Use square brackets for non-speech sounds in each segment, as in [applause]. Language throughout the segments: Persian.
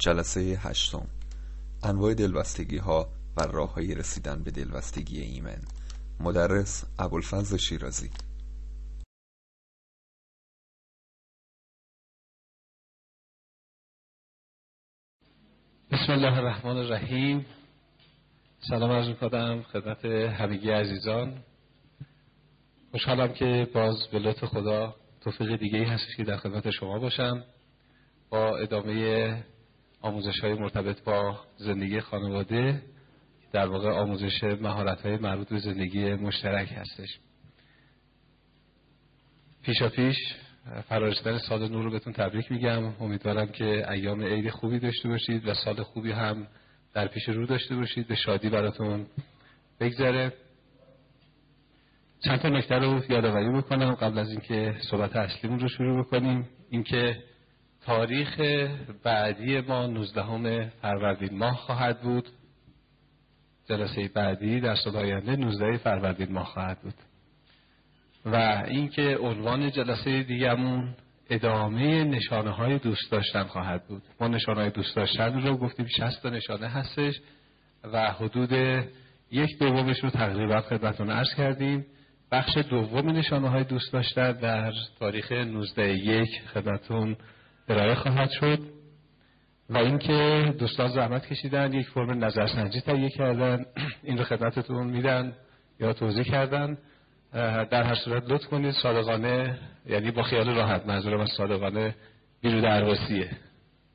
جلسه هشتم. انواع دلبستگی ها و راه های رسیدن به دلبستگی ایمن. مدرس ابوالفضل شیرازی. بسم الله الرحمن الرحیم. سلام عرض می‌کنم خدمت همگی عزیزان. خوشحالم که باز به لطف خدا توفیق دیگه ای هستش که در خدمت شما باشم. با ادامه آموزش های مرتبط با زندگی خانواده در واقع آموزش مهارت های مربوط به زندگی مشترک هستش. پیشا پیش فرارسیدن سال نور رو بهتون تبریک میگم. امیدوارم که ایام عید خوبی داشته باشید و سال خوبی هم در پیش رو داشته باشید. به شادی براتون بگذره. چند تا نکته رو یادآوری بکنم قبل از اینکه صحبت اصلیمون رو شروع بکنیم. اینکه تاریخ بعدی ما 19 فروردین ماه خواهد بود. جلسه بعدی در سال آینده 19 فروردین ماه خواهد بود. و اینکه عنوان جلسه دیگمون ادامه نشانه های دوست داشتن خواهد بود. ما نشانه های دوست داشتن رو گفتیم 60 تا نشانه هستش و حدود یک دومش رو تقریبا خدمتون عرض کردیم. بخش دوم نشانه های دوست داشتن در تاریخ 19 یک خدمتون ارائه خواهد شد و اینکه دوستان زحمت کشیدن یک فرم نظرسنجی تهیه کردن این رو خدمتتون میدن یا توضیح کردن. در هر صورت لطف کنید صادقانه یعنی با خیال راحت منظورم از صادقانه بیرو درواسیه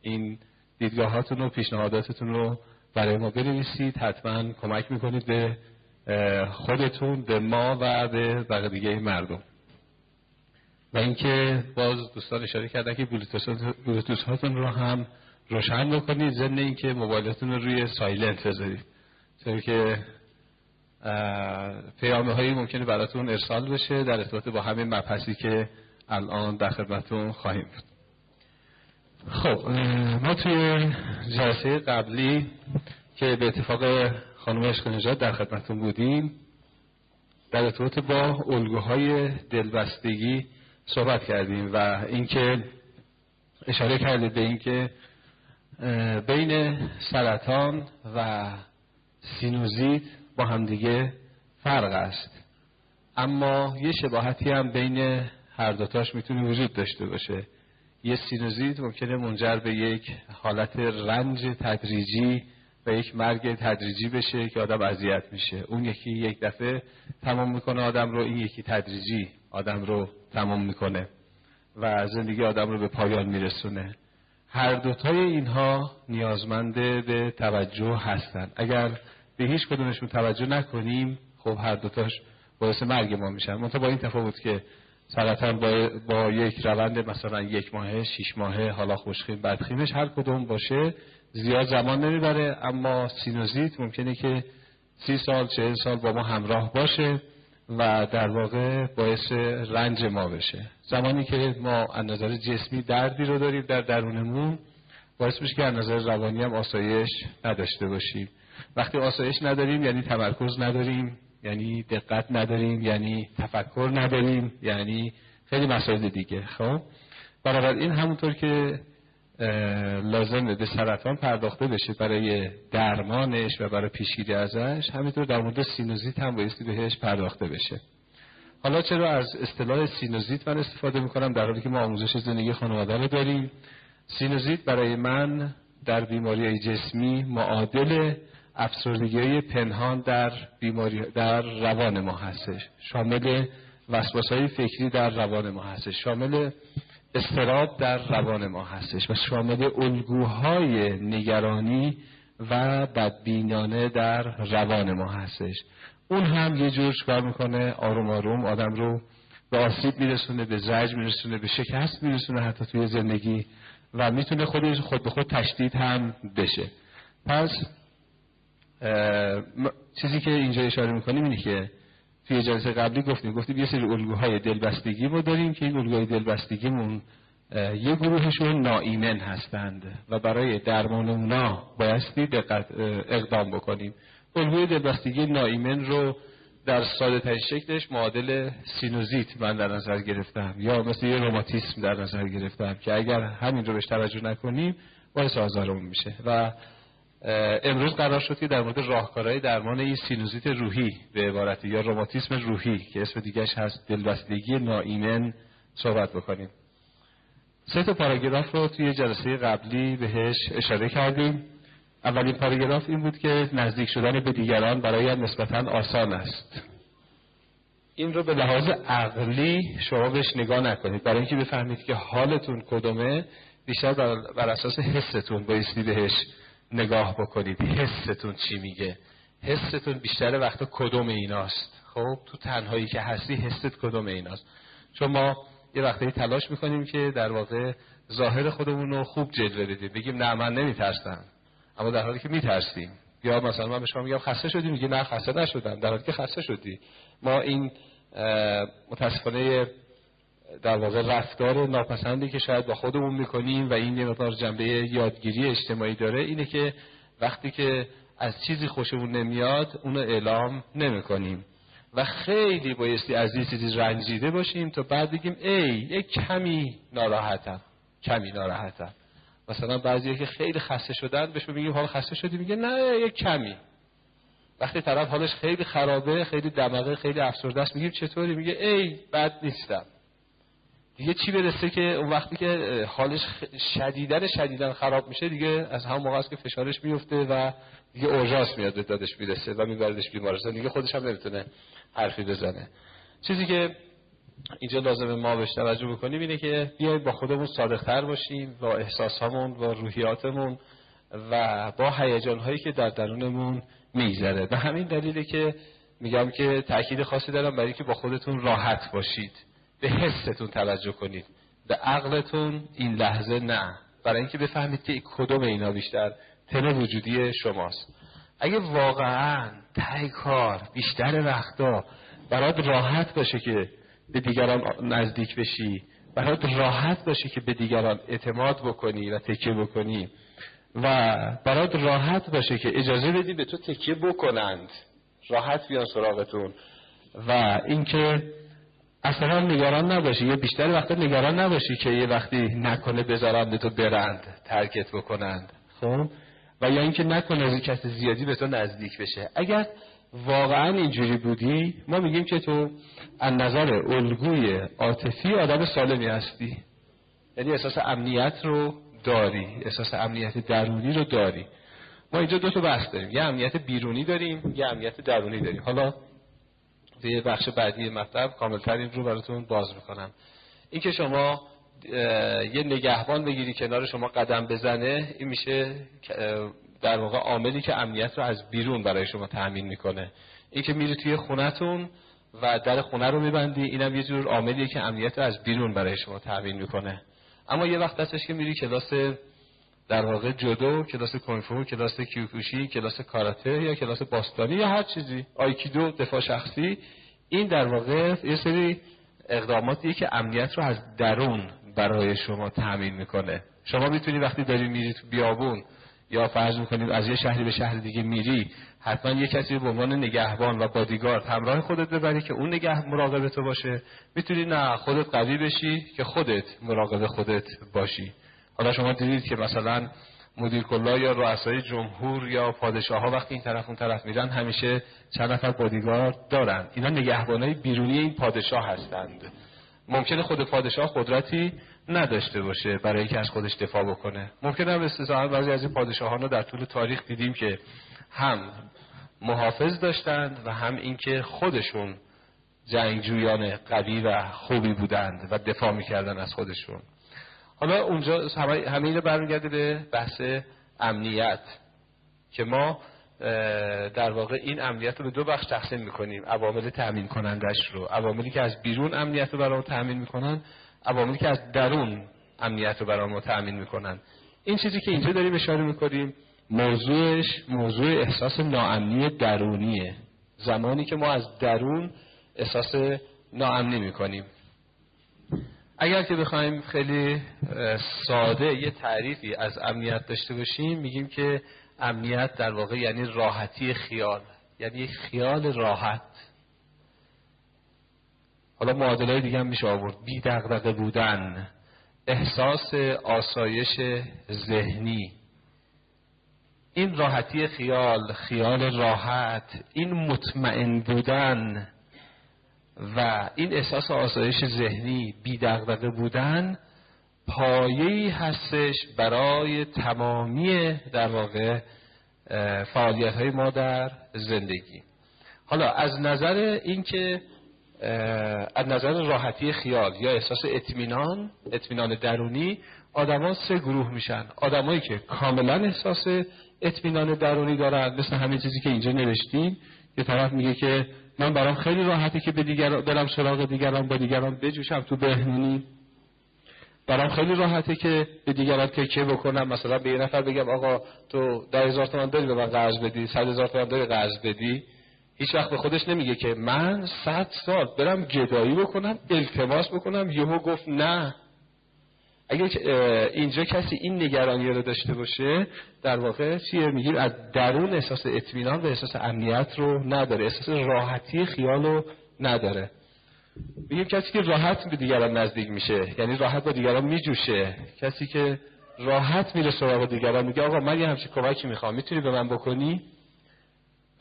این دیدگاهاتون و پیشنهاداتتون رو برای ما بنویسید حتما کمک می‌کنید به خودتون به ما و به بقیه مردم. و اینکه باز دوستان اشاره کردن که بلوتوس هاتون رو هم روشن بکنید ضمن اینکه موبایلتون رو روی سایلنت بذارید. چون که پیامه هایی ممکنه براتون ارسال بشه در ارتباط با همین مبحثی که الان در خدمتون خواهیم بود. خب ما توی جلسه قبلی که به اتفاق خانم عشق نجات در خدمتون بودیم در ارتباط با الگوهای دلبستگی صحبت کردیم و اینکه اشاره کردید به اینکه بین سرطان و سینوزیت با همدیگه فرق است. اما یه شباهتی هم بین هر دوتاش می‌تونه وجود داشته باشه. یه سینوزیت ممکنه منجر به یک حالت رنج تدریجی و یک مرگ تدریجی بشه که آدم اذیت میشه. اون یکی یک دفعه تمام می‌کنه آدم رو این یکی تدریجی آدم رو تمام می‌کنه و زندگی آدم رو به پایان میرسونه. هر دوتای اینها نیازمند به توجه هستند اگر به هیچ کدومشون توجه نکنیم خب هر دوتاش باعث مرگ ما میشن. منتها با این تفاوت که سرطان با, با یک روند مثلا یک ماهه شیش ماهه حالا خوشخیم بدخیمش هر کدوم باشه زیاد زمان نمی‌بره. اما سینوزیت ممکنه که سی سال چهل سال با ما همراه باشه. و در واقع باعث رنج ما بشه. زمانی که ما از نظر جسمی دردی رو داریم در درونمون باعث میشه که از نظر روانی هم آسایش نداشته باشیم. وقتی آسایش نداریم یعنی تمرکز نداریم یعنی دقت نداریم یعنی تفکر نداریم یعنی خیلی مسائل دیگه خب؟ این همونطور که لازم به سرطان پرداخته بشه برای درمانش و برای پیشگیری ازش. همینطور در مورد سینوزیت هم بایستی بهش پرداخته بشه. حالا چرا از اصطلاح سینوزیت من استفاده می‌کنم؟ در حالی که ما آموزش زندگی خانواده رو داریم. سینوزیت برای من در بیماری جسمی معادل افسردگی پنهان در بیماری در روان ما هستش. شامل وسواس های فکری در روان ما هستش. شامل استراب در روان ما هستش و شامل الگوهای نگرانی و بدبینانه در روان ما هستش. اون هم یه جور کار می‌کنه؟ آروم آروم آدم رو به آسیب میرسونه به زج میرسونه به شکست میرسونه حتی توی زندگی و می‌تونه خودش خود به خود تشدید هم بشه. پس چیزی که اینجا اشاره می‌کنیم اینه که توی جلسه قبلی گفتیم گفتیم یه سری الگوهای دلبستگی ما داریم که این الگوهای دلبستگیمون یه گروهشون ناایمن هستند و برای درمان اونا بایستی دقت اقدام بکنیم. الگوی دلبستگی ناایمن رو در ساده ترین شکلش معادل سینوزیت من در نظر گرفتم یا مثل یه روماتیسم در نظر گرفتم که اگر همین رو بهش توجه نکنیم باعث آزارمون میشه. و امروز قرار شد که در مورد راهکارهای درمان این سینوزیت روحی به عبارتی یا روماتیسم روحی که اسم دیگرش هست دلبستگی ناایمن صحبت بکنیم. سه تا پاراگراف رو توی جلسه قبلی بهش اشاره کردیم. اولین پاراگراف این بود که نزدیک شدن به دیگران برای نسبتا آسان است. این رو به لحاظ عقلی شما بهش نگاه نکنید. برای اینکه بفهمید که حالتون کدومه بیشتر بر, اساس حستون بایستی بهش نگاه بکنید حستون چی میگه. حستون بیشتر وقتا کدوم ایناست. خب تو تنهایی که هستی حست کدوم ایناست. چون ما یه وقتی تلاش می‌کنیم که در واقع ظاهر خودمون رو خوب جلوه بدیم. بگیم نه من نمیترسم. اما در حالی که میترسیم. یا مثلا من به شما میگم خسته شدی میگی نه خسته نشدم. در حالی که خسته شدی. ما این متاسفانه در واقع رفتار ناپسندی که شاید با خودمون می‌کنیم و این یه مقدار جنبه یادگیری اجتماعی داره اینه که وقتی که از چیزی خوشمون نمیاد اونو اعلام نمی‌کنیم. و خیلی بایستی از این چیزی رنجیده باشیم تا بعد بگیم ای یک کمی ناراحتم. کمی ناراحتم. مثلا بعضی که خیلی خسته شدن بهش میگیم حال خسته شدی؟ میگه نه یک کمی. وقتی طرف حالش خیلی خرابه خیلی دماغه خیلی افسرده است میگیم چطوری؟ میگه ای بد نیستم. دیگه چی برسه که اون وقتی که حالش شدیدن شدیدن خراب میشه دیگه از همون موقع است که فشارش میفته و دیگه اورژانس میاد به دادش می‌رسه و میبردش بیمارستان. دیگه خودش هم نمی‌تونه حرفی بزنه. چیزی که اینجا لازمه ما بهش توجه بکنیم اینه که بیایم با خودمون صادقتر باشیم با احساسامون با روحیاتمون و با هیجان هایی که در درونمون میگذره. به همین دلیله که میگم که تاکید خاصی دارم برای که با خودتون راحت باشید. به حستون توجه کنید. به عقلتون این لحظه نه. برای اینکه بفهمید که کدوم اینا بیشتر تن وجودی شماست. اگه واقعا تای کار بیشتر وقتا برات راحت باشه که به دیگران نزدیک بشی برات راحت باشه که به دیگران اعتماد بکنی و تکیه بکنی و برات راحت باشه که اجازه بدی به تو تکیه بکنند. راحت بیان سراغتون. و اینکه اصلا نگران نباشی. یا بیشتر وقتا نگران نباشی که یه وقتی نکنه بذارند تو برند ترکت بکنند. خب؟ و یا اینکه نکنه از کس زیادی به تو نزدیک بشه. اگر واقعا اینجوری بودی ما میگیم که تو از نظر الگوی عاطفی آدم سالمی هستی. یعنی احساس امنیت رو داری احساس امنیت درونی رو داری. ما اینجا دو تا بحث داریم. یه امنیت بیرونی داریم یه امنیت درونی داریم. حالا توی بخش بعدی مطلب کاملتر این رو براتون باز می‌کنم. این که شما یه نگهبان بگیری کنار شما قدم بزنه این میشه در واقع عاملی که امنیت رو از بیرون برای شما تأمین می‌کنه. این که میری توی خونتون و در خونه رو میبندی اینم یه جور عاملیه که امنیت رو از بیرون برای شما تأمین می‌کنه. اما یه وقت هستش که میری کلاس در واقع جدو کلاس کنفو کلاس کیوکوشی کلاس کاراته یا کلاس باستانی یا هر چیزی. آیکیدو دفاع شخصی. این در واقع یه سری اقداماتیه که امنیت رو از درون برای شما تأمین می‌کنه. شما می‌تونی وقتی داری میری تو بیابون یا فرض می‌کنید از یه شهری به شهر دیگه میری حتما یه کسی به عنوان نگهبان و بادیگارد همراه خودت ببری که اون نگه مراقب تو باشه. می‌تونی نه خودت قوی بشی که خودت مراقب خودت باشی. حالا شما دیدید که مثلا مدیر کلا یا رؤسای جمهور یا پادشاه ها وقتی این طرف اون طرف میرن همیشه چند نفر بادیگارد دارن. اینا نگهبانای بیرونی این پادشاه هستند. ممکنه خود پادشاه قدرتی نداشته باشه برای اینکه از خودش دفاع بکنه. ممکنه هم استثنا بعضی از این پادشاهان رو در طول تاریخ دیدیم که هم محافظ داشتند و هم اینکه خودشون جنگجویان قوی و خوبی بودند و دفاع می‌کردن از خودشون. حالا اونجا همه اینو برمیگرده به بحث امنیت که ما در واقع این امنیت رو به دو بخش تقسیم می‌کنیم. عوامل تأمین کنندش رو. عواملی که از بیرون امنیت رو برای تأمین می‌کنن عواملی که از درون امنیت رو برای ما تأمین می‌کنن. این چیزی که اینجا داریم اشاره می‌کنیم موضوعش موضوع احساس ناامنی درونیه. زمانی که ما از درون احساس ناامنی می‌کنیم. اگر که بخوایم خیلی ساده یه تعریفی از امنیت داشته باشیم میگیم که امنیت در واقع یعنی راحتی خیال یعنی خیال راحت. حالا معادله دیگه هم میشه آورد. بی دغدغه بودن احساس آسایش ذهنی. این راحتی خیال خیال راحت این مطمئن بودن و این احساس آسایش ذهنی بی دغدغه بودن پایه‌ای هستش برای تمامی در واقع فعالیت های ما در زندگی. حالا از نظر اینکه از نظر راحتی خیال یا احساس اطمینان اطمینان درونی آدما سه گروه میشن. آدمایی که کاملا احساس اطمینان درونی دارن مثل همین چیزی که اینجا نوشتیم. یه طرف میگه که من برام خیلی راحته که به دیگر برم سراغ دیگران با دیگران بجوشم تو بهنونی برام خیلی راحته که به دیگران تکیه بکنم. مثلا به یه نفر بگم آقا تو ده هزار تومن داری به من قرض بدی صد هزار تومن داری قرض بدی. هیچ وقت به خودش نمیگه که من صد سال برم گدایی بکنم التماس بکنم. یهو گفت نه. اگر اینجا کسی این نگرانی رو داشته باشه در واقع چیه؟ میگیم از درون احساس اطمینان و احساس امنیت رو نداره. احساس راحتی خیال رو نداره. میگیم کسی که راحت به دیگران نزدیک میشه یعنی راحت با دیگران میجوشه. کسی که راحت میره سراغ دیگران میگه آقا من یه همچین کمکی می‌خوام می‌تونی به من بکنی؟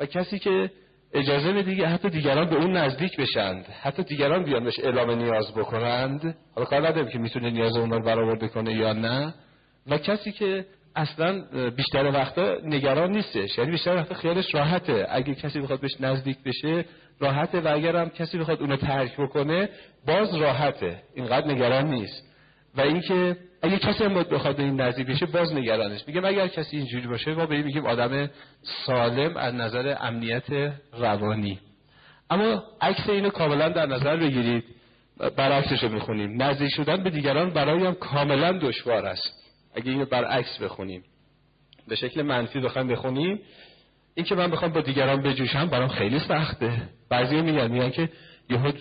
و کسی که اجازه میده حتی دیگران به اون نزدیک بشند. حتی دیگران بیان بهش اعلام نیاز بکنند. حالا کار نداریم که می‌تونه نیاز اون رو برآورده کنه یا نه. و کسی که اصلا بیشتر وقتا نگران نیستش. یعنی بیشتر وقتا خیالش راحته. اگه کسی بخواد بهش نزدیک بشه راحته. و اگر هم کسی بخواد اونو ترک بکنه باز راحته. اینقدر نگران نیست. و اینکه اگه کسی هم بخواد این نزدیک بشه باز نگرانش. میگم اگر کسی اینجوری باشه ما به میگیم آدم سالم از نظر امنیت روانی. اما عکس اینو کاملا در نظر بگیرید. برعکسش رو می‌خونیم. نزدیک شدن به دیگران برایم کاملا دشوار است. اگه اینو برعکس بخونیم. به شکل منفی بخوایم بخونیم. این که من بخوام با دیگران بجوشم برام خیلی سخته. بعضی میگن میگن که یهو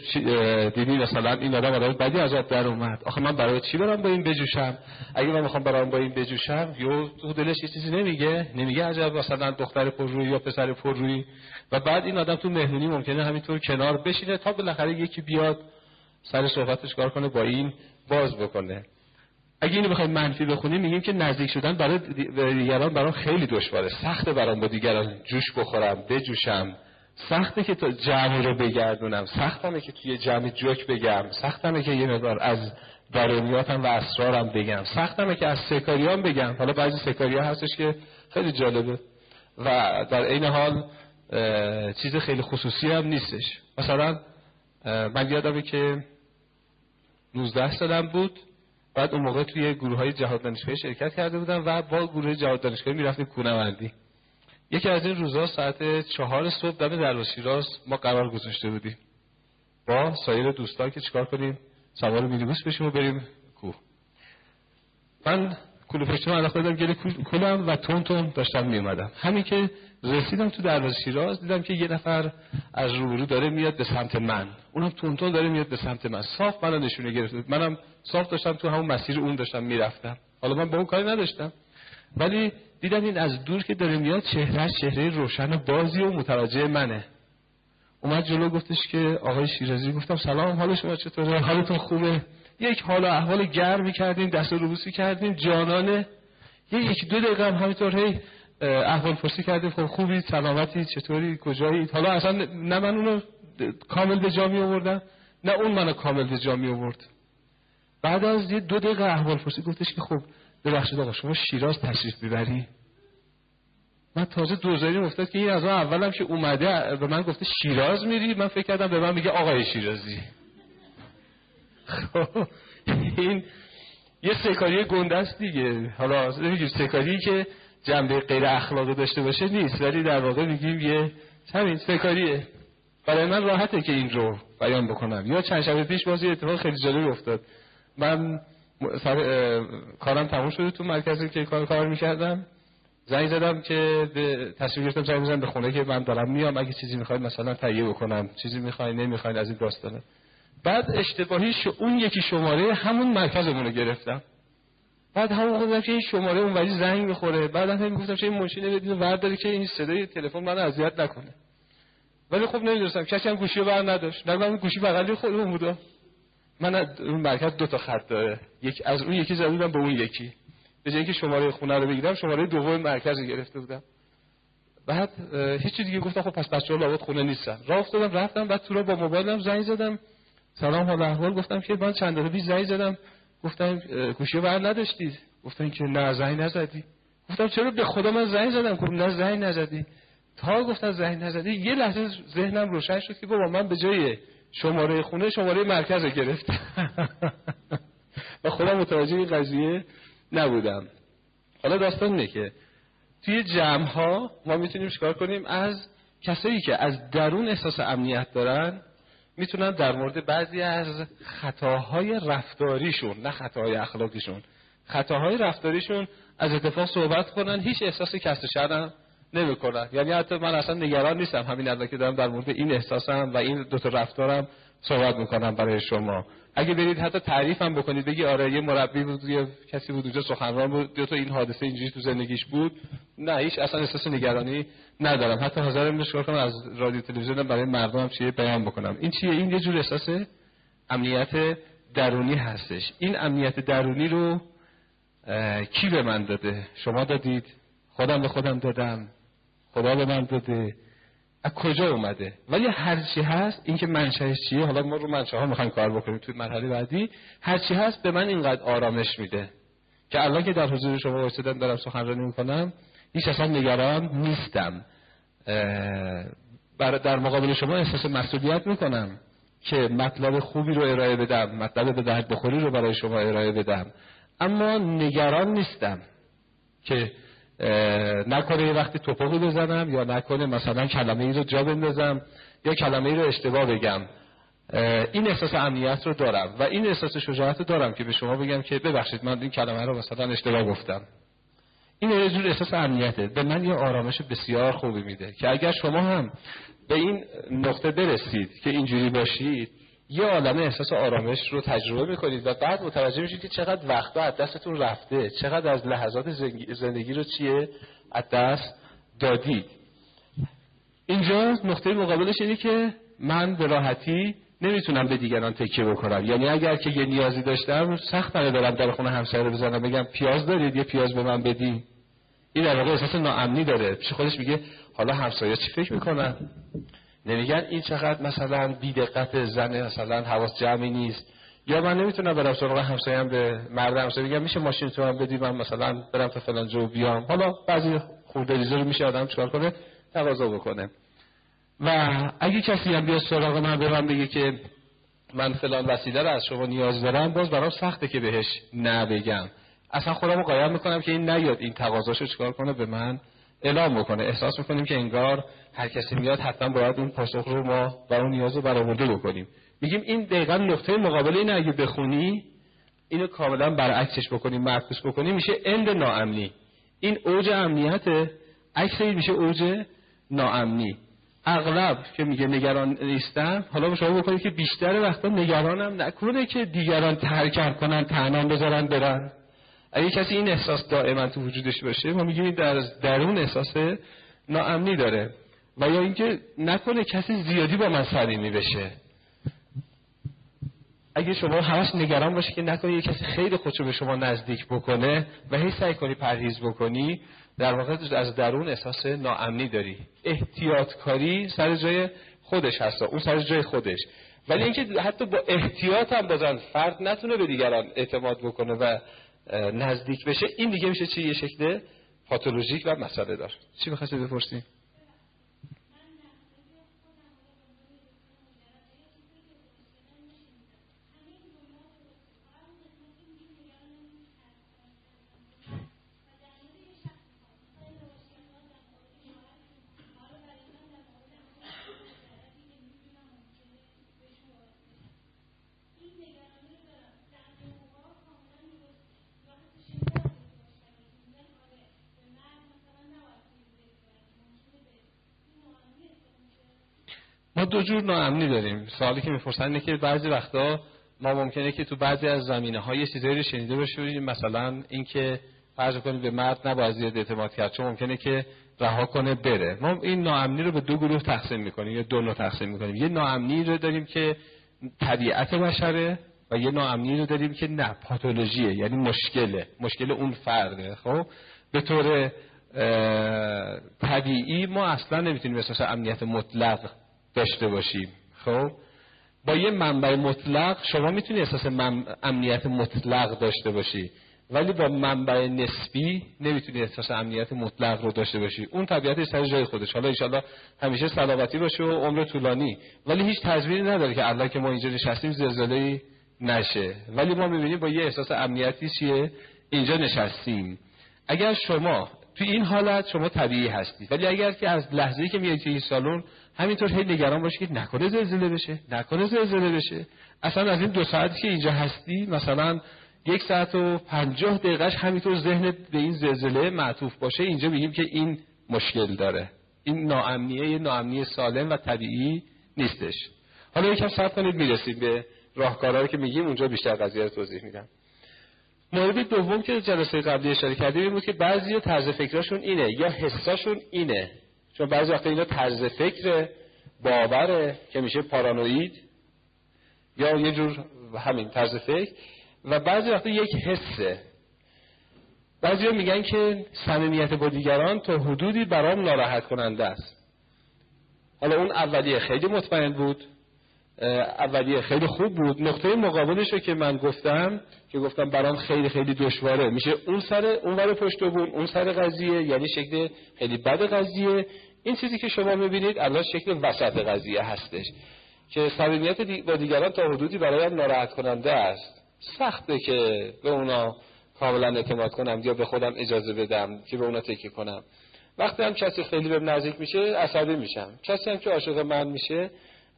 دیدی مثلا این آدم آدم بدی از آب در اومد. آخه من برای چی برام با این بجوشم؟ اگه من می‌خوام برام با این بجوشم یهو تو دلش یه چیزی نمیگه. نمیگه عجب مثلا دختر پررویی یا پسر پررویی. و بعد این آدم تو مهمونی ممکنه همینطور کنار بشینه تا بالاخره یکی بیاد سر صحبتش کار کنه با این باز بکنه. اگه اینو بخوایم منفی بخونیم میگیم که نزدیک شدن برای دیگران برام خیلی دشواره. سخته برام با دیگران جوش بخورم بجوشم. سخته که تا جمع رو بگردونم سختمه که توی جمع جوک بگم سختمه که یه مقدار از درونیاتم و اسرارم بگم سختمه که از سکاریان بگم. حالا بعضی سکاریا هستش که خیلی جالبه. و در این حال چیز خیلی خصوصی هم نیستش. مثلا من یادمه که 19 سالم بود. بعد اون موقع توی گروه های جهاد دانشگاهی شرکت کرده بودم و با گروه جهاد دانشگاهی می‌رفتیم کوهنوردی یکی از این روزها ساعت چهار صبح دم در شیراز ما قرار گذاشته بودیم. با سایر دوستان که چیکار کنیم؟ سوار مینیبوس بشیم و بریم کوه. من کلو پشتم علاقه دادم گل کلم و تون تون داشتم میومدم همین که رسیدم تو دروازه شیراز دیدم که یه نفر از روبرو داره میاد به سمت من. اونم تون تون داره میاد به سمت من. صاف منو نشونه گرفت منم صاف داشتم تو همون مسیر اون داشتم می‌رفتم. حالا من با اون کاری نداشتم. ولی دیدم این از دور که داره میاد چهره چهره روشن و بازی و متوجه منه. اومد جلو گفتش که آقای شیرازی گفتم سلام حال شما چطوره؟ حالتون خوبه؟ یک حال و احوال گرمی کردیم دست رو بوسی کردیم جانانه یه یک دو دقیقه هم همینطور هی احوال پرسی کردیم. خب خوبی سلامتی چطوری؟ کجایی؟ حالا اصلا نه من اونو کامل به جا می آوردم نه اون منو کامل به جا می آورد بعد از یه دو دقیقه احوال پرسی گفتش که خب ببخشید آقا شما شیراز تشریف ببری من تازه دوزاری افتاد که این از اون اولم که اومده به من گفته شیراز میری من فکر کردم به من میگه آقای شیرازی. خب این یه سکاری گنده دیگه. حالا نمیگیم سکاری که جنبه غیر اخلاقی داشته باشه نیست ولی در واقع میگیم یه همین سکاریه برای من راحته که این رو بیان بکنم. یا چند شب پیش بازی اتفاق خیلی جالبی افتاد. من کارم تموم شده تو مرکزی که کار کار می‌کردم. زنگ زدم که به تصویر گرفتم زنگ زدم به خونه که من دارم میام. اگه چیزی می‌خواید مثلا تهیه بکنم. چیزی می‌خواید نمی‌خواید از این داستانه بعد اشتباهی اون یکی شماره همون مرکزمون رو گرفتم. بعد همون گفتم که این شماره اون ولی زنگ می‌خوره. بعد هم می‌گفتم چه این ماشین بدین ورداری که این صدای تلفن منو اذیت نکنه. ولی خب نمی‌دونستم. کسی هم گوشی بر نداشت. نگم گوشی بغلی خودمون بوده. من اون مرکز دو تا خط داره. یک از اون یکی زدم به اون یکی. به جای اینکه شماره خونه رو بگیرم شماره دوم مرکز رو گرفته بودم. بعد هیچ دیگه گفتم خب پس بچه‌ها لابد خونه نیستن. راه افتادم رفتم بعد تو رو با موبایلم زنگ زدم. سلام حال احوال؟ گفتم که من چند دقیقه پیش زنگ زدم. گفتم گوشی بر نداشتید گفتن که نه زنگ نزدی. گفتم چرا به خدا من زنگ زدم؟ گفتم نه زنگ نزدی. تا گفتن زنگ نزدی یه لحظه ذهنم روشن شد که بابا من به جای شماره خونه شماره مرکز گرفت [laughs] و خودم متوجه این قضیه نبودم. حالا داستان اینه که توی جمع ها ما می‌تونیم چیکار کنیم؟ از کسایی که از درون احساس امنیت دارن می‌تونن در مورد بعضی از خطاهای رفتاریشون نه خطاهای اخلاقیشون. خطاهای رفتاریشون از اتفاق صحبت کنن هیچ احساس کسر شدن نمی‌کنن یعنی حتی من اصلا نگران نیستم. همین الان که دارم در مورد این احساسم و این دو تا رفتارم صحبت می‌کنم برای شما. اگه برید حتی تعریفم بکنید بگی آره یه مربی بود یه کسی بود اونجا سخنران بود دو تا این حادثه اینجوری تو زندگیش بود. نه هیچ اصلا احساس نگرانی ندارم. حتی حاضرم نشکار کنم از رادیو تلویزیون برای مردمم چیه بیان بکنم. این چیه؟ این یه جور احساس امنیت درونی هستش. این امنیت درونی رو کی به من داده؟ شما دادید؟ خودم به خودم دادم. خدا به من داده. از کجا اومده؟ ولی هر چی هست این که منشأش چیه؟ حالا ما رو منشأ ها می‌خوایم کار بکنیم توی مرحله بعدی. هر چی هست به من اینقدر آرامش میده که الان که در حضور شما وایسادم دارم سخنرانی می‌کنم هیچ اصلا نگران نیستم. در مقابل شما احساس مسئولیت می‌کنم که مطلب خوبی رو ارائه بدم مطلب به درد بخوری رو برای شما ارائه بدم. اما نگران نیستم که نکنه یه وقتی توپقی بزنم یا نکنه مثلا کلمه ای رو جا بندازم یا کلمه ای رو اشتباه بگم. این احساس امنیت رو دارم و این احساس شجاعت رو دارم که به شما بگم که ببخشید من این کلمه رو مثلا اشتباه گفتم. این یه جور احساس امنیته. به من یه آرامش بسیار خوبی میده که اگر شما هم به این نقطه برسید که اینجوری باشید یه عالم احساس آرامش رو تجربه می‌کنید و بعد متوجه میشید که چقدر وقتا از دستتون رفته چقدر از لحظات زندگی رو چیه از دست دادید. اینجا نقطه مقابلش اینه که من به راحتی نمی‌تونم به دیگران تکیه بکنم. یعنی اگر که یه نیازی داشتم سخت دارم در خونه همسایه رو بزنم بگم پیاز دارید؟ یه پیاز به من بدی این در واقع احساس ناامنی داره. پیش خودش میگه حالا همسایه چی فکر می‌کنن؟ نمیگن این چقدر مثلا بیدقت زن مثلا حواس جمعی نیست. یا من نمی‌تونم برم سراغ همسایم به مرد همسایه بگم میشه ماشین تو هم بدی من مثلا برم تا فلان جو بیام. حالا بعضی خورده رو میشه آدم چکار کنه؟ تقاضا بکنه. و اگه کسی هم بیاد سراغ من به من بگه که من فلان وسیله رو از شما نیاز دارم باز برام سخته که بهش نه بگم اصلا خودم رو قایم می‌کنم که این نیاد این تقاضاشو چکار کنه به من؟ اعلام بکنه. احساس می‌کنیم که انگار هر کسی میاد حتما باید این پاسخ رو ما و اون نیاز رو برآورده بکنیم. میگیم این دقیقا نقطه مقابل این اگه بخونی اینو کاملا برعکسش بکنیم معکوس بکنیم. میشه اند ناامنی. این اوج امنیت عکس میشه اوج ناامنی. اغلب که میگه نگران نیستم حالا شما بکنید که بیشتر وقتا نگرانم نکنه که دیگران ترک کنن تنان بذارن برن. اگه کسی این احساس دائما تو وجودش باشه ما میگیم در درون احساس ناامنی داره. و یا اینکه نکنه کسی زیادی با من صمیمی بشه. اگه شما همش نگران باشه که نکنه یه کسی خیلی خودشو به شما نزدیک بکنه و هی سعی کنی پرهیز بکنی در واقع از درون احساس ناامنی داری. احتیاط سر جای خودش هست اون سر جای خودش. ولی اینکه حتی با احتیاط هم بازن فرد نتونه به دیگران اعتماد بکنه و نزدیک بشه. این دیگه میشه چی؟ یه شکل پاتولوژیک و مسئله دار. چی می‌خواستی بپرسی؟ دو جور ناامنی داریم. سوالی که می‌پرسن اینه که بعضی وقتا ما ممکنه که تو بعضی از زمینه های چیزایی رو شنیده باشیم. مثلا اینکه فرض کنید به مرد نباید زیاد اعتماد کرد چون ممکنه که رها کنه بره. ما این ناامنی رو به دو گروه تقسیم می‌کنیم یا دو نوع تقسیم می‌کنیم. یه ناامنی رو داریم که طبیعت بشره و یه ناامنی رو داریم که نه پاتولوژیه یعنی مشکله. مشکل اون فرده خب؟ به طور طبیعی ما اصلا نمی‌تونیم احساس امنیت مطلق داشته باشیم. خب؟ با یه منبع مطلق شما می‌تونی احساس امنیت مطلق داشته باشی ولی با منبع نسبی نمی‌تونی احساس امنیت مطلق رو داشته باشی. اون طبیعتش سر جای خودش. حالا انشالله همیشه سلامتی باشه و عمر طولانی. ولی هیچ تضمینی نداره که الله که ما اینجا نشستیم زلزله نشه. ولی ما می‌بینیم با یه احساس امنیتی چیه؟ اینجا نشستیم. اگر شما تو این حالت شما طبیعی هستید. ولی اگر که از لحظه‌ای که میایید توی این سالن همینطور هی نگران باشید که نکنه زلزله بشه نکنه زلزله بشه. اصلا از این دو ساعتی که اینجا هستی مثلا یک ساعت و پنجاه دقیقهش همینطور ذهن به این زلزله معطوف باشه اینجا میگیم که این مشکل داره. این ناامنیه یه ناامنی سالم و طبیعی نیستش. حالا یکم صبر کنید می‌رسیم به راهکارهایی که میگیم اونجا بیشتر قضیه رو توضیح میدم. مورد دوم که جلسه قبلی اشاره کردیم این بود که بعضی طرز فکرشون اینه یا حساشون اینه. چون بعضی وقتا اینا طرز فکر باوره که میشه پارانوید یا یه جور همین طرز فکر. و بعضی وقتا یک حسه. بعضی میگن که صمیمیت با دیگران تا حدودی برام ناراحت کننده است. حالا اون اولیه خیلی مطمئن بود. اولیه خیلی خوب بود. نقطه مقابلش رو که من گفتم که گفتم برام خیلی خیلی دشواره. میشه اون سر اون ور پشت بود اون سر قضیه یعنی شکل خیلی بد قضیه. این چیزی که شما می‌بینید الان شکل وسط قضیه هستش. که صمیمیت با دیگران تا حدودی برایم ناراحت کننده است. سخته که به اونا کاملا اعتماد کنم یا به خودم اجازه بدم که به اونا تکیه کنم. وقتی هم کسی خیلی به نزدیک میشه عصبی میشم. کسی هم که عاشق من میشه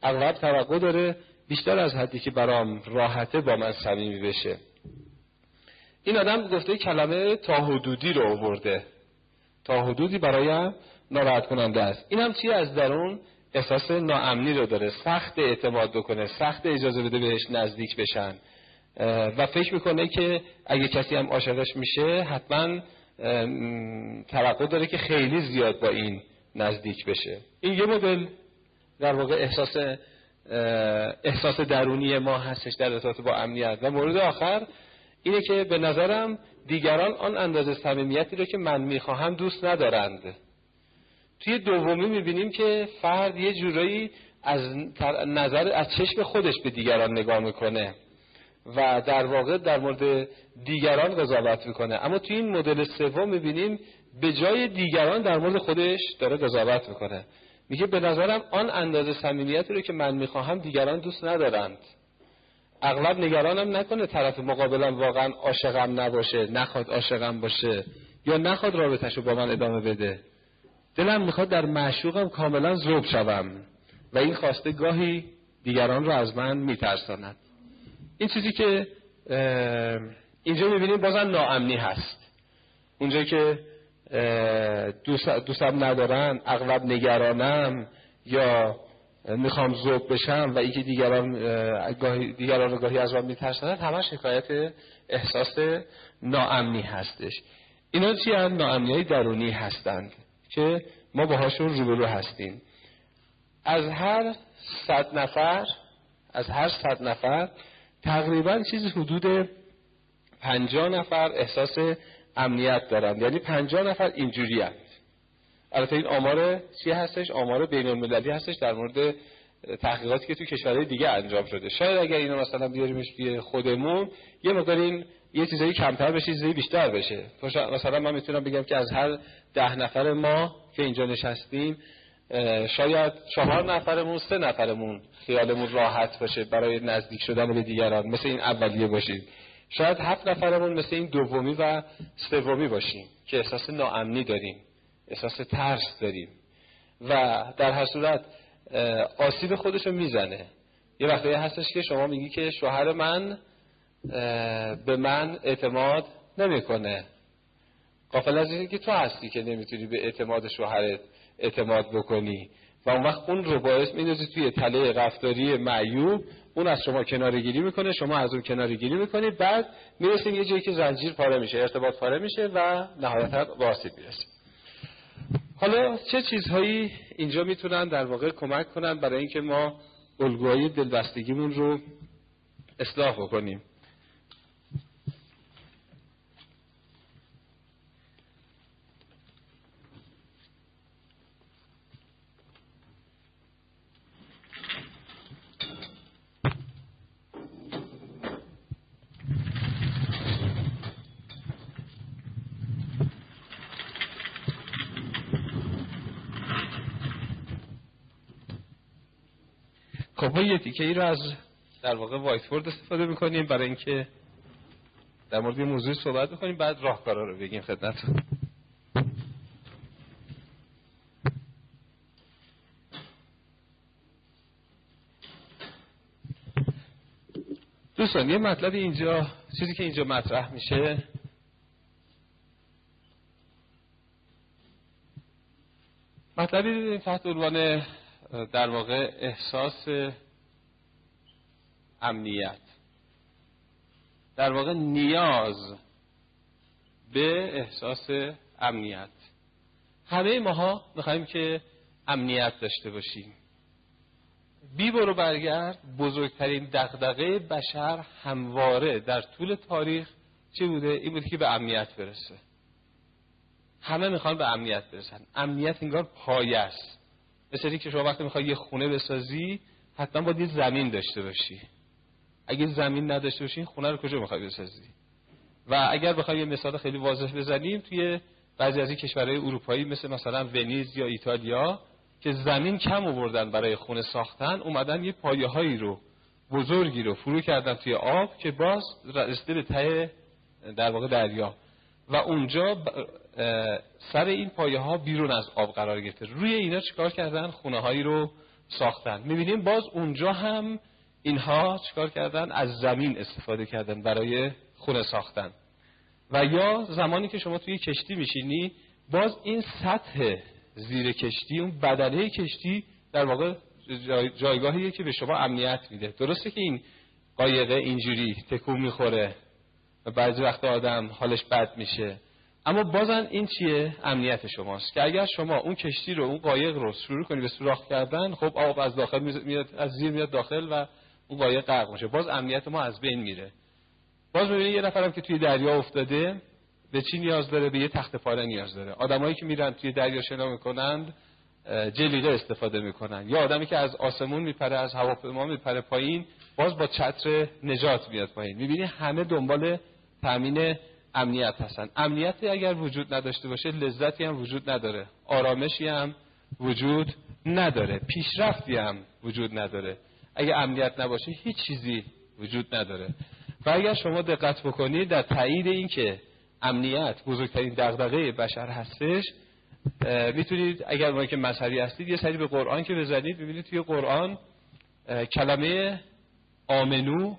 اغلب توقع داره بیشتر از حدی که برام راحته با من صمیمی بشه. این آدم گفته کلمه تا حدودی رو آورده. تا حدودی برایم ناراحت کننده است. این هم چی از درون؟ احساس ناامنی رو داره. سخت اعتماد بکنه سخت اجازه بده بهش نزدیک بشن. و فکر می‌کنه که اگه کسی هم عاشقش میشه حتما توقع داره که خیلی زیاد با این نزدیک بشه. این یه مدل در واقع احساس احساس درونی ما هستش در ارتباط با امنیت. و مورد آخر اینه که به نظرم دیگران آن اندازه صمیمیتی رو که من می‌خواهم دوست ندارند. توی دومی می‌بینیم که فرد یه جورایی از نظر از چشم خودش به دیگران نگاه می‌کنه و در واقع در مورد دیگران قضاوت می‌کنه. اما توی این مدل سوم می‌بینیم به جای دیگران در مورد خودش داره قضاوت می‌کنه. میگه به نظرم آن اندازه صمیمیتی رو که من می‌خواهم دیگران دوست ندارند. اغلب نگرانم نکنه طرف مقابلم واقعا عاشقم نباشه نخواد عاشقم باشه یا نخواد رابطش رو با من ادامه بده. دلم می‌خواد در معشوقم کاملا ذوب شوم و این خواسته گاهی دیگران رو از من میترساند. این چیزی که اینجا می‌بینیم بازم ناامنی هست. اونجایی که دوستم ندارن اغلب نگرانم یا می‌خوام ذوب بشم و اینکه دیگران دیگران گاهی از من میترسند همه شکایت احساس ناامنی هستش. اینا چی هم ناامنی های درونی هستند که ما باهاشون روبرو هستیم. از هر صد نفر از هر صد نفر تقریبا چیزی حدود پنجاه نفر احساس امنیت دارند یعنی پنجاه نفر اینجوری هست. البته این آمار چی هستش؟ آمار بین المللی هستش در مورد تحقیقاتی که تو کشورهای دیگه انجام شده. شاید اگر اینو مثلا بیاریمش توی خودمون یه مقدار این یه چیزایی کمتر بشه چیزایی بیشتر بشه. مثلا من می‌تونم بگم که از هر ده نفر ما که اینجا نشستیم شاید چهار نفرمون سه نفرمون خیالمون راحت باشه برای نزدیک شدن به دیگران. مثل این اولیه باشید. شاید هفت نفرمون مثل این دومی و سومی باشیم که احساس ناامنی داریم احساس ترس داریم و در هر صورت آسیب خودشو می‌زنه. یه وقتی هستش که شما میگی که شوهر من به من اعتماد نمی‌کنه. قافل از اینکه تو هستی که نمی‌تونی به اعتماد شوهرت اعتماد بکنی و اون وقت اون رو باعث میندازید توی تله رفتاری معیوب اون از شما کناره گیری می‌کنه شما از اون کناره گیری می‌کنید بعد می‌رسیم یه جایی که زنجیر پاره میشه ارتباط پاره میشه و نهایتا به می‌رسیم حالا چه چیزهایی اینجا می‌تونن در واقع کمک کنن برای اینکه ما الگوهای دلبستگیمون رو اصلاح بکنیم؟ خب ما یه ای رو از در واقع وایت بورد استفاده می‌کنیم. برای اینکه در مورد موضوع صحبت می‌کنیم بعد راهکارا رو بگیم خدمتتون. دوستان یه مطلب اینجا چیزی که اینجا مطرح میشه. مطلبی تحت عنوان در واقع احساس امنیت. در واقع نیاز به احساس امنیت. همه ماها می‌خوایم که امنیت داشته باشیم. بی برو برگرد بزرگترین دغدغه بشر همواره در طول تاریخ چه بوده؟ این بوده که به امنیت برسه. همه می‌خوان به امنیت برسن. امنیت انگار پایه است. مثل که شما وقتی می‌خوای یه خونه بسازی حتما باید یه زمین داشته باشی. اگه زمین نداشته باشی خونه رو کجا می‌خوای بسازی؟ و اگر بخوای یه مثال خیلی واضح بزنیم توی بعضی از کشورهای اروپایی مثل مثلا ونیز یا ایتالیا که زمین کم آوردن برای خونه ساختن اومدن یه پایه هایی رو بزرگی رو فرو کردن توی آب که باز رسیده به ته در واقع دریا. و اونجا سر این پایه ها بیرون از آب قرار گرفته. روی اینا چیکار کردن؟ خونه هایی رو ساختن. می‌بینیم باز اونجا هم اینها چیکار کردن؟ از زمین استفاده کردن برای خونه ساختن. و یا زمانی که شما توی کشتی میشینی باز این سطح زیر کشتی اون بدنه کشتی در واقع جایگاهیه که به شما امنیت میده. درسته که این قایقه اینجوری تکون می‌خوره. و بعضی وقت آدم حالش بد میشه. اما بازن این چیه؟ امنیت شماست. که اگر شما اون کشتی رو اون قایق رو شروع کنی به سوراخ کردن خب آب از داخل میاد از زیر میاد داخل و اون قایق غرق میشه. باز امنیت ما از بین میره. باز می‌بینید یه نفرم که توی دریا افتاده به چی نیاز داره؟ به یه تخت پاره نیاز داره. آدمایی که میرن توی دریا شنا می‌کنند جلیقه استفاده می‌کنن. یا آدمی که از آسمون میپره از هواپیما میپره پایین باز با چتر نجات میاد پایین. می‌بینی همه دنبال تامین امنیت هستن. امنیتی اگر وجود نداشته باشه لذتی هم وجود نداره. آرامشی هم وجود نداره. پیشرفتی هم وجود نداره. اگر امنیت نباشه هیچ چیزی وجود نداره. و اگر شما دقت بکنید در تایید این که امنیت بزرگترین دغدغه بشر هستش می‌تونید اگر ما که مذهبی هستید یه سری به قرآن که بزنید ببینید توی قرآن کلمه آمنو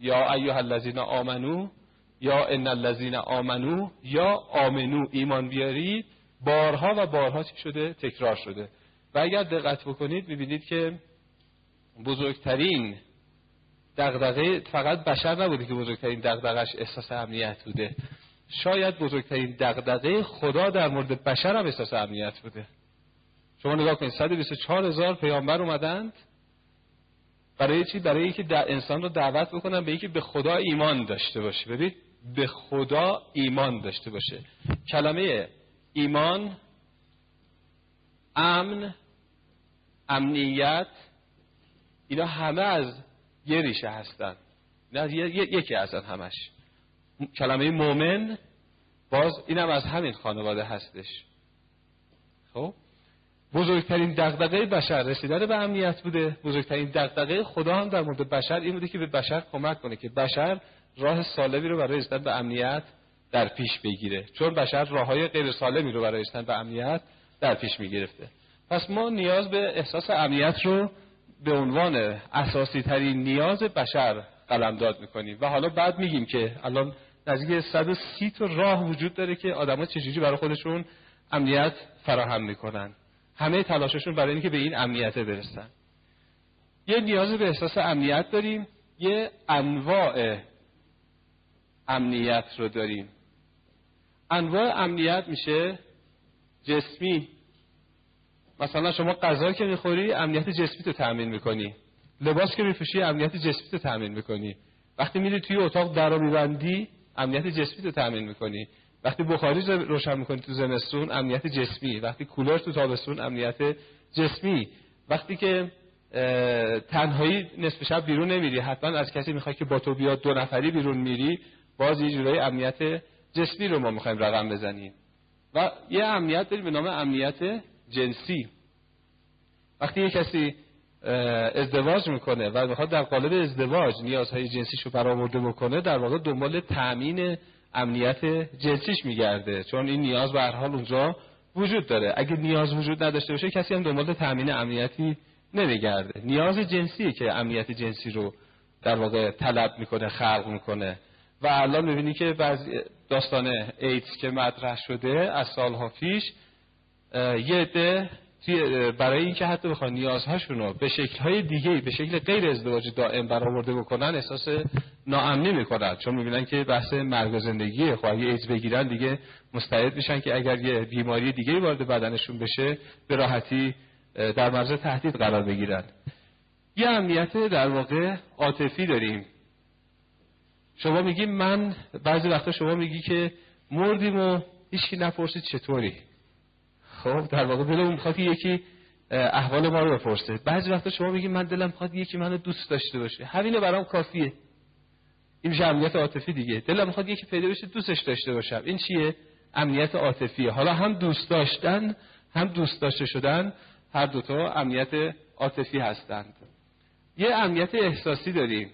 یا ایها الذین آمنو یا ان الذین آمنو یا آمنو ایمان بیارید. بارها و بارها چی شده؟ تکرار شده. و اگر دقت بکنید می‌بینید که بزرگترین دغدغه فقط بشر نبوده که بزرگترین دغدغش احساس امنیت بوده. شاید بزرگترین دغدغه خدا در مورد بشر هم احساس امنیت بوده. شما نگاه کنید 124 هزار پیامبر اومدند. برای چی؟ برای اینکه انسان رو دعوت بکنن به اینکه به خدا ایمان داشته باشه. ببین به خدا ایمان داشته باشه. کلمه ایمان امن امنیت اینا همه از یه ریشه هستن. نه یکی هستن همش. کلمه مؤمن باز اینم از همین خانواده هستش. خب؟ بزرگترین دغدغه بشر رسیدن به امنیت بوده. بزرگترین دغدغه خدا هم در مورد بشر این بوده که به بشر کمک کنه که بشر راه سالمی رو برای رسیدن به امنیت در پیش بگیره. چون بشر راه های غیر سالمی رو برای رسیدن به امنیت در پیش می‌گرفته. پس ما نیاز به احساس امنیت رو به عنوان اساسی ترین نیاز بشر قلمداد می‌کنیم. و حالا بعد میگیم که الان نزدیک 130 تا راه وجود داره که آدما چجوری برای خودشون امنیت فراهم می‌کنن. همه تلاششون برای اینکه به این امنیت برسن. یه نیاز به احساس امنیت داریم. یه انواع امنیت رو داریم. انواع امنیت میشه جسمی. مثلا شما غذا که می‌خوری امنیت جسمی تو تأمین می‌کنی. لباس که میپوشی امنیت جسمی تو تأمین می‌کنی. وقتی میری توی اتاق در رو میبندی امنیت جسمی تو تأمین می‌کنی. وقتی بخاری روشن می‌کنی تو زمستون امنیت جسمی. وقتی کولر تو تابستون امنیت جسمی. وقتی که تنهایی نصف شب بیرون نمیری حتما از کسی می‌خوای که با تو بیاد دو نفری بیرون میری. باز یه جورایی امنیت جسمی رو ما می‌خوایم رقم بزنیم. و یه امنیت داریم به نام امنیت جنسی. وقتی یه کسی ازدواج می‌کنه و می‌خواد در قالب ازدواج نیازهای جنسیش رو برآورده بکنه در واقع دنبال تأمین امنیت جنسیش میگرده. چون این نیاز به هر حال اونجا وجود داره. اگه نیاز وجود نداشته باشه کسی هم دنبال تأمین امنیتی نمیگرده. نیاز جنسیه که امنیت جنسی رو در واقع طلب می‌کنه خلق می‌کنه. و الان می‌بینی که بعضی داستان ایدز که مطرح شده از سالها پیش یه عده برای اینکه حتی بخوان نیازهاشون رو به شکلهای دیگه به شکل غیر ازدواج دائم برآورده بکنن احساس ناامنی می‌کنن. چون می‌بینن که بحث مرگ و زندگیه خب اگه ایدز بگیرن دیگه مستعد میشن که اگر یه بیماری دیگه وارد بدنشون بشه به راحتی در مرز تهدید قرار بگیرن. یه امنیت در واقع عاطفی داریم. شما میگی من بعضی وقتا شما میگی که مردیم و هیچکی نپرسید چطوری. خب در واقع دلم می‌خواد یکی احوال ما رو بپرسه. بعضی وقتا شما میگی من دلم می‌خواد یکی منو دوست داشته باشه. همینه برام کافیه. این میشه امنیت عاطفی دیگه. دلم می‌خواد یکی پیدا بشه دوستش داشته باشم. این چیه؟ امنیت عاطفیه. حالا هم دوست داشتن هم دوست داشته شدن هر دوتا امنیت عاطفی هستند. یه امنیت احساسی داریم.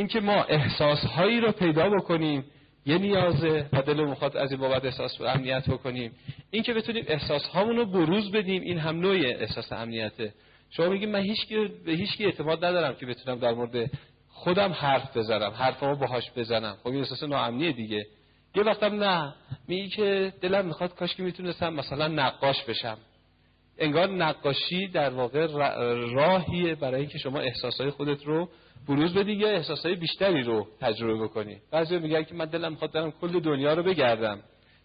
اینکه ما احساسهایی رو پیدا بکنیم یه نیازه و دل می‌خواد از این بابت احساس و امنیت بکنیم. این که بتونیم احساس هامون رو بروز بدیم این هم نوع احساس امنیته شما میگید من هیچ به هیچ اعتماد ندارم که بتونم در مورد خودم حرف بزنم حرفمو باهاش بزنم. خب این احساس ناامنیه دیگه. یه وقتم نه. میگی که دلم می‌خواد کاش که می‌تونستم مثلا نقاش بشم. انگار نقاشی در واقع راهیه برای اینکه شما احساسهای خودت رو بروز بدی یا احساسهای بیشتری رو تجربه بکنی. بعضی میگن که من دلم می‌خواد برم کل دنیا رو بگردم.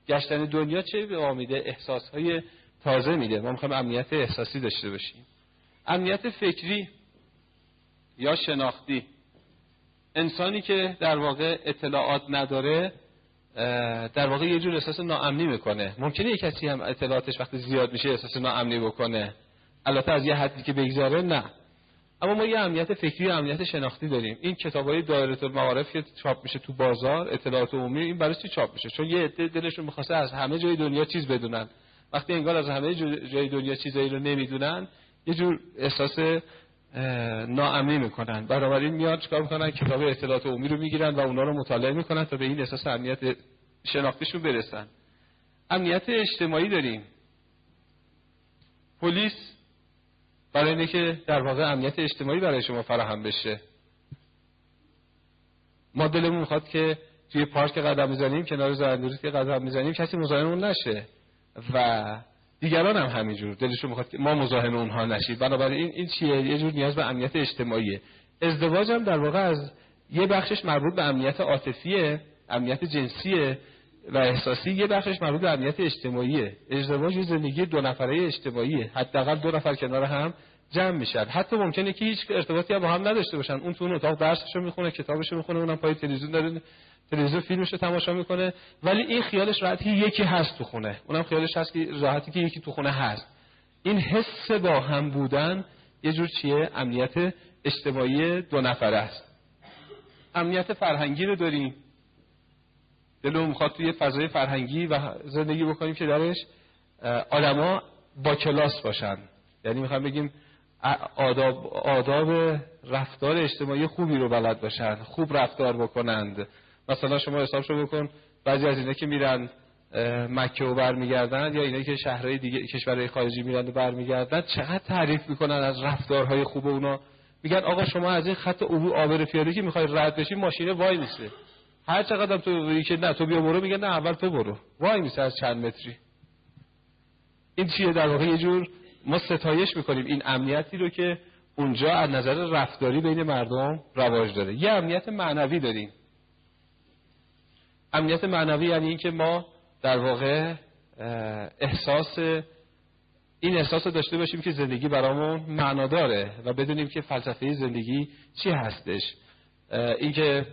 گشتن دنیا چه به ما میده احساسهای تازه میده؟ ما می‌خوایم امنیت احساسی داشته باشیم. امنیت فکری یا شناختی. انسانی که در واقع اطلاعات نداره در واقع یه جور احساس ناامنی می‌کنه. ممکنه یه کسی هم اطلاعاتش وقتی زیاد میشه احساس ناامنی بکنه. البته از یه حدی که بگذاره نه. اما ما یه امنیت فکری و امنیت شناختی داریم. این کتابای دایره المعارف که چاپ میشه تو بازار اطلاعات عمومی این برای چی چاپ میشه؟ چون یه عده دلشون می‌خواسته از همه جای دنیا چیز بدونن. وقتی انگار از همه جای دنیا چیزایی رو نمی‌دونن یه جور احساس ناامنی می‌کنن. بنابراین میاد چیکار می‌کنن؟ کتاب اطلاعات عمومی رو می‌گیرن و اونا رو مطالعه می‌کنن تا به این احساس امنیت شناختیشون برسن. امنیت اجتماعی داریم. پلیس برای اینه که در واقع امنیت اجتماعی برای شما فراهم بشه. ما دلمون می‌خواد که توی پارک قدم می‌زنیم کنار زرندوری که قدم می‌زنیم کسی مزاحم نشه. و دیگران هم همینجور. دلشون می‌خواد که ما مزاحم اونها نشیم. بنابراین این این چیه؟ یه جور نیاز به امنیت اجتماعیه ازدواج هم در واقع از یه بخشش مربوط به امنیت عاطفیه امنیت جنسیه. و احساسی یه بخشش مربوط به امنیت اجتماعیه. ازدواج زندگی دو نفره اجتماعیه. حداقل دو نفر کنار هم جمع میشن. حتی ممکنه که هیچ ارتباطی با هم نداشته باشن. اون تو اون اتاق درسشو می‌خونه کتابشو می‌خونه اونم پای تلویزیون داره تلویزیون فیلمش رو تماشا می‌کنه. ولی این خیالش راحتی یکی هست تو خونه. اونم خیالش هست که راحتی که یکی تو خونه هست. این حس با هم بودن یه جور چیه؟ امنیت اجتماعی دو نفره است. امنیت فرهنگی رو داریم. دلو می‌خواد توی فضای فرهنگی و زندگی بکنیم که درش آدما با کلاس باشن. یعنی می‌خوام بگیم آداب, آداب رفتار اجتماعی خوبی رو بلد باشن خوب رفتار بکنند مثلا شما حساب شو بکن بعضی از اینا که میرن مکه و برمیگردن یا اینا که شهرهای دیگه کشورهای خارجی میرن و برمیگردن چقدر تعریف می‌کنن از رفتارهای خوب اونا؟ میگن آقا شما از این خط عبور آبر پیاده که می‌خوای رد بشی ماشین وای میسه. هر چقدر تو که نه تو بیا برو میگن نه اول تو برو. وای میسه از چند متری. این چیه در واقع؟ یه جور ما ستایش می‌کنیم این امنیتی رو که اونجا از نظر رفتاری بین مردم رواج داره. یه امنیت معنوی داریم. امنیت معنوی یعنی اینکه ما در واقع احساس این احساس داشته باشیم که زندگی برامون معنا داره و بدونیم که فلسفه زندگی چی هستش. اینکه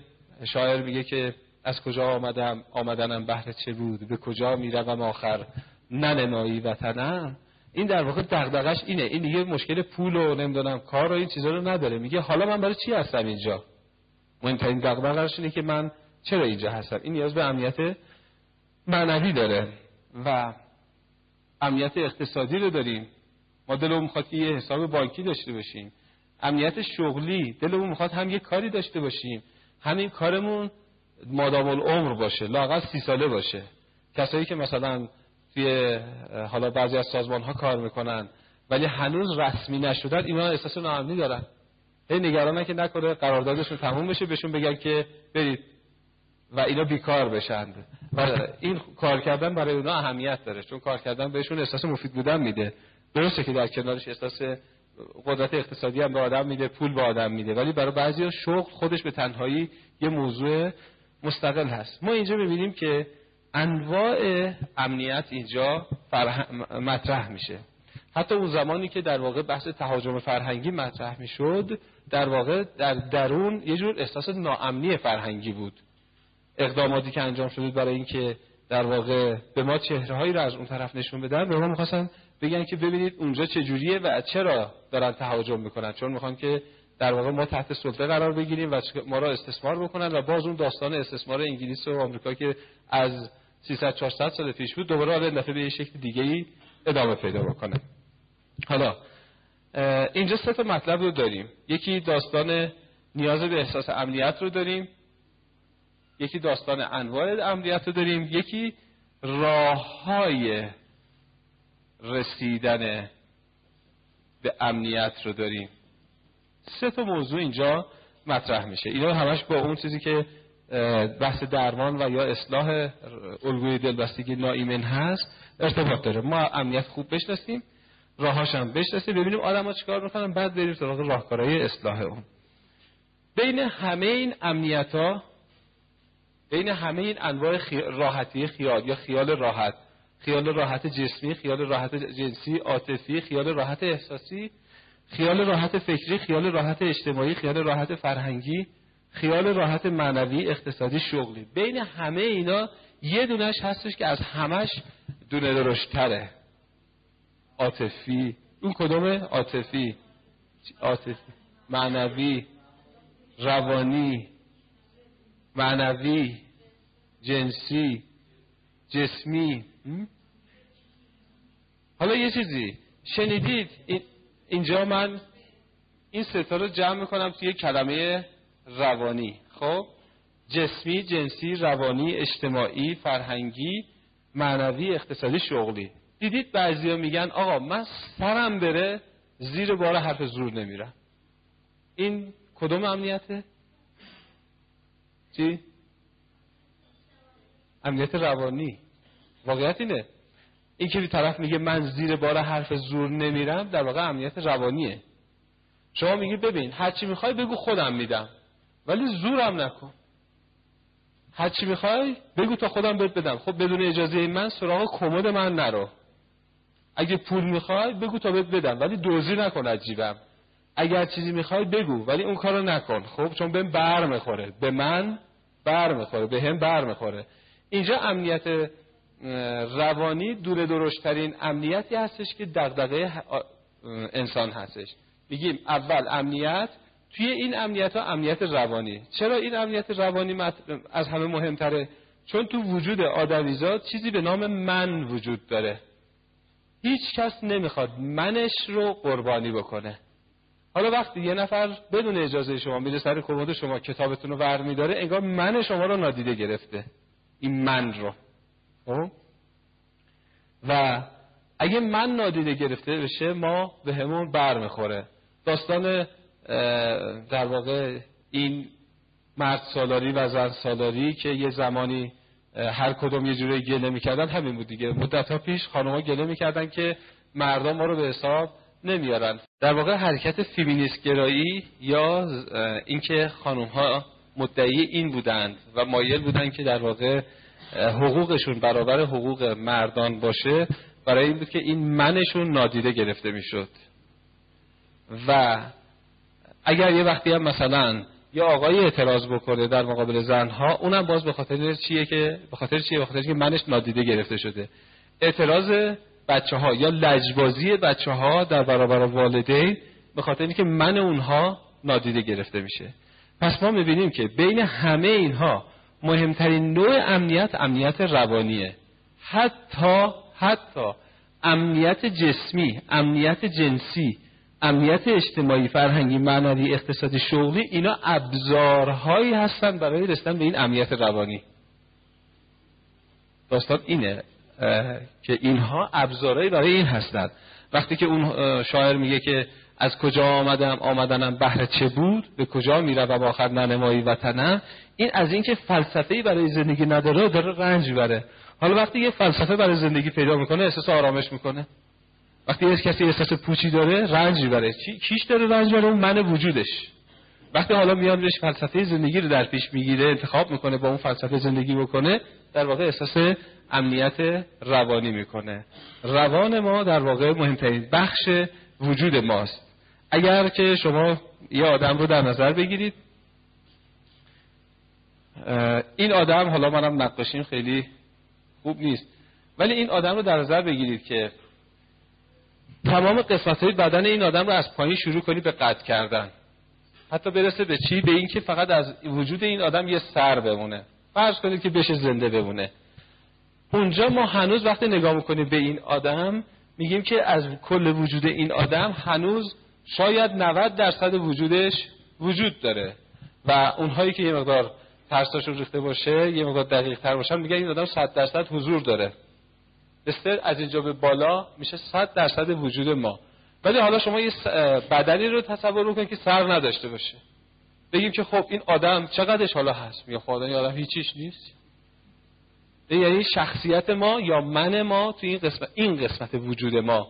شاعر میگه که از کجا آمدم؟ آمدنم بهر چه بود؟ به کجا می‌روم آخر؟ ننمایی وطنم. این در واقع دغدغش اینه. این دیگه مشکل پول و نمی‌دونم کار و این چیزا رو نداره. میگه حالا من برای چی هستم اینجا؟ مهمترین دغدغش اینه که من چرا اینجا هستم؟ این نیاز به امنیت معنوی داره و امنیت اقتصادی رو داریم. ما دلمون می‌خواد که یه حساب بانکی داشته باشیم. امنیت شغلی دلمون می‌خواد هم یه کاری داشته باشیم. همین کارمون مادام العمر باشه لاقل سی ساله باشه. کسایی که مثلا توی حالا بعضی از سازمان ها کار می‌کنن ولی هنوز رسمی نشدن اینا احساس ناامنی دارن. هی نگرانن که نکنه قراردادشون تموم بشه بهشون بگن که برید. و اینا بیکار بشن. و این کار کردن برای اونا اهمیت داره چون کار کردن بهشون احساس مفید بودن میده. درسته که در کنارش احساس قدرت اقتصادی هم به آدم میده پول به آدم میده. ولی برای بعضی شغل خودش به تنهایی یه موضوع مستقل هست. ما اینجا ببینیم که انواع امنیت اینجا مطرح میشه. حتی اون زمانی که در واقع بحث تهاجم فرهنگی مطرح می‌شد در واقع در درون یه جور احساس ناامنی فرهنگی بود. اقداماتی که انجام شده برای اینکه در واقع به ما چهره هایی رو از اون طرف نشون بدن به ما می‌خواستن بگن که ببینید اونجا چجوریه و چرا دارن تهاجم می‌کنن چون می‌خوان که در واقع ما تحت سلطه قرار بگیریم و ما را استثمار بکنن و باز اون داستان استثمار انگلیس و آمریکا که از 300 400 سال پیش بود دوباره دفعه به یه شکل دیگه ای ادامه پیدا بکنه. حالا اینجا سه تا مطلب رو داریم. یکی داستان نیاز به احساس امنیت رو داریم. یکی داستان انواع امنیت رو داریم. یکی راه های رسیدن به امنیت رو داریم. سه تا موضوع اینجا مطرح میشه. اینا همش با اون چیزی که بحث درمان و یا اصلاح الگوی دلبستگی ناایمن هست ارتباط داره. ما امنیت خوب بشناسیم راهاش هم بشناسیم ببینیم آدم ها چیکار می‌کنن بعد بریم سراغ راهکارهای اصلاح اون. بین همه این امنیت ها بین همه این انواع راحتی خیال یا خیال راحت خیال راحت جسمی خیال راحت جنسی عاطفی خیال راحت احساسی خیال راحت فکری خیال راحت اجتماعی خیال راحت فرهنگی خیال راحت معنوی اقتصادی شغلی. بین همه اینا یه دونش هستش که از همش دونه درشتره. عاطفی. اون کدومه؟ عاطفی. عاطفی. معنوی. روانی. معنوی. جنسی. جسمی. حالا یه چیزی. شنیدید؟ اینجا من این ستا رو جمع می‌کنم توی کلمه روانی. خب؟ جسمی جنسی روانی اجتماعی فرهنگی معنوی اقتصادی شغلی. دیدید بعضیا میگن آقا من سرم بره زیر بار حرف زور نمیرم. این کدوم امنیته؟ چی؟ امنیت روانی. واقعیت اینه. این که طرف میگه من زیر بار حرف زور نمیرم در واقع امنیت روانیه. شما میگی ببین هرچی می‌خوای بگو خودم میدم ولی زورم نکن. هرچی می‌خوای بگو تا خودم بهت بدم. خب بدون اجازه من سراغ کمد من نرو. اگه پول می‌خوای بگو تا بهت بدم ولی دوزی نکن عجیبم. اگر چیزی می‌خوای بگو ولی اون کارو نکن. خب چون بهم بر می‌خوره. به من بر می‌خوره. به هم بر می‌خوره. اینجا امنیت روانی دور درشترین امنیتی هستش که دغدغه انسان هستش. میگیم اول امنیت توی این امنیت ها امنیت روانی. چرا این امنیت روانی از همه مهمتره؟ چون تو وجود آدمیزاد چیزی به نام من وجود داره. هیچ کس نمی‌خواد منش رو قربانی بکنه. حالا وقتی یه نفر بدون اجازه شما میره سر کمد شما کتابتون رو ور میداره انگار من شما رو نادیده گرفته. این من رو. خب؟ و اگه من نادیده گرفته بشه ما به همون بر می‌خوره. داستان در واقع این مرد سالاری و زن سالاری که یه زمانی هر کدوم یه جوری گله می‌کردن همین بود دیگه. مدت ها پیش خانمها گله می‌کردن که مردم ما رو به حساب نمیارن در واقع حرکت فیمینیست گرایی یا اینکه خانم ها مدعی این بودند و مایل بودند که در واقع حقوقشون برابر حقوق مردان باشه برای این بود که این منشون نادیده گرفته می‌شد. و اگر یه وقتی هم مثلا یا آقای اعتراض بکنه در مقابل زنها اونم باز به خاطر چیه که به خاطر چیه؟ به خاطر که منش نادیده گرفته شده. اعتراض بچه ها یا لجبازی بچه ها در برابر والدین به خاطر اینکه من اونها نادیده گرفته میشه. پس ما می‌بینیم که بین همه اینها مهمترین نوع امنیت امنیت روانیه. حتی حتی امنیت جسمی امنیت جنسی امنیت اجتماعی فرهنگی معنوی اقتصادی شغلی اینا ابزارهایی هستند برای رسیدن به این امنیت روانی. داستان اینه که اینها ابزارهایی برای این هستند وقتی که اون شاعر میگه که از کجا آمدم آمدنم بهر چه بود به کجا می‌روم آخر ننمایی وطنم؟ این از اینکه فلسفه‌ای برای زندگی نداره داره رنج بره حالا وقتی یه فلسفه برای زندگی پیدا می‌کنه احساس آرامش می‌کنه. وقتی یه کسی احساس پوچی داره رنج بره چی کیش داره رنج بره اون من وجودش. وقتی حالا میاد بهش فلسفه زندگی رو در پیش می‌گیره انتخاب می‌کنه با اون فلسفه زندگی بکنه در واقع احساس امنیت روانی می‌کنه. روان ما در واقع مهمترین بخش وجود ماست. اگر که شما یه آدم رو در نظر بگیرید این آدم حالا منم نقاشیم خیلی خوب نیست ولی این آدم رو در نظر بگیرید که تمام قسمت های بدن این آدم رو از پایین شروع کنید به قطع کردن. حتی برسه به چی؟ به اینکه فقط از وجود این آدم یه سر بمونه. فرض کنید که بشه زنده بمونه. اونجا ما هنوز وقتی نگاه می‌کنیم به این آدم میگیم که از کل وجود این آدم هنوز شاید 90 درصد وجودش وجود داره. و اونهایی که یه مقدار ترساشون ریخته باشه یه مقدار دقیق تر باشن میگن این آدم 100 درصد حضور داره. استر از اینجا به بالا میشه 100 درصد وجود ما. ولی حالا شما یه بدنی رو تصور کنید که سر نداشته باشه. بگیم که خب این آدم چقدرش حالا هست؟ میگه خدا این آدم هیچیش نیست. یعنی شخصیت ما یا من ما تو این قسمت این قسمت وجود ما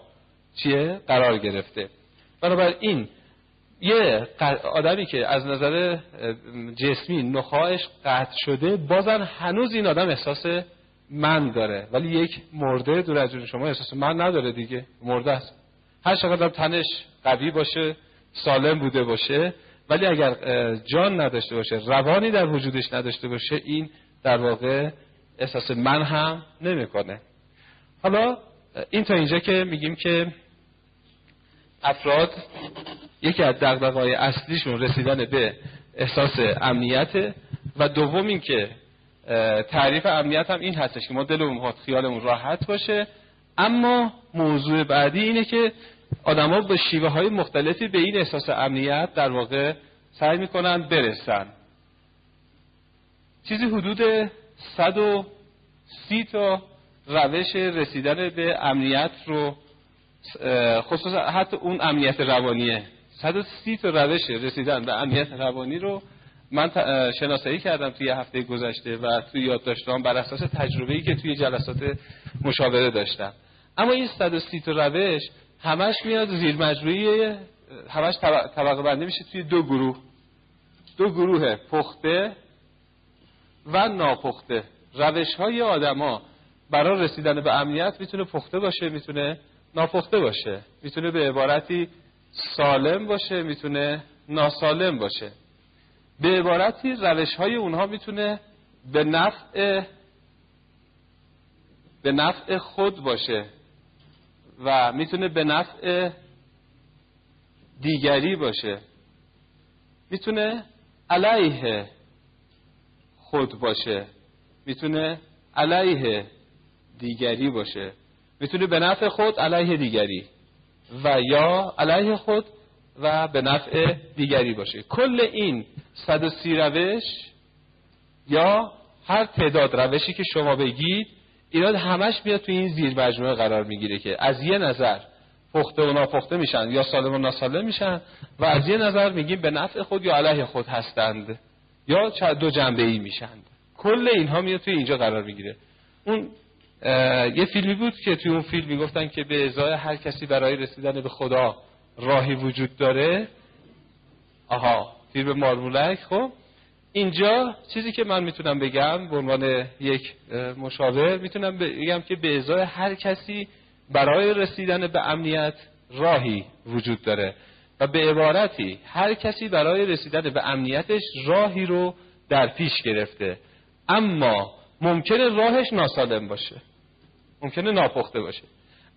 چیه؟ قرار گرفته. بنابراین یه آدمی که از نظر جسمی نخواهش قطع شده بازن هنوز این آدم احساس من داره. ولی یک مرده دور از شما احساس من نداره دیگه. مرده است. هر چقدر تنش قوی باشه سالم بوده باشه ولی اگر جان نداشته باشه روانی در وجودش نداشته باشه این در واقع احساس من هم نمی‌کنه. حالا این تا اینجا که میگیم که افراد یکی از دغدغه‌های اصلیشون رسیدن به احساس امنیت و دوم این که تعریف امنیت هم این هستش که ما دلمون خیالمون راحت باشه. اما موضوع بعدی اینه که آدما به شیوه های مختلفی به این احساس امنیت در واقع سعی می‌کنن برسن. چیزی حدود 130 تا روش رسیدن به امنیت رو خصوصا حتی اون امنیت روانیه. 130 تا روش رسیدن به امنیت روانی رو من شناسایی کردم توی هفته گذشته و توی یادداشتام بر اساس تجربه‌ای که توی جلسات مشاوره داشتم. اما این 130 تا روش همش میاد زیر مجموعه همش طبقه بندی میشه توی دو گروه. دو گروه پخته و ناپخته. روش های آدما برای رسیدن به امنیت می‌تونه پخته باشه می‌تونه ناپخته باشه. می‌تونه به عبارتی سالم باشه می‌تونه ناسالم باشه. به عبارتی روش های اونها می‌تونه به نفع به نفع خود باشه و می‌تونه به نفع دیگری باشه. می‌تونه علیه خود باشه. می‌تونه علیه دیگری باشه. می‌تونه به نفع خود علیه دیگری و یا علیه خود و به نفع دیگری باشه کل این 130 روش یا هر تعداد روشی که شما بگید اینا همش میاد توی این زیر مجموعه قرار می‌گیره که از یه نظر پخته و ناپخته میشن یا سالم و ناسالم میشن و از یه نظر میگیم به نفع خود یا علیه خود هستند یا دو جنبه ای میشند کل اینها میاد توی اینجا قرار می‌گیره. اون یه فیلمی بود که توی اون فیلم می‌گفتن که به ازای هر کسی برای رسیدن به خدا راهی وجود داره. آها فیلم مارمولک خب. اینجا چیزی که من می‌تونم بگم به عنوان یک مشاور می‌تونم بگم که به ازای هر کسی برای رسیدن به امنیت راهی وجود داره. و به عبارتی هر کسی برای رسیدن به امنیتش راهی رو در پیش گرفته. اما ممکنه راهش ناسالم باشه. ممکنه ناپخته باشه.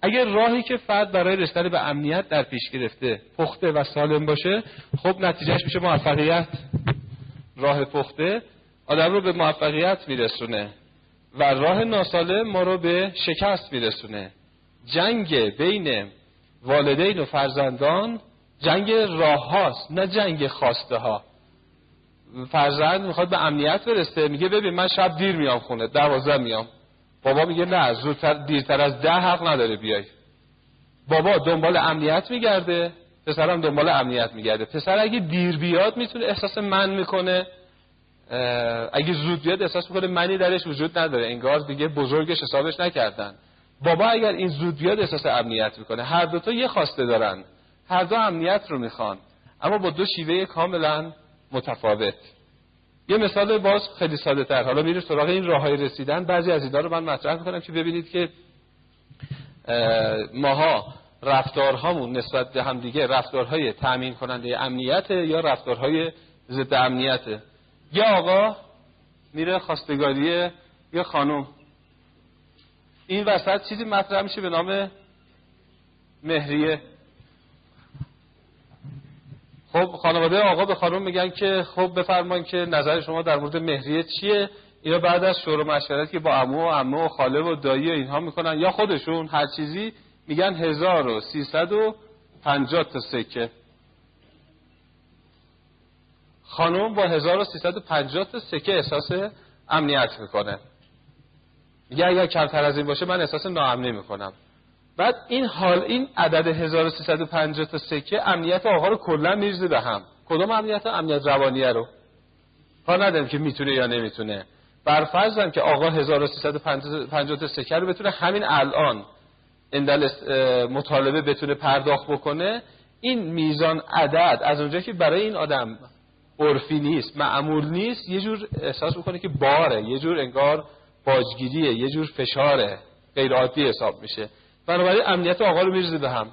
اگر راهی که فرد برای رسیدن به امنیت در پیش گرفته پخته و سالم باشه خب نتیجهش میشه موفقیت. راه پخته آدم رو به موفقیت میرسونه و راه ناسالم ما رو به شکست میرسونه. جنگ بین والدین و فرزندان جنگ راه هاست نه جنگ خواسته ها. فرزند می‌خواد به امنیت برسه میگه ببین من شب دیر میام خونه دوازده میام. بابا میگه نه زودتر دیرتر از ده حق نداره بیای. بابا دنبال امنیت میگرده پسرم دنبال امنیت میگرده. پسر اگه دیر بیاد می‌تونه احساس من می‌کنه. اگه زود بیاد احساس می‌کنه منی درش وجود نداره. انگار دیگه بزرگش حسابش نکردن. بابا اگر این زود بیاد احساس امنیت می‌کنه. هر دوتا یه خواسته دارن. هر دو امنیت رو می‌خوان. اما با دو شیوه کاملا متفاوت. یه مثال باز خیلی ساده تر. حالا میریم سراغ این راه های رسیدن. بعضی از اینا رو من مطرح می‌کنم که ببینید که ماها رفتارهامون نسبت به هم دیگه رفتارهای تأمین کننده امنیت یا رفتارهای ضد امنیته. یه آقا میره خواستگاری یه خانم. این وسط چیزی مطرح میشه به نام مهریه. خب خانواده آقا به خانم میگن که خب بفرمایید که نظر شما در مورد مهریه چیه؟ اینا بعد از شور و مشورت که با عمو و عمه و خاله و دایی اینها می‌کنن یا خودشون هر چیزی میگن 1350 تا سکه. خانم با 1350 تا سکه احساس امنیت می‌کنه. میگه اگر کمتر از این باشه من احساس ناامنی می‌کنم. بعد این حال این عدد 1350 تا سکه امنیت آقا رو کلا میرزه به هم. کدوم امنیت؟ امنیت روانیه رو. ها نداریم که می‌تونه یا نمی‌تونه. بر فرضم که آقا 1350 تا سکه رو بتونه همین الان اندل مطالبه بتونه پرداخت بکنه این میزان عدد از اونجا که برای این آدم عرفی نیست معمول نیست یه جور احساس می‌کنه که باره یه جور انگار باجگیریه یه جور فشاره غیر عادی حساب میشه. بنابراین امنیت آقا رو میرزه به هم.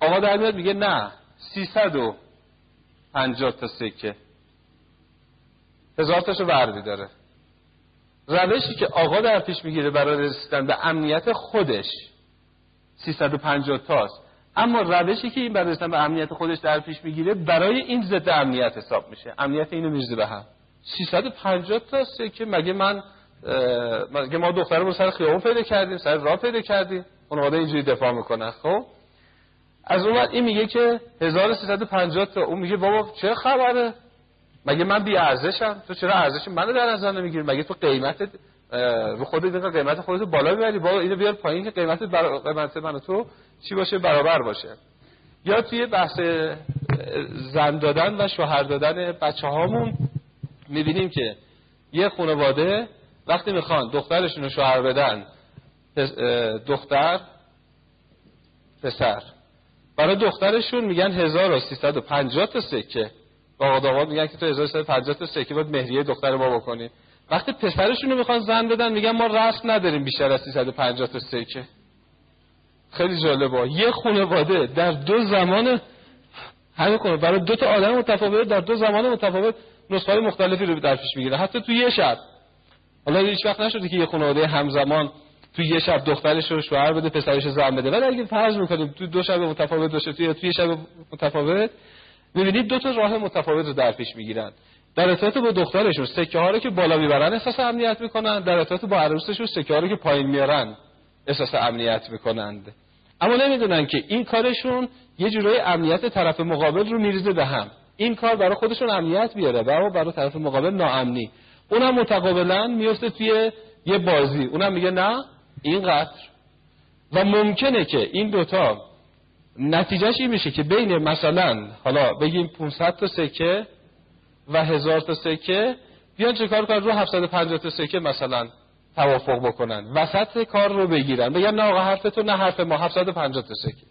آقا در میاد میگه نه 350 تا سکه. هزار تاشو بردی داره. روشی که آقا در پیش می‌گیره برای رسیدن به امنیت خودش 350 تاست. اما روشی که این برای رسیدن به امنیت خودش در پیش می‌گیره برای این ضد امنیت حساب میشه. امنیت اینو میرزه به هم. 350 تا سکه مگه من مگه ما دخترمون سر خیابون پیدا کردیم سر راه پیدا کردیم؟ خانواده اینجوری دفاع می‌کنن خب؟ از اون این میگه که 1350 تا. اون میگه بابا چه خبره؟ مگه من بی ارزشم؟ تو چرا ارزش منو در نظر نمی‌گیری؟ مگه تو قیمت رو خودت قیمت خودت بالا می‌بری بابا اینو بیار پایین که قیمت بر... قیمت من تو چی باشه؟ برابر باشه. یا توی بحث زن دادن و شوهر دادن بچه هامون می‌بینیم که یه خانواده وقتی می‌خوان دخترشون رو شوهر بدن دختر پسر. برای دخترشون میگن 1350 تا سکه. با آقا میگن که تو 1350 تا سکه باید مهریه دختر ما بکنی. وقتی پسرشون رو می‌خوان زن بدن میگن ما رسم نداریم بیشتر از 350 تا سکه. خیلی جالبه. یه خانواده در دو زمان همه کنه برای دو تا آدم متفاوت در دو زمان متفاوت نسخه مختلفی رو در پیش می‌گیره. حتی تو یه شب. حالا هیچ وقت نشده که یه خانواده همزمان تو یه شب دخترش رو شوهر بده پسرش رو زن بده. ولی اگه فرض می‌کنیم تو دو شب متفاوت باشه توی توی شب متفاوت می‌بینید دو تا راه متفاوت رو در پیش می‌گیرن. در ارتباط با دخترشون سکه ها که بالا می‌برن احساس امنیت می‌کنن. در ارتباط با عروسشون سکه ها که پایین میارن احساس امنیت می‌کنند. اما نمی‌دونن که این کارشون یه جورای امنیت طرف مقابل رو میریزه به هم. این کار برای خودشون امنیت بیاره و برای طرف مقابل ناامنی. اونم متقابلا میفته توی یه بازی. اونم میگه نه اینقدر. و ممکنه که این دوتا نتیجهش این میشه که بین مثلا حالا بگیم 500 تا سکه و هزار تا سکه بیان چه کار کنن؟ رو 750 تا سکه مثلا توافق بکنن. وسط کار رو بگیرن. بگن نه آقا حرف تو نه حرف ما 750 تا سکه.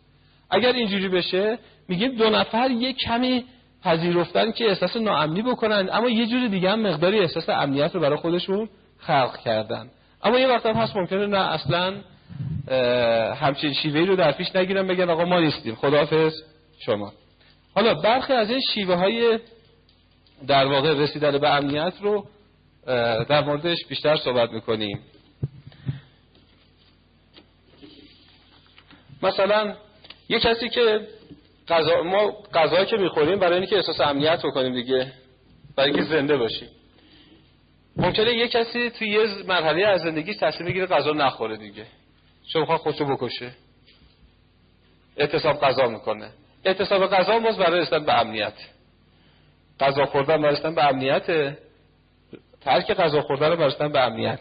اگر اینجوری بشه میگیم دو نفر یه کمی پذیرفتن که احساس ناامنی بکنن اما یه جور دیگه هم مقداری احساس امنیت رو برای خودشون خلق کردن. اما یه وقت هم هست ممکنه نه اصلا همچین شیوهی رو در پیش نگیرن بگن آقا ما نیستیم. خداحافظ شما. حالا برخی از این شیوه های در واقع رسیدن به امنیت رو در موردش بیشتر صحبت می‌کنیم. مثلا یه کسی که غذا ما غذایی که می‌خوریم برای اینکه احساس امنیت بکنیم دیگه برای اینکه زنده باشیم. ممکنه یه کسی توی یه مرحله از زندگی تصمیم بگیره غذا نخوره دیگه. چون می‌خواد خودشو بکشه. اعتصاب غذا می‌کنه. اعتصاب غذا مز برای رسیدن به امنیت. غذا خوردن برای رسیدن به امنیت. ترک غذا خوردن برای رسیدن به امنیت.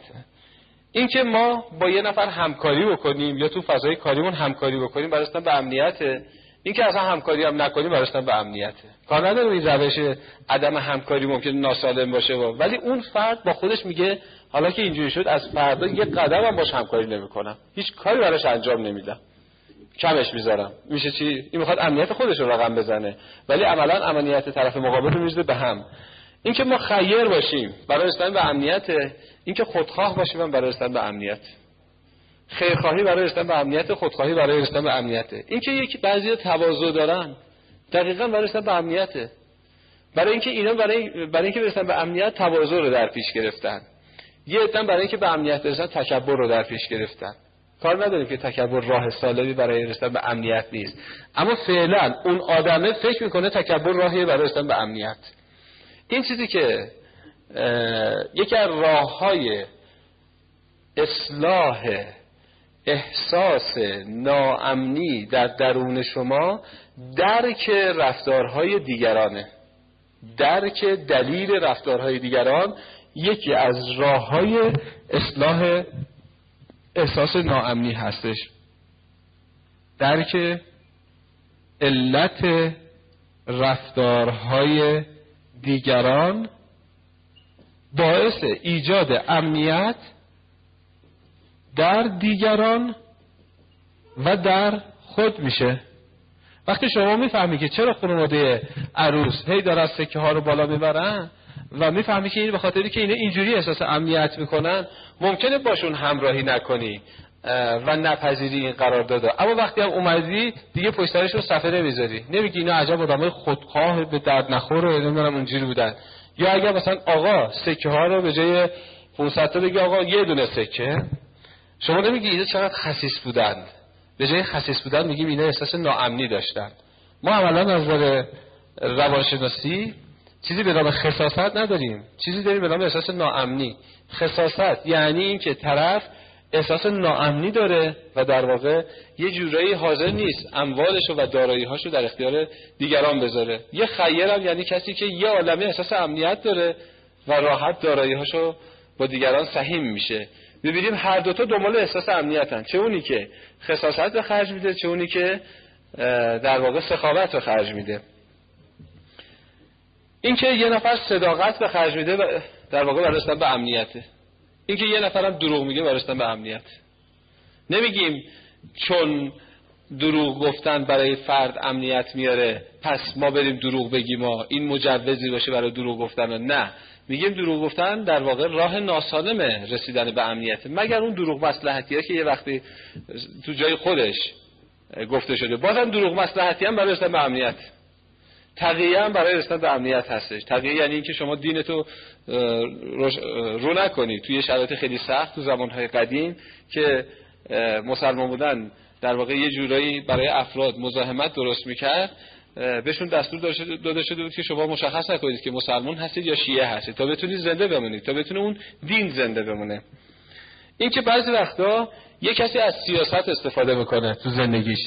اینکه ما با یه نفر همکاری بکنیم یا تو فضای کاریمون همکاری بکنیم برای رسیدن به امنیت اینکه اصلا همکاری هم نکنیم رسیدن به امنیت کار نداره این روش عدم همکاری ممکن ناسالم باشه ولی اون فرد با خودش میگه حالا که اینجوری شد از فردا یه قدم هم باش همکاری نمی‌کنم. هیچ کاری براش انجام نمیدم. کمش می‌ذارم. میشه چی؟ این می‌خواد امنیت خودش رو رقم بزنه. ولی عملا امنیت طرف مقابل رو می‌زده به هم. اینکه ما خیر باشیم برای رسیدن به امنیت اینکه خودخواه باشیم برای رسیدن به امنیت. خیرخواهی برای رسیدن به امنیت خودخواهی برای رسیدن به امنیت. اینکه یک بعضی تواضع دارن دقیقا برای رسیدن به امنیت. برای اینکه اینا برای برای اینکه برسن به امنیت تواضع رو در پیش گرفتن. یه عده برای اینکه به امنیت برسن تکبر رو در پیش گرفتن. کار نداریم که تکبر راه سالمی برای رسیدن به امنیت نیست. اما فعلا اون آدمه فکر می‌کنه تکبر راهی برای رسیدن به امنیت. این چیزی که یکی از راه های اصلاح احساس ناامنی در درون شما درک رفتارهای دیگرانه. درک دلیل رفتارهای دیگران یکی از راه های اصلاح احساس ناامنی هستش. درک علت رفتارهای دیگران باعث ایجاد امنیت در دیگران و در خود میشه. وقتی شما می‌فهمی که چرا خانواده عروس هی از سکه ها رو بالا می‌برن و می‌فهمی که این به خاطری که اینا اینجوری احساس امنیت می‌کنن ممکنه باشون همراهی نکنی و نپذیری این قرار داده اما وقتی هم اومدی دیگه پشت رو صفحه نمی‌ذاری. نمیگی اینا عجب آدمای خودخواه به درد نخور نمی‌دونم اونجوری بودن. یا اگر مثلا آقا سکه ها رو به جای 500 تا بگی آقا یه دونه سکه. شما نمیگی اینا چقدر خسیس بودند به جای خسیس بودن میگیم اینا احساس ناامنی داشتن. ما عملا از نظر روانشناسی چیزی به نام خصاصت نداریم. چیزی داریم به نام احساس ناامنی. خصاصت یعنی اینکه طرف احساس ناامنی داره و در واقع یه جورایی حاضر نیست اموالش و دارایی‌هاشو در اختیار دیگران بذاره. یه خیر هم یعنی کسی که یه عالمه احساس امنیت داره و راحت دارایی‌هاشو با دیگران سهیم میشه. ببینیم هر دوتا دنبال احساس امنیتن. چه اونی که خصاصت به خرج میده چه اونی که در واقع سخاوت به خرج میده. اینکه یه نفر صداقت به خرج میده در واقع برای به امنیته اینکه یه نفرم دروغ میگه برای به امنیت. نمیگیم چون دروغ گفتن برای فرد امنیت میاره پس ما بریم دروغ بگیم ما این مجوزی باشه برای دروغ گفتن. نه. میگیم دروغ گفتن در واقع راه ناسالمه رسیدن به امنیت. مگر اون دروغ مصلحتیه که یه وقتی تو جای خودش گفته شده. بازم دروغ مصلحتی هم برای رسیدن به امنیت. تقیه هم برای رسیدن به امنیت هستش. تقیه یعنی اینکه شما دینتو رو نکنی. توی شرایط خیلی سخت تو زمانهای قدیم که مسلمان بودن در واقع یه جورایی برای افراد مزاحمت درست می‌کرد. بهشون دستور داده شده بود که شما مشخص نکنید که مسلمان هستید یا شیعه هستید. تا بتونید زنده بمونید تا بتونه اون دین زنده بمونه. این که بعضی وقتا یه کسی از سیاست استفاده می‌کنه تو زندگیش.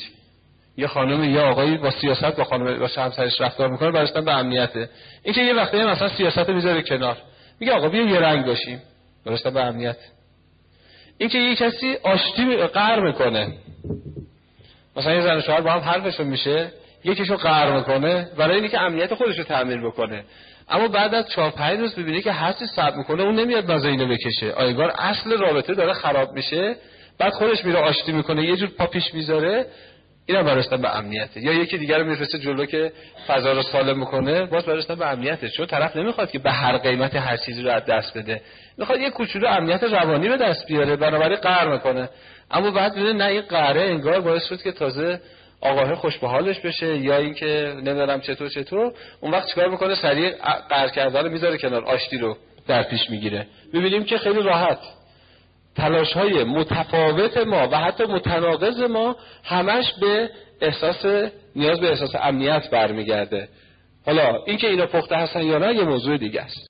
یه خانم یا آقایی با سیاست با خانم با همسرش رفتار می‌کنه براشتن به امنیته. این که یه وقتی مثلا سیاست می‌ذاره کنار. میگه آقا بیا یه رنگ باشیم. براشتن به امنیت. این که یه کسی آشتی قهر می‌کنه. مثلا یه زن شوهر با هم حرفشون میشه. یکیشو قهر می‌کنه برای اینکه امنیت خودش رو تامین بکنه. اما بعد از چهار پنج روز ببینی که هستی صبر می‌کنه اون نمیاد نازه اینو بکشه. آیگار اصل رابطه داره خراب میشه. بعد خودش میره آشتی می‌کنه یه جور پاپیش می‌ذاره. اینم براشتن به امنیته. یا یکی دیگر میفرسته جلو که فضا رو سالم می‌کنه باز براشتن به امنیته. چون طرف نمی‌خواد که به هر قیمت هر چیزی رو از دست بده. می‌خواد یه کوچولو امنیت روانی به دست بیاره. بنابراین قهر می‌کنه. اما بعد میده نه این قهره انگار باعث شد که تازه آقاه خوش به حالش بشه یا اینکه نمی‌دونم چطور چطور. اون وقت چیکار می‌کنه؟ سریع قهر کردن رو می‌ذاره کنار آشتی رو در پیش می‌گیره. می‌بینیم که خیلی راحت. تلاش های متفاوت ما و حتی متناقض ما همش به احساس نیاز به احساس امنیت برمیگرده. حالا اینکه اینا پخته هستن یا نه یه موضوع دیگه است.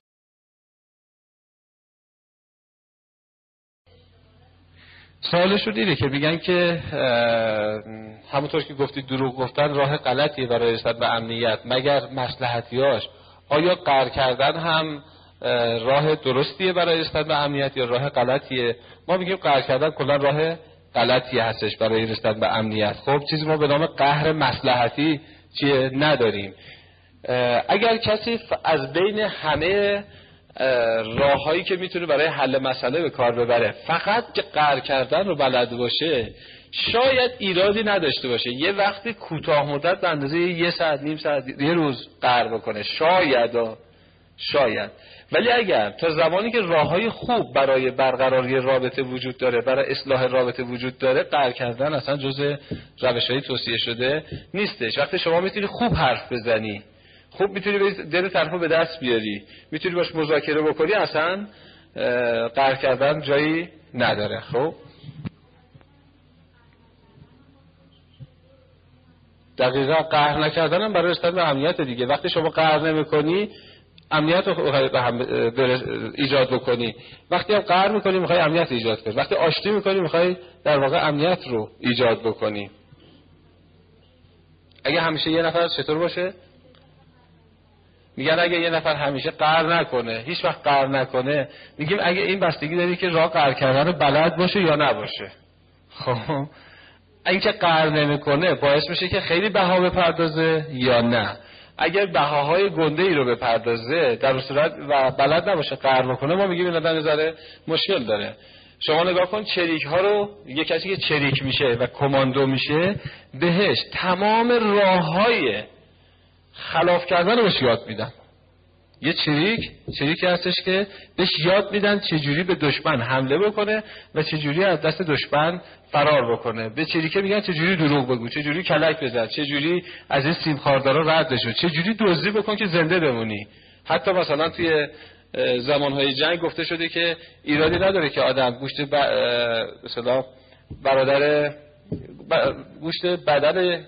سوالش رو دیده که میگن که همونطور که گفتید دروغ گفتن راه غلطیه برای رسیدن به امنیت. مگر مسلحتیاش آیا قر کردن هم راه درستیه برای رسیدن به امنیت یا راه غلطیه؟ ما میگیم قهر کردن کلا راه غلطی هستش برای رسیدن به امنیت. خب چیزی ما به نام قهر مسلحتی چیه؟ نداریم. اگر کسی از بین همه راههایی که می‌تونه برای حل مسئله به کار ببره. فقط که قهر کردن رو بلد باشه شاید ایرادی نداشته باشه. یه وقتی کوتاه مدت به اندازه یه ساعت نیم ساعت یه روز قهر بکنه. شاید شاید. ولی اگر تا زمانی که راه های خوب برای برقراری رابطه وجود داره برای اصلاح رابطه وجود داره قهر کردن اصلا جز روش های توصیه شده نیستش. وقتی شما می‌تونی خوب حرف بزنی خوب می‌تونی دل طرفو به دست بیاری. می‌تونی باش مذاکره بکنی اصلا قهر کردن جایی نداره. خب؟ دقیقا قهر نکردن هم برای رسیدن به دیگه. وقتی شما قهر نمی‌کنی امنیت رو ایجاد بکنی. وقتی هم قهر می‌کنی می‌خوای امنیت ایجاد کنی. وقتی آشتی می‌کنی می‌خوای در واقع امنیت رو ایجاد بکنی. اگه همیشه یه نفر چطور باشه؟ میگن اگه یه نفر همیشه قهر نکنه هیچ وقت قهر نکنه میگیم اگه این بستگی داری که راه قهر کردن رو بلد باشه یا نباشه. خب؟ اینکه قهر نمی‌کنه باعث میشه که خیلی بها بپردازه یا نه؟ اگر بهاهای گنده ای رو بپردازه در صورت و بلد نباشه قهر بکنه ما میگیم این آدم ذره مشکل داره. شما نگاه کن چریک ها رو یه کسی که چریک میشه و کماندو میشه بهش تمام راه های خلاف کردن رو بهش یاد میدن. یه چریک چریکی هستش که بهش یاد میدن چجوری به دشمن حمله بکنه و چجوری از دست دشمن فرار بکنه. به چریکه میگن چجوری دروغ بگو چجوری کلک بزن چجوری از این سیم خاردارا رد بشو چجوری دزدی بکن که زنده بمونی. حتی مثلا توی زمانهای جنگ گفته شده که ایرادی نداره که آدم گوشت ب... برادر گوشت بدن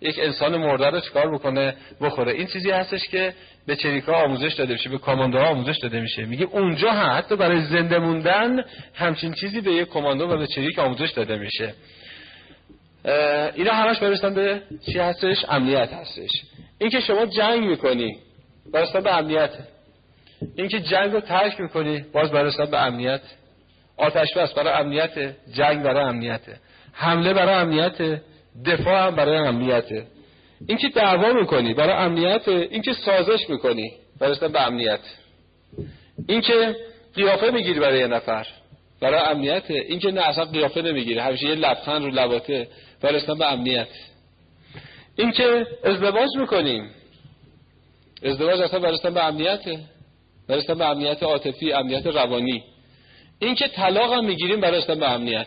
یک انسان مرده رو چکار بکنه؟ بخوره. این چیزی هستش که به چریکا آموزش داده میشه به کاماندوها آموزش داده میشه. میگه اونجا هم حتی برای زنده موندن همچین چیزی به یک کاماندو و به چریک آموزش داده میشه. اینا همش برستن به چی هستش؟ امنیت هستش. اینکه شما جنگ می‌کنی برستن به امنیت. اینکه جنگ رو ترک می‌کنی باز برستن به امنیت. آتش بس برای امنیت جنگ برای امنیت. حمله برای امنیت. دفاع هم برای امنیته. اینکه دعوا می‌کنی برای امنیت اینکه سازش می‌کنی برای به امنیت. اینکه قیافه می‌گیری برای یه نفر برای امنیت. اینکه نه اصلا قیافه نمی‌گیری. همیشه یه لبخند رو لباته برای به امنیت. اینکه ازدواج می‌کنیم. ازدواج اصلا برای به امنیته برای به امنیت عاطفی امنیت روانی. اینکه طلاق هم می‌گیریم برای به امنیت.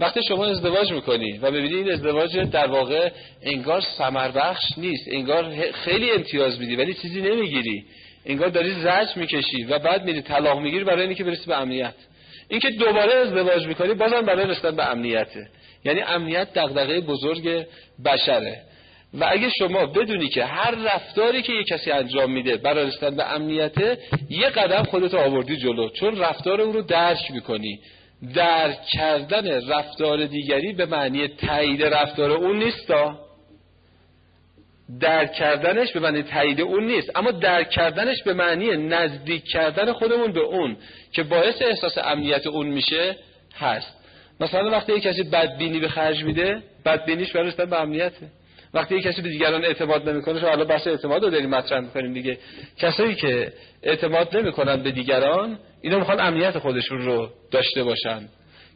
وقتی شما ازدواج می‌کنی و ببینید این ازدواج در واقع انگار سمر بخش نیست انگار خیلی امتیاز میدی ولی چیزی نمی‌گیری. انگار داری زج می‌کشی و بعد میری طلاق می‌گیری برای اینکه برسی به امنیت. اینکه دوباره ازدواج می‌کنی بازم برای رسیدن به امنیته یعنی امنیت دغدغه بزرگ بشره. و اگه شما بدونی که هر رفتاری که یک کسی انجام میده برای رسیدن به امنیته یه قدم خودت آوردی جلو. چون رفتار او رو درک می‌کنی. درک کردن رفتار دیگری به معنی تایید رفتار اون نیستا درک کردنش به معنی تایید اون نیست. اما درک کردنش به معنی نزدیک کردن خودمون به اون که باعث احساس امنیت اون میشه هست. مثلا وقتی یک کسی بدبینی به خرج میده بدبینیش برای به امنیته. وقتی یک کسی به دیگران اعتماد نمی‌کنه شما حالا بحث اعتماد رو داریم مطرح می‌کنیم دیگه. کسایی که اعتماد نمی‌کنن به دیگران اینا می‌خوان امنیت خودشون رو داشته باشن.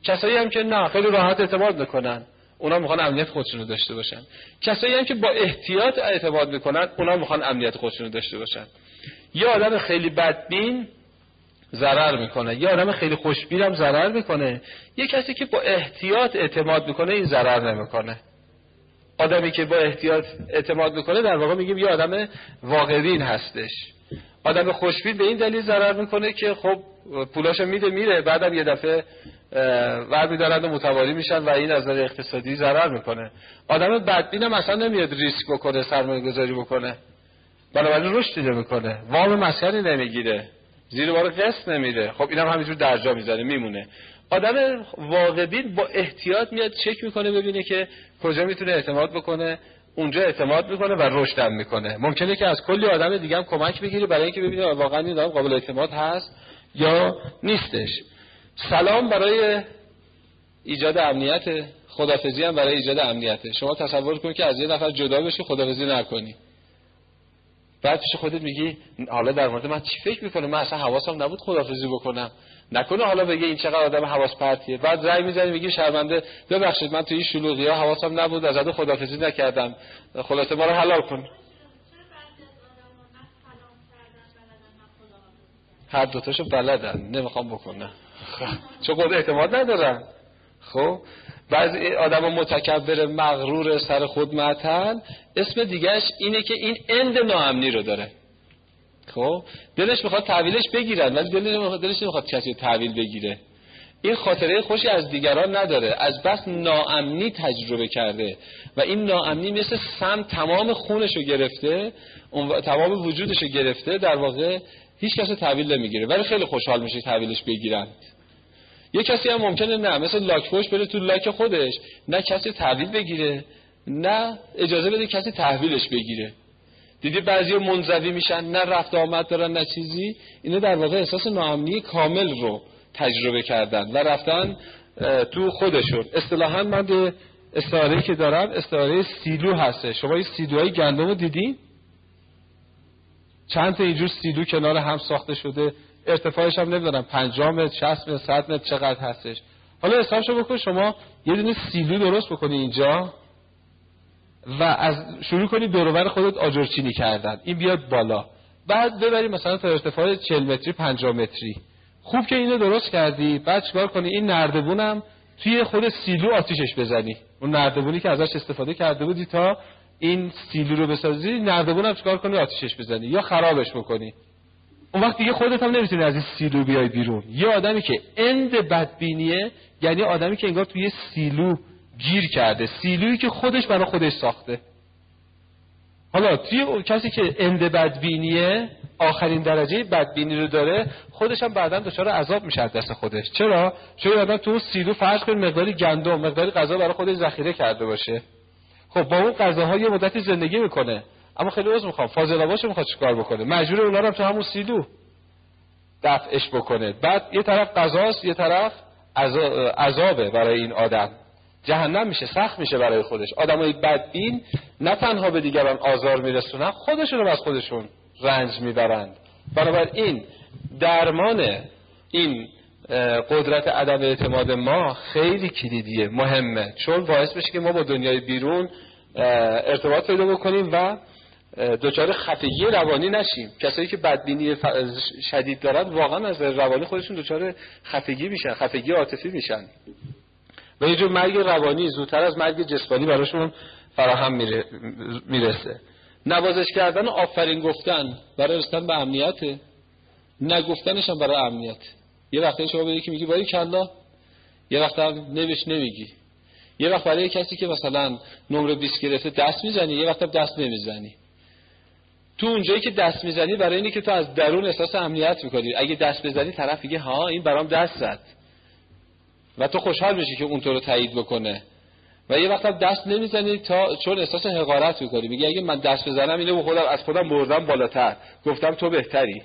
کسایی هم که نه خیلی راحت اعتماد می‌کنن. اونا می‌خوان امنیت خودشون رو داشته باشن. کسایی هم که با احتیاط اعتماد می‌کنن اونا می‌خوان امنیت خودشون رو داشته باشن. یه آدم خیلی بدبین ضرر می‌کنه. یه آدم خیلی خوشبین هم ضرر می‌کنه. یه کسی که با احتیاط اعتماد می‌کنه این ضرر نمی‌کنه. آدمی که با احتیاط اعتماد می‌کنه در واقع میگیم یه آدم واقعین هستش. آدم خوشبین به این دلیل ضرر می‌کنه که خب پولاشو میده میره. بعدم یه دفعه ور میدارن و متواری میشن و این از نظر اقتصادی ضرر می‌کنه. آدم بدبین هم اصلا نمیاد ریسک بکنه سرمایه گذاری بکنه. بنابراین رشد نمی‌کنه وام مسکنی نمی‌گیره. زیر بار قسط نمیره خب اینم همینجور درجا می‌ذاره میمونه. آدم واقعبین با احتیاط میاد چک می‌کنه ببینه که کجا می‌تونه اعتماد بکنه. اونجا اعتماد می‌کنه و رشدم می‌کنه. ممکنه که از کلی آدم دیگه هم کمک بگیره برای اینکه ببینه واقعا این آدم قابل اعتماد هست یا نیستش. سلام برای ایجاد امنیت. خدافزی هم برای ایجاد امنیته شما تصور کنید که از یه نفر جدا بشی خدافزی نکنی. بعد پیش خودت میگی حالا در مورد من چی فکر می‌کنه من اصلا حواسم نبود خدافزی بکنم. نکنه حالا بگه این چقدر آدم حواس پرتیه. بعد رأی می‌زنی میگی شرمنده ببخشید من توی این شلوغی ها حواسم نبود از خدافزی نکردم. خلاصه ما رو حلال کن. هر دوتاشو بلدن نمی‌خوام بکنم [laughs] چون خود اعتماد ندارن. خب؟ بعضی آدم متکبر مغرور سر خود معتل اسم دیگهش اینه که این اند ناامنی رو داره. خب دلش می‌خواد تحویلش بگیرن ولی دلش نمی‌خواد کسی تحویل بگیره. این خاطره خوشی از دیگران نداره از بس ناامنی تجربه کرده. و این ناامنی مثل سم تمام خونش رو گرفته تمام وجودش رو گرفته در واقع هیچ کسی تحویل نمی‌گیره. ولی خیلی خوشحال میشه تحویلش بگیرن. یه کسی هم ممکنه نه مثل لاک پشت بره تو لاک خودش نه کسی تحویل بگیره نه اجازه بده کسی تحویلش بگیره. دیدی بعضی منزوی میشن؟ نه رفت آمد دارن نه چیزی. اینه در واقع احساس ناامنی کامل رو تجربه کردن و رفتن تو خودشون. اصطلاحا من به استعاره که دارم استعاره سیلو هسته. شما این سیلوهای گندم رو دیدین چند تا اینجور سیلو کنار هم ساخته شده؟ ارتفاعش هم نمی‌دونم 50 متر 60 متر 100 متر چقدر هستش؟ حالا حسابشو بکن شما یه دونه سیلو درست بکنی اینجا. و از شروع کنی دوربر خودت آجرچینی کردن. این بیاد بالا. بعد ببری مثلا تا ارتفاع 40 متری 50 متری. خوب که اینو درست کردی. بعد چیکار کنی؟ این نردبونم توی خود سیلو آتیشش بزنی. اون نردبونی که ازش استفاده کرده بودی تا این سیلو رو بسازی نردبونم چیکار کنی؟ آتیشش بزنی. یا خرابش بکنی. اون وقت دیگه خودت هم نمی‌تونی از این سیلو بیای بیرون. یه آدمی که اند بدبینیه یعنی آدمی که انگار توی سیلو گیر کرده. سیلویی که خودش برای خودش ساخته. حالا توی کسی که اند بدبینیه آخرین درجه بدبینی رو داره خودش هم بعدا دچار عذاب میشه دست خودش. چرا؟ چون آدم تو سیلو فرض کن مقداری گندم مقداری غذا برای خودش ذخیره کرده باشه. خب با اون غذاها یه مدتی زندگی می‌کنه. اما خیلی عذر می‌خوام. فاضل باشه می‌خواد چیکار بکنه؟ مجبور اونا رو تو همون سیلو دفعش بکنه. بعد یه طرف قضاست یه طرف عذابه برای این آدم. جهنم میشه سخت میشه برای خودش. آدمای بدبین نه تنها به دیگران آزار میرسونن خودشون رو از خودشون رنج می‌برند. بنابراین درمان این قدرت عدم اعتماد ما خیلی کلیدیه مهمه. چون باعث بشه که ما با دنیای بیرون ارتباط پیدا بکنیم و دچار خفگی روانی نشیم. کسایی که بدبینی شدید دارن واقعا از روانی خودشون دچار خفگی میشن خفگی عاطفی میشن. و یه جور مرگ روانی زودتر از مرگ جسمانی براشون فراهم می‌رسه. نوازش کردن آفرین گفتن برای رسیدن به امنیت نگفتنش هم برای امنیت. یه وقتی شما به یکی میگی باری کلا. یه وقت هم نوش نمیگی. یه وقت برای کسی که مثلا نمره 20 گرفته دست می‌زنی یه وقت دست نمی‌زنی. تو اونجایی که دست می‌زنی برای اینه که تو از درون احساس امنیت می‌کنی. اگه دست بزنی طرف میگه ها این برام دست زد. و تو خوشحال میشی که اون تو رو تایید بکنه. و یه وقت دست نمی‌زنی تا چون احساس حقارت می‌کنی. میگه اگه من دست بزنم اینو خودم از خودم بردم بالاتر. گفتم تو بهتری.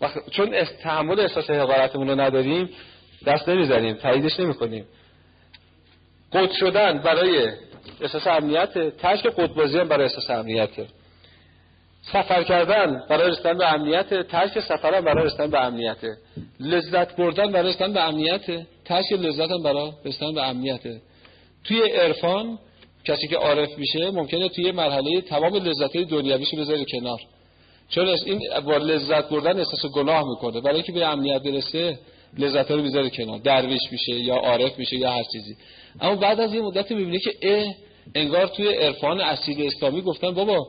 و چون تحمل احساس حقارتمون رو نداریم دست نمی‌زنیم تاییدش نمی‌کنیم. قد شدن برای احساس امنیت ترک قطبازی هم برای احساس امنیت سفر کردن برای رسیدن به امنیت ترک سفر برای رسیدن به امنیت لذت بردن برای رسیدن به امنیت ترک لذت هم برای رسیدن به امنیت. توی عرفان کسی که عارف میشه ممکنه توی مرحله تمام لذت دنیویشو بذاره کنار. چون این با لذت بردن احساس گناه می‌کنه؟ برای اینکه به امنیت برسه لذت رو بذاره کنار. درویش میشه یا عارف میشه یا هر چیزی. اما بعد از این مدت می‌بینه که اه انگار توی عرفان اصیل اسلامی گفتن بابا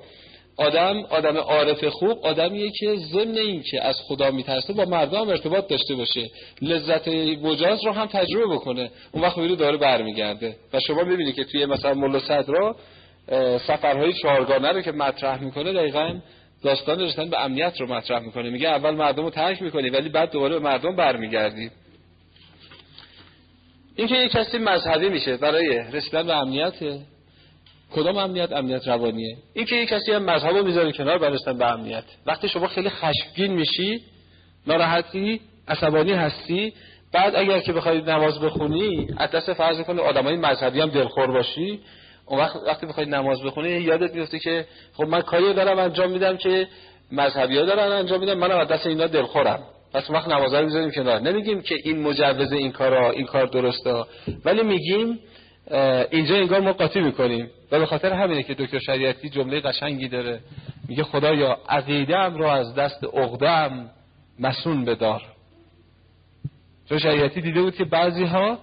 آدم آدم عارف خوب آدمیه که ضمن این که از خدا میترسه با مردم ارتباط داشته باشه. لذت مجاز رو هم تجربه بکنه. اون وقت میره داره برمیگرده. و شما می‌بینید که توی مثلا ملا صدرا سفرهای چهارگانه رو که مطرح می‌کنه دقیقا داستان رسیدن به امنیت رو مطرح می‌کنه. میگه اول مردم رو ترک می‌کنی ولی بعد دوباره به مردم برمیگردی. این که یک کسی مذهبی میشه برای رسیدن به امنیت کدام امنیت؟ امنیت روانیه. این که یک کسی هم مذهب رو می‌ذاره کنار رسیدن به امنیت. وقتی شما خیلی خشمگین میشی ناراحتی عصبانی هستی بعد اگر که بخواید نماز بخونی از دست فرض کنه آدمای مذهبی هم دلخور باشی اون وقت وقتی بخواید نماز بخونی یادت میفته که خب من کاری دارم انجام میدم که مذهبی ها دارن انجام میدم منم از دست اینا دلخورم. پس وقت نماز رو می‌ذاریم کنار. نمیگیم که این مجوز این کارا این کار درسته. ولی میگیم اینجا انگار ما قاطی می‌کنیم. و به خاطر همینه که دکتر شریعتی جمله قشنگی داره میگه خدایا عقیده‌ام رو از دست عقده‌ام مسون بدار. چون شریعتی دیده بود که بعضی ها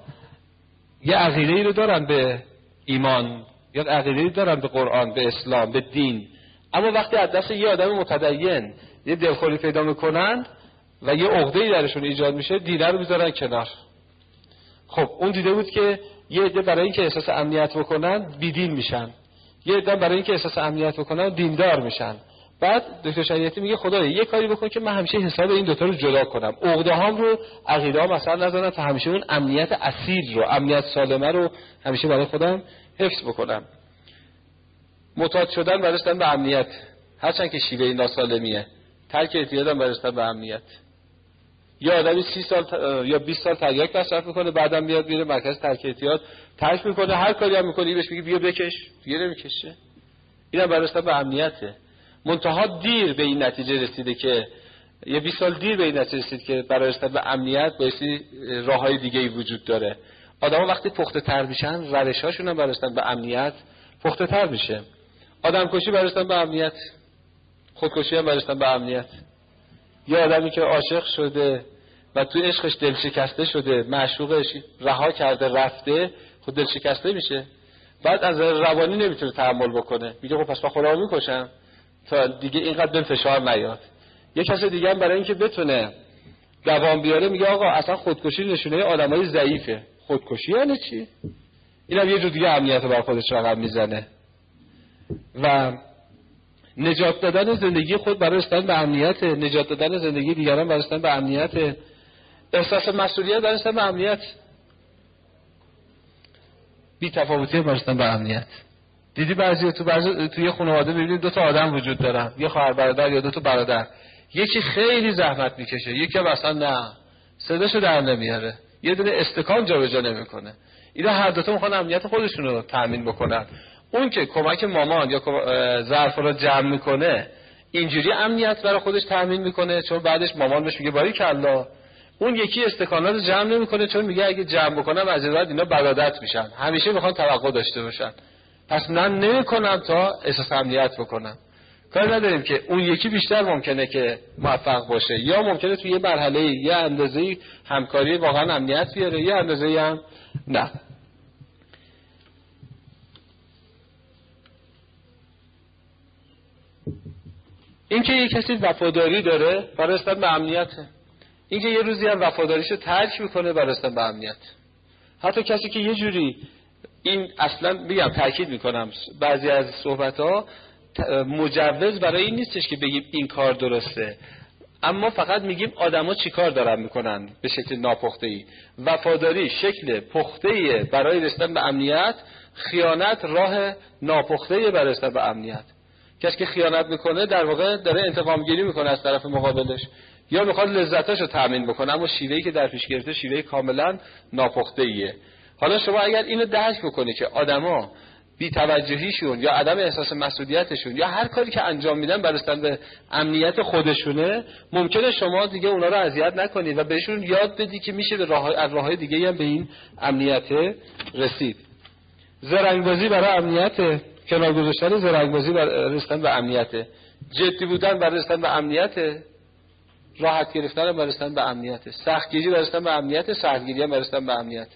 یه عقیده ای رو دارن به ایمان یا عقیده دارن به قرآن به اسلام به دین. اما وقتی از دست یه آدم متدین یه دلخوری پیدا می‌کنن و یه عقده ای درشون ایجاد میشه دینه رو می‌ذارن کنار. خب اون دیده بود که یه عده برای اینکه احساس امنیت بکنن بیدین میشن. یه عده برای اینکه احساس امنیت بکنن دیندار میشن. بعد دکتر شریعتی میگه خدایا یه کاری بکن که من همیشه حساب این دوتا رو جدا کنم. عقده هام رو عقیده ها مثلا نذارم تا همیشه اون امنیت اصیل رو امنیت سالمه رو همیشه برای خودم حفظ بکنم. متاد شدن برستن به امنیت. هرچند که شیوه ناسالمیه. ترک اعتیادم برستن به امنیت. یا آدمی سی سال یا 20 سال تریاک مصرف می‌کنه بعدم میاد میره مرکز ترک اعتیاد ترک می‌کنه هر کاری هم می‌کنه بهش میگه بیا بکش دیگه نمی‌کشه. اینم برستن به امنیته. منتها دیر به این نتیجه رسیده که یه 20 سال دیر به این نتیجه رسید که برای رسیدن به امنیت بایستی راه های دیگه ای وجود داره. آدم وقتی پخته تر میشن روش هاشون هم برستن به امنیت پخته تر میشه. آدم کشی برستن به امنیت. خودکشی هم برستن به امنیت. یه آدمی که عاشق شده و توی عشقش دل شکسته شده معشوقش رها کرده رفته خود دل شکسته میشه. بعد از روانی نمی‌تونه تحمل بکنه. میگه خب پس با خودم می‌کشم تا دیگه اینقدر دل فشار نیاد. یه کس دیگه هم برای اینکه بتونه دوام بیاره میگه آقا اصلا خودکشی نشونه آدمای ضعیفه. خودکشی یعنی چی؟ این هم یه جور دیگه امنیت بر خودش رقم می‌زنه. و نجات دادن زندگی خود برای رسیدن به امنیت نجات دادن زندگی دیگران برای رسیدن به امنیت. احساس مسئولیت برای رسیدن به امنیت. بی تفاوتی برای به امنیت. دیدی بعضی تو بعضی توی خانواده ببینید دو تا آدم وجود دارن. یه خواهر برادر یا دو تا برادر. یکی خیلی زحمت می‌کشه یکی اصلا نه. صداشو در نمیاره. یه دونه استکان جابجا نمی‌کنه. اینا هر دو تا می‌خوان امنیت خودشون رو تامین بکنن. اون که کمک مامان یا ظرف رو جمع می‌کنه اینجوری امنیت برای خودش تامین می‌کنه چون بعدش مامان بهش میگه باری کلا. اون یکی استکانات جمع نمی‌کنه چون میگه اگه جمع بکنم از اینا برادت میشن. همیشه می‌خوان توقع داشته باشن. پس من نمی‌کنم تا احساس امنیت بکنم. کار نداریم که اون یکی بیشتر ممکنه که موفق باشه یا ممکنه توی یه مرحله یه اندازه همکاری واقعا امنیت بیاره یه اندازه هم نه. اینکه یه کسی وفاداری داره برای به امنیته. اینکه یه روزی هم وفاداریشو ترک می‌کنه برای به امنیت. حتی کسی که یه جوری این اصلا میگم تاکید می‌کنم بعضی از صحبت ها مجوز برای این نیستش که بگیم این کار درسته. اما فقط میگیم آدما چیکار دارن می‌کنن به شکل ناپخته ای وفاداری شکل پخته برای رسیدن به امنیت خیانت راه ناپخته برای رسیدن به امنیت. کسی که خیانت می‌کنه در واقع داره انتقام گیری می‌کنه از طرف مقابلش. یا می‌خواد لذتش رو تامین بکنه اما شیوهی که در پیش گرفته شیوه کاملا ناپخته ایه حالا شما اگر اینو درک بکنی که آدما بیتوجهیشون یا عدم احساس مسئولیتشون یا هر کاری که انجام میدن برستن به امنیت خودشونه ممکنه شما دیگه اونا رو اذیت نکنید و بهشون یاد بدی که میشه به راه از راه دیگه هم به این امنیت رسید. زرنگبازی برای امنیت کنار گذاشتن زرنگبازی برای رسیدن به امنیت جدی بودن برای رسیدن به امنیت راحت گرفتن برای رسیدن به امنیت سختگیری برای رسیدن به امنیت سختگیری برای رسیدن به امنیت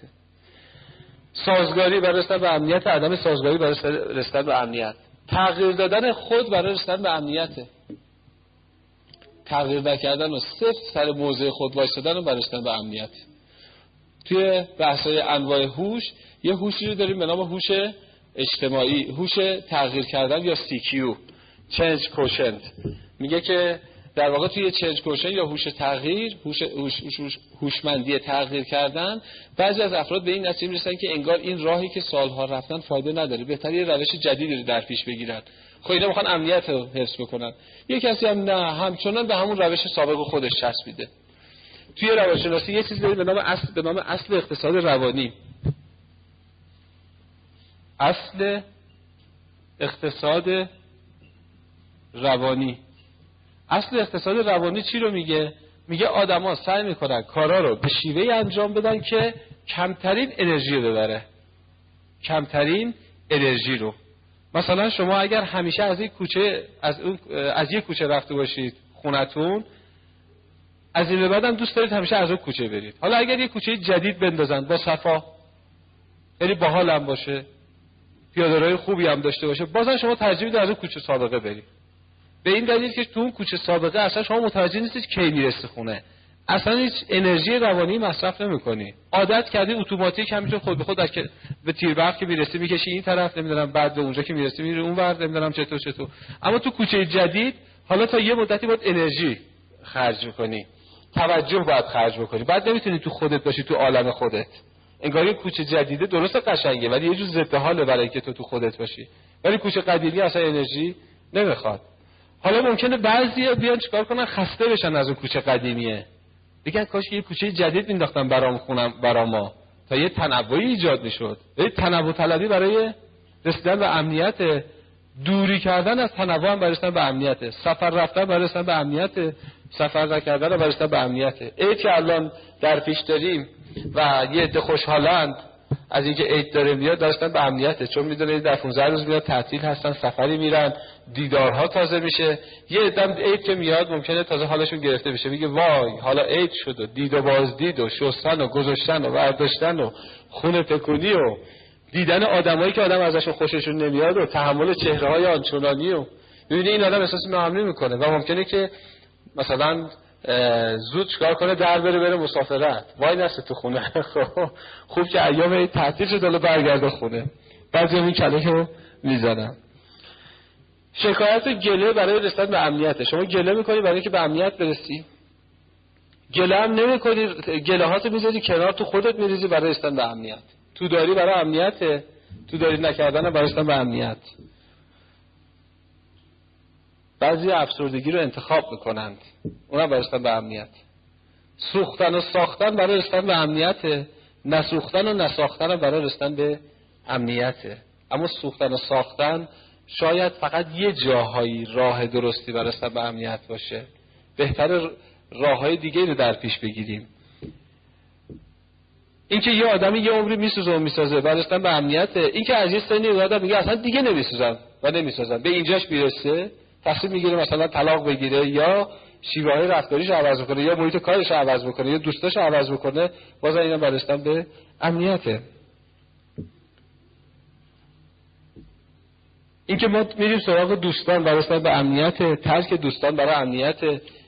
سازگاری برای رسیدن به امنیت عدم سازگاری برای رسیدن به امنیت. تغییر دادن خود برای رسیدن به امنیت تغییر نکردن و صفر سر موضع خود وایستادن و رسیدن به امنیت. توی بحثای انواع هوش یه هوشی رو داریم به نام هوش اجتماعی هوش تغییر کردن یا CQ change quotient. میگه که در واقع توی چنج کوشن یا هوش تغییر هوش هوش هوشمندی تغییر کردن بعضی از افراد به این نتیجه می‌رسن که انگار این راهی که سالها رفتن فایده نداره. بهتره یه روش جدیدی رو در پیش بگیرن. خب اینا می‌خوان امنیت رو حفظ بکنن. یه کسی هم نه همچنان به همون روش سابق خودش چسبیده. توی روانشناسی یه چیزی به نام اصل به نام اصل اقتصاد روانی. اصل اقتصاد روانی. اصل اقتصاد روانی چی رو میگه؟ میگه آدما سعی می‌کنن کارا رو به شیوه انجام بدن که کمترین انرژی رو ببره. کمترین انرژی رو. مثلا شما اگر همیشه از یک کوچه از اون از یک کوچه رفته باشید خونتون از این بعدم دوست دارید همیشه از اون کوچه برید. حالا اگر یک کوچه جدید بندازن با صفا خیلی باحال هم باشه. پیاده خوبی هم داشته باشه بازم شما ترجیح می‌دید از اون کوچه سابقه برید. به این دلیل که تو اون کوچه سابقه اصلا شما متوجه نیستید کی می‌رسی خونه. اصلا هیچ انرژی روانی مصرف نمی‌کنی. عادت کردی اتوماتیک همینطور خود به خود به تیر برق که می‌رسی می‌کشی این طرف نمی‌دونم بعد به اونجا که می‌رسی میری اون ور نمی‌دونم چطور چطور. اما تو کوچه جدید حالا تا یه مدتی باید انرژی خرج کنی توجه باید خرج بکنی. بعد نمی‌تونی تو خودت باشی تو عالم خودت. انگار کوچه جدیده درست قشنگه ولی یه جور ضد حاله برای که تو تو خودت باشی. ولی کوچه قدیمی اصلا انرژی نمی‌خواد. حالا ممکنه بعضی بیان چیکار کنن؟ خسته بشن از اون کوچه قدیمیه. بگن کاش یه کوچه جدید مینداختن برام خونم ما. تا یه تنوعی ایجاد می‌شد. یه تنوع طلبی برای رسیدن به امنیت. دوری کردن از تنوع هم برسیدن به امنیت. سفر رفتن برسیدن به امنیت. سفر نکردن برسیدن به امنیت. ای که الان در پیش داریم و یه عده خوشحالند از اینکه عید داره میاد داشتن به امنیته. چون می‌دونه در 15 روز میاد تعطیل هستن سفری میرن دیدارها تازه میشه. یه ادم عید که میاد ممکنه تازه حالشون گرفته بشه. میگه وای حالا عید شد و دید و بازدید و شستن و گذاشتن و برداشتن و خون تکونی و دیدن آدمایی که آدم ازشون خوششون نمیاد و تحمل چهره های آنچنانی و ببینید این آدم احساس ممنون می‌کنه. و ممکنه که مثلا زود چکار کنه؟ در بره بره مسافرت. وای نسته تو خونه. [laughs] خب خوب که ایام تعطیل شد حالا برگرده خونه. بعضی این کله رو می‌زنم شکایت گله برای رسیدن به امنیت شما گله می‌کنی برای اینکه به امنیت برسی؟ گله هم نمی‌کنی. گله هاتو می‌ذاری کنار تو خودت میریزی برای رسیدن به امنیت. تو داری برای امنیت تو داری نکردن برای رسیدن به امنیت. بعضی افسردگی رو انتخاب می‌کنند. اونم برای رسیدن به امنیت. سوختن و ساختن برای رسیدن به امنیت. نسوختن و نساختن برای رسیدن به امنیته اما سوختن و ساختن شاید فقط یه جاهایی راه درستی برای رسیدن به امنیت باشه. بهتر راه های دیگه رو در پیش بگیریم. اینکه یه آدمی یه عمری میسوزه و می‌سازه برای به امنیته اینکه از یه سنی آدم میگه اصلا دیگه نمیسوزم و نمی‌سازم به اینجاش می‌رسه. تصمیم می‌گیره مثلا طلاق بگیره یا شیوه های رفتاریش عوض بکنه یا محیط کارش عوض بکنه یا دوستاش عوض بکنه باز اینا برستن به امنیته. اینکه ما میریم سراغ دوستان برستن به امنیت ترک دوستان برای امنیت.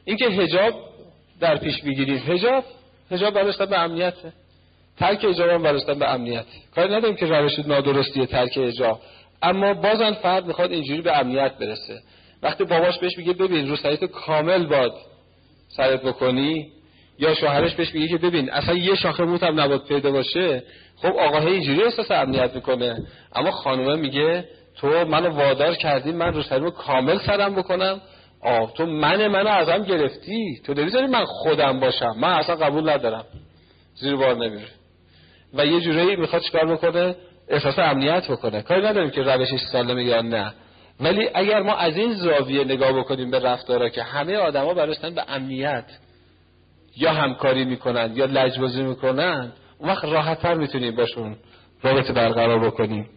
اینکه حجاب در پیش می‌گیریم. حجاب حجاب برستن به امنیت. ترک حجاب هم برستن به امنیت. کاری نداریم که روش نادرستی ترک حجاب. اما بازن فرد می‌خواد اینجوری به امنیت برسه. وقتی باباش بهش میگه ببین رو سریت کامل باد سرت بکنی یا شوهرش بهش میگه ببین اصلا یه شاخه موت هم نباد پیدا باشه. خب آقا اینجوری احساس امنیت می‌کنه. اما خانومه میگه تو منو وادار کردی من رو سریمو کامل سرم بکنم. آه تو من منو ازم گرفتی؟ تو نمی‌ذاری من خودم باشم؟ من اصلا قبول ندارم. زیر بار نمیره. و یه جورایی می‌خواد چیکار بکنه؟ احساس امنیت بکنه. کاری نداریم که روشش سالمه یا نه. ولی اگر ما از این زاویه نگاه بکنیم به رفتارا که همه آدما برستن به امنیت یا همکاری می‌کنن یا لجبازی می‌کنن اون وقت راحتتر می‌تونیم باشون رابطه برقرار بکنیم.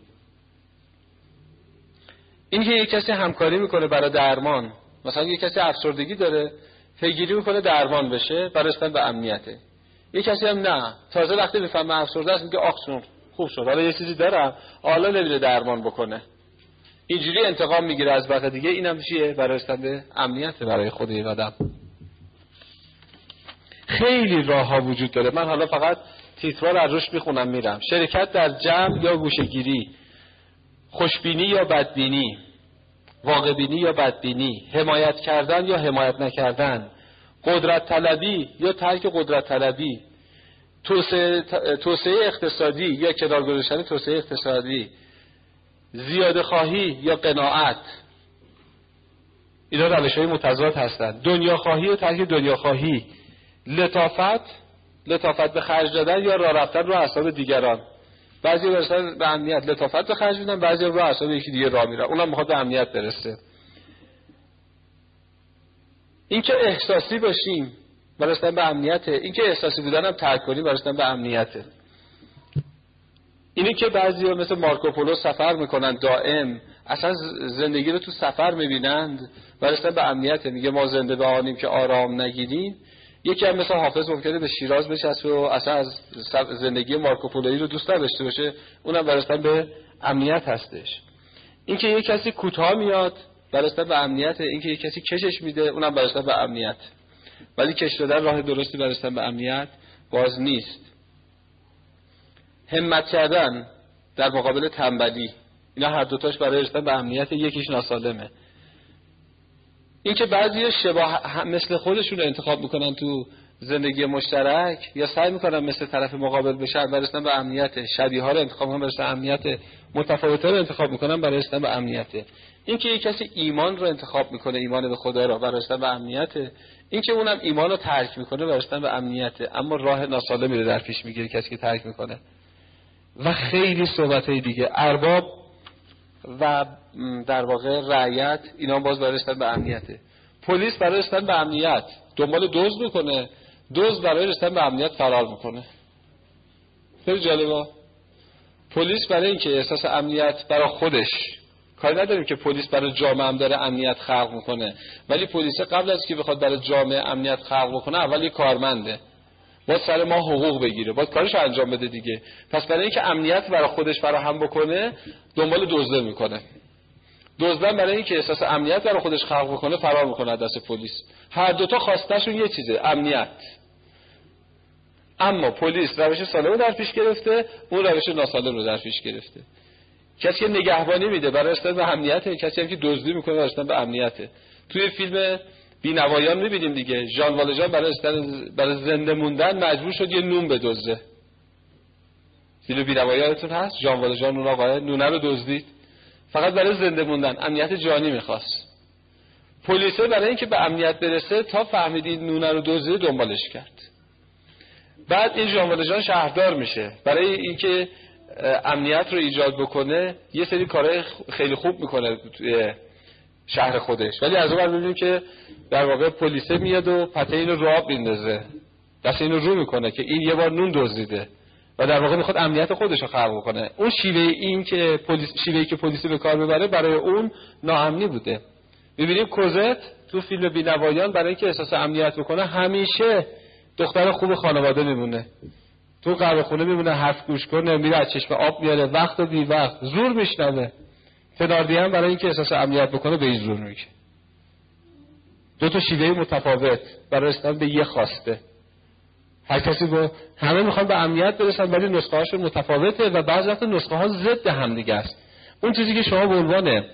این که یک کسی همکاری می‌کنه برای درمان مثلا یک کسی افسردگی داره پیگیری می‌کنه درمان بشه برستن به امنیته. یک کسی هم نه. تازه وقتی می‌فهمه افسرده است میگه آخ خوب شد. حالا یه چیزی دارم. حالا نمیره درمان بکنه. اینجوری انتقام می‌گیره از وقت دیگه اینم چیه؟ برای امنیت برای خود این آدم. خیلی راه ها وجود داره. من حالا فقط تیترها رو روش می‌خونم میرم. شرکت در جمع یا گوشگیری خوشبینی یا بدبینی؟ واقعبینی یا بدبینی؟ حمایت کردن یا حمایت نکردن؟ قدرت طلبی یا ترک قدرت طلبی؟ توسعه اقتصادی یا کنار گذاشتن توسعه اقتصادی؟ زیاده خواهی یا قناعت. اینا روش های متضاد هستند دنیا خواهی و ترک دنیا خواهی. لطافت لطافت به خرج دادن یا راه رفتن رو اعصاب دیگران. بعضی برسن به امنیت لطافت به خرج میدن بعضی رو اعصاب یکی دیگه راه میرن. اونم می‌خواد به امنیت برسه. اینکه احساسی باشیم برستن به امنیته. اینکه احساسی بودن هم ترک کنیم برستن به امنیته. اینی که بعضی مثل مارکوپولو سفر می‌کنن دائم. اصلا زندگی رو تو سفر می‌بینند. برستن به امنیته میگه ما زنده بمانیم که آرام نگیریم. یکی هم مثل حافظ ممکنه به شیراز بچسبه و اصلا از زندگی مارکوپولویی رو دوست نداشته باشه. اونم برستن به امنیت هستش. اینکه یک کسی کوتاه میاد برستن به امنیت اینکه یک کسی کشش میده اونم برستن به امنیت. ولی کش دادن راه درستی برستن به امنیت باز نیست. همت کردن در مقابل تنبلی. اینا هر دوتاش برای رسیدن به امنیت یکیش ناسالمه این که بعضی شباه مثل خودشون انتخاب می‌کنن تو زندگی مشترک یا سعی می‌کنن مثل طرف مقابل بشن رسیدن به امنیت شبیه ها رو انتخاب می‌کنن برای امنیت متفاوت رو انتخاب می‌کنن برای رسیدن به امنیت. این که یک کسی ایمان رو انتخاب می‌کنه ایمان به خدا رو برای رسیدن به امنیت این که اونم ایمان رو ترک می‌کنه برای رسیدن به امنیت. اما راه ناسالمی رو در پیش می‌گیره کسی که ترک می‌کنه. و خیلی صحبت دیگه. ارباب و در واقع رعیت اینا باز برای به امنیته. پلیس برای رسیدن به امنیت دنبال دوز می‌کنه. دوز برای رسیدن به امنیت فرار می‌کنه. خیلی جالبه. پلیس برای اینکه احساس امنیت برای خودش. کاری نداریم که پلیس برای جامعه هم داره امنیت خلق می‌کنه. ولی پلیس قبل از که بخواد برای جامعه امنیت خلق بکنه اولی کارمنده. باید سر ما حقوق بگیره. باید کارش انجام بده دیگه. پس برای اینکه امنیت برای خودش فراهم بکنه دنبال دزده می‌کنه. دزدن برای اینکه احساس امنیت برای خودش خلق بکنه فرار می‌کنه دست پلیس. هر دوتا خواستشون یه چیزه امنیت. اما پلیس روش سالم رو در پیش گرفته اون روش ناسالم رو در پیش گرفته. کسی که نگهبانی میده برای رسیدن امنیت کسی هم که دزدی می‌کنه برای به امنیته. توی فیلم بینوایان می‌بینیم دیگه. ژان والژان برای برای زنده موندن مجبور شد یه نون بدزده. فیلم بینوایانتون هست؟ ژان والژان اون آقای نونه رو دزدید. فقط برای زنده موندن. امنیت جانی می‌خواست. پلیسه برای اینکه به امنیت برسه تا فهمیدید نونه رو دزدید دنبالش کرد. بعد این ژان والژان شهردار میشه. برای اینکه امنیت رو ایجاد بکنه یه سری کارهای خیلی خوب می‌کنه شهر خودش. ولی از اون ببینیم که در واقع پلیسه میاد و پته اینو رو آب میندازه. دست اینو رو می‌کنه که این یه بار نون دزدیده و در واقع می‌خواد امنیت خودش رو خلق کنه اون شیوه این که پلیس شیوهی که پلیس به کار ببره برای اون ناامنی بوده. می‌بینیم کوزت تو فیلم بینوایان برای اینکه احساس امنیت بکنه همیشه دختر خوب خانواده میمونه. تو قهوه خونه میمونه حرف گوش کنه میره از چشم آب میاره وقت و بی وقت زور میشنوه. فناردی هم برای اینکه احساس امنیت بکنه به این زور میگه دو تا شیوه متفاوت برای رسیدن به یه خواسته. هر کسی با همه می‌خوان به امنیت برسن ولی نسخه هاشون متفاوته و بعض وقت نسخه ها ضد هم دیگه است. اون چیزی که شما به عنوان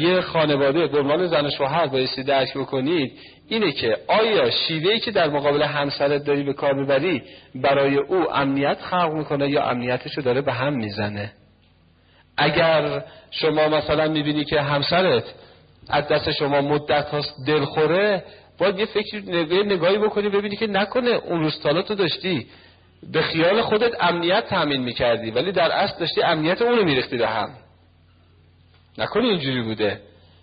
یه خانواده به عنوان زن شوهر بایستی درک بکنید اینه که آیا شیوهی که در مقابل همسرت داری به کار می‌بری برای او امنیت خلق می‌کنه یا امنیتشو داره به هم می‌زنه؟ اگر شما مثلا می‌بینی که همسرت از دست شما مدت هاست دلخوره باید یه فکر نگاهی بکنی ببینی که نکنه اون روز تو داشتی به خیال خودت امنیت تامین می‌کردی ولی در اصل داشتی امنیت اونو میریختی به هم. نکنی اینجوری بوده.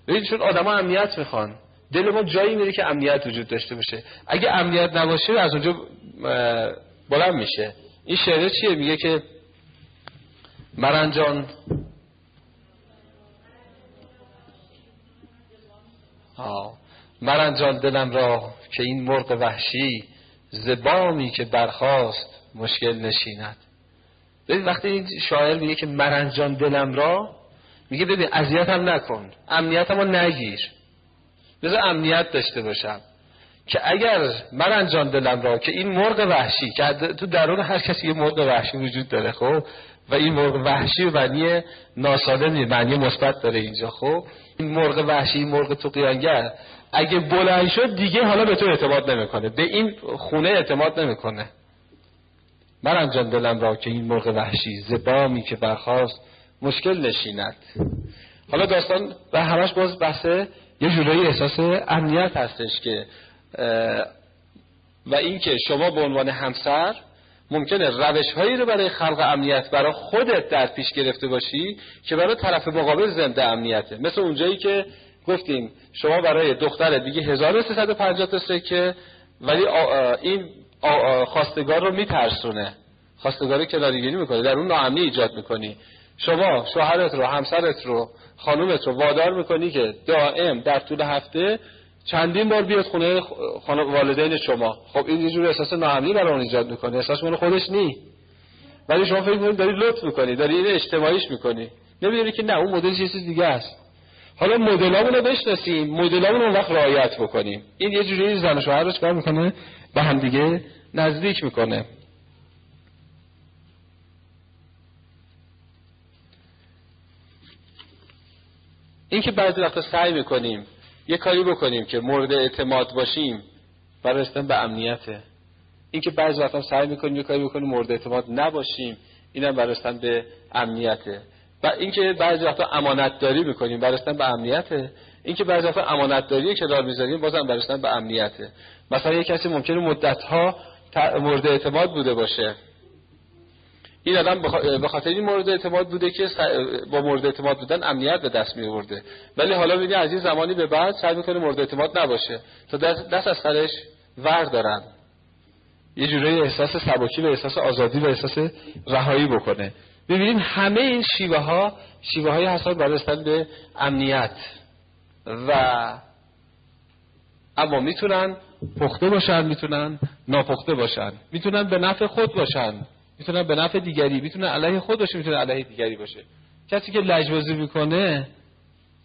ببین چون آدما امنیت می‌خوان. دل ما جایی میره که امنیت وجود داشته باشه. اگه امنیت نباشه از اونجا بلند میشه. این شعره چیه؟ میگه که مرنجان مرنجان دلم را که این مرغ وحشی زبامی که برخواست مشکل نشیند. ببین وقتی این شاعر میگه که مرنجان دلم را میگه ببین اذیتم نکن امنیتمو نگیر. بذار امنیت داشته باشم که اگر من انجام دلم را که این مرغ وحشی که تو درون هر کسی یه مرغ وحشی وجود داره خب؟ و این مرغ وحشی معنی ناسالمی معنی مثبت داره اینجا خب؟ این مرغ وحشی مرغ تو قیانگر اگه بلند شد دیگه حالا به تو اعتماد نمی‌کنه. به این خونه اعتماد نمی‌کنه. من انجام دلم را که این مرغ وحشی زبامی که برخواست مشکل نشیند. حالا داستان و همش باز بحثه یه جورایی احساس امنیت هستش که و اینکه شما به عنوان همسر ممکنه روش هایی رو برای خلق امنیت برای خودت در پیش گرفته باشی که برای طرف مقابل زنده امنیته. مثل اونجایی که گفتیم شما برای دختر دیگه 1350 تا سکه ولی این خواستگار رو میترسونه. خواستگار کنارگیری می‌کنه در اون ناامنی ایجاد می‌کنی. شما شوهرت رو همسرت رو خانومت رو وادار می‌کنی که دائم در طول هفته چندین بار بیاد خونه والدین شما. خب این یه جور احساس ناامنی برای اون ایجاد می‌کنه. احساس مون خودش نی. ولی شما فکر می‌کنید داری لطف می‌کنی داری این اجتماعیش می‌کنی نمی‌دونی که نه اون مدل چیز دیگه است. حالا مدلامون رو بشناسیم مدلامون اون وقت رعایت بکنیم. این یه جوری زن و شوهر رو چکار می‌کنه؟ به هم دیگه نزدیک می‌کنه. این که بعضی وقتا سعی می‌کنیم یه کاری بکنیم که مورد اعتماد باشیم برای رسیدن به امنیته این که بعضی وقتا سعی می‌کنیم یه کاری بکنیم مورد اعتماد نباشیم اینم رسیدن به امنیته و اینکه بعضی وقتا امانت داری می‌کنیم رسیدن به امنیته این که بعضی وقتا امانت داری که دار می‌ذاریم بازم رسیدن به امنیته مثلا یه کسی ممکنه مدت ها مورد اعتماد بوده باشه. این آدم به خاطر این مورد اعتماد بوده که با مورد اعتماد بودن امنیت به دست می آورده ولی حالا میگه از این زمانی به بعد سعی می‌کنه مورد اعتماد نباشه. تا دست از سرش ور دارن. یه جوری احساس سبکی و احساس آزادی و احساس رهایی بکنه. ببینید همه این شیوه ها شیوه های هستن برای به امنیت. و اما می‌تونن پخته باشن می‌تونن ناپخته باشن. می‌تونن به نفع خود باشن. می‌تونه به نفع دیگری می‌تونه علیه خود باشه می‌تونه علیه دیگری باشه. کسی که لجبازی می‌کنه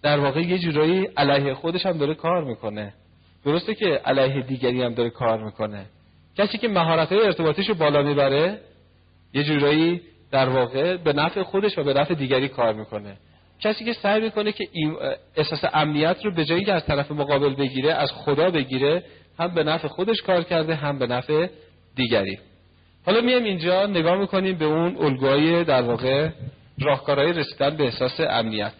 در واقع یه جورایی علیه خودش هم داره کار می‌کنه. درسته که علیه دیگری هم داره کار می‌کنه. کسی که مهارت های ارتباطیش رو بالا می‌بره یه جورایی در واقع به نفع خودش و به نفع دیگری کار می‌کنه. کسی که سعی می‌کنه که احساس امنیت رو به جایی که از طرف مقابل بگیره از خدا بگیره هم به نفع خودش کار کرده هم به نفع دیگری. حالا میایم اینجا نگاه می‌کنیم به اون الگوهای در واقع راهکارهای رسیدن به احساس امنیت.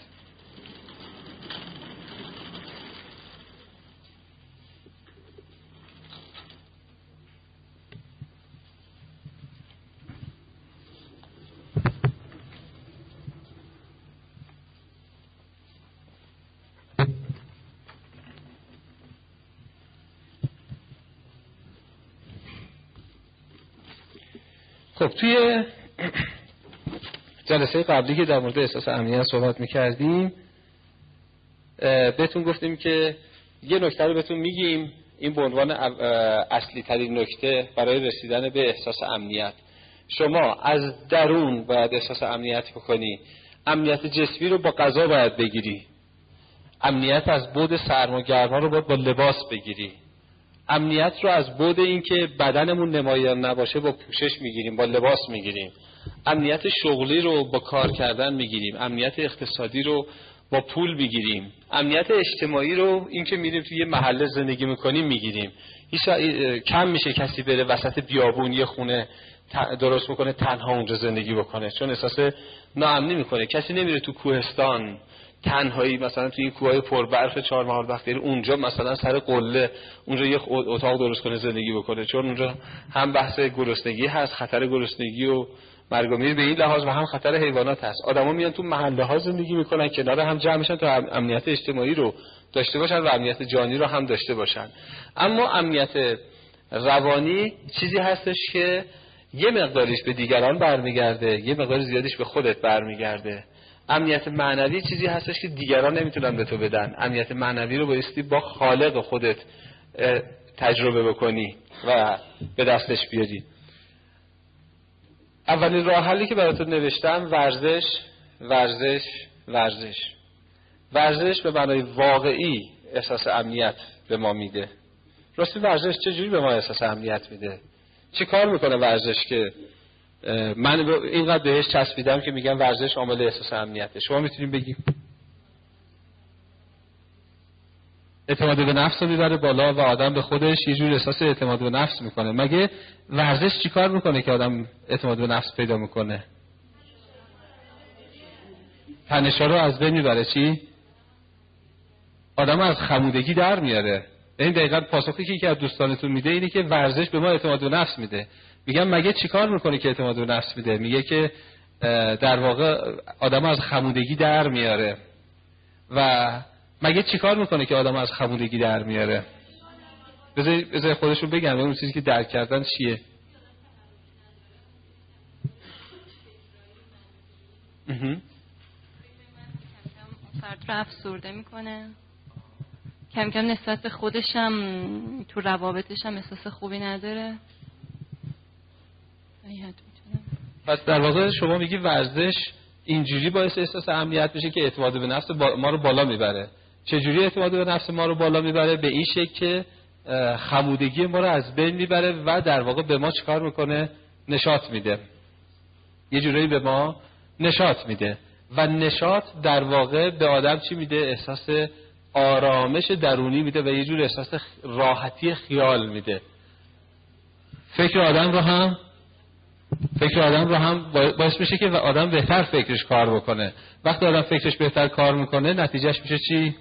خب توی جلسه قبلی که در مورد احساس امنیت صحبت می‌کردیم بهتون گفتیم که یه نکته رو بهتون میگیم. این به عنوان اصلی ترین نکته برای رسیدن به احساس امنیت. شما از درون باید احساس امنیت بکنی. امنیت جسمی رو با غذا باید بگیری. امنیت از بود سرما رو باید با لباس بگیری. امنیت رو از بود اینکه بدنمون نمایان نباشه با پوشش می‌گیریم با لباس می‌گیریم. امنیت شغلی رو با کار کردن می‌گیریم. امنیت اقتصادی رو با پول می‌گیریم. امنیت اجتماعی رو اینکه میریم توی یه محله زندگی می‌کنیم می‌گیریم. هیچ کم میشه کسی بره وسط بیابون یه خونه درست می‌کنه تنها اونجا زندگی بکنه. چون احساس ناامنی می‌کنه. کسی نمیره تو کوهستان تنهایی مثلا توی این کوههای پربرف چهار محال وقتی اونجا مثلا سر قله اونجا یه اتاق درست کنه زندگی بکنه. چون اونجا هم بحث گرسنگی هست خطر گرسنگی و مرگ به این لحاظ و هم خطر حیوانات هست. آدما میان تو محله ها زندگی می‌کنن کنار هم جمع میشن تا امنیت اجتماعی رو داشته باشن و امنیت جانی رو هم داشته باشن. اما امنیت روانی چیزی هستش که یه مقداریش به دیگران برمیگرده یه مقدار زیادیش به خودت برمیگرده. امنیت معنوی چیزی هستش که دیگران نمی‌تونن به تو بدن. امنیت معنوی رو بایستی با خالق خودت تجربه بکنی و به دستش بیاری. اولین راه حلی که براتون نوشتم ورزش ورزش ورزش. ورزش به معنای واقعی احساس امنیت به ما میده. راستی ورزش چجوری به ما احساس امنیت میده؟ چی کار می‌کنه ورزش که من اینقدر بهش چسبیدم که میگم ورزش عامل احساس امنیته. شما می‌تونیم بگیم. اعتماد به نفس رو می‌بره بالا و آدم به خودش یه جور احساس اعتماد به نفس می‌کنه. مگه ورزش چیکار می‌کنه که آدم اعتماد به نفس پیدا می‌کنه؟ تنشا رو از بین می‌بره. چی؟ آدم از خمودگی در میاره. این دقیقا پاسخی که یکی از دوستانتون میده اینه که ورزش به ما اعتماد به نفس میده. میگم مگه چیکار می‌کنه که اعتماد به نفس میده؟ میگه که در واقع آدم از خمودگی در میاره. و مگه چیکار می‌کنه که آدم از خمودگی در میاره؟ بذار خودشون بگن اون چیزی که درک کردن چیه. فرد رو افسرده می‌کنه. کم کم نسبت به خودشم تو روابطش هم احساس خوبی نداره. پس در واقع شما میگی ورزش اینجوری باعث احساس امنیت بشه که اعتماد به نفس ما رو بالا می‌بره. چجوری اعتماد به نفس ما رو بالا می‌بره؟ به این شکل که خمودگی ما رو از بین می‌بره و در واقع به ما چیکار می‌کنه؟ نشاط میده. یه جورایی به ما نشاط میده. و نشاط در واقع به آدم چی میده؟ احساس آرامش درونی میده و یه جور احساس راحتی خیال میده. فکر آدم رو هم فکر آدم رو هم باعث میشه که آدم بهتر فکرش کار بکنه. وقتی آدم فکرش بهتر کار می‌کنه نتیجهش میشه چی؟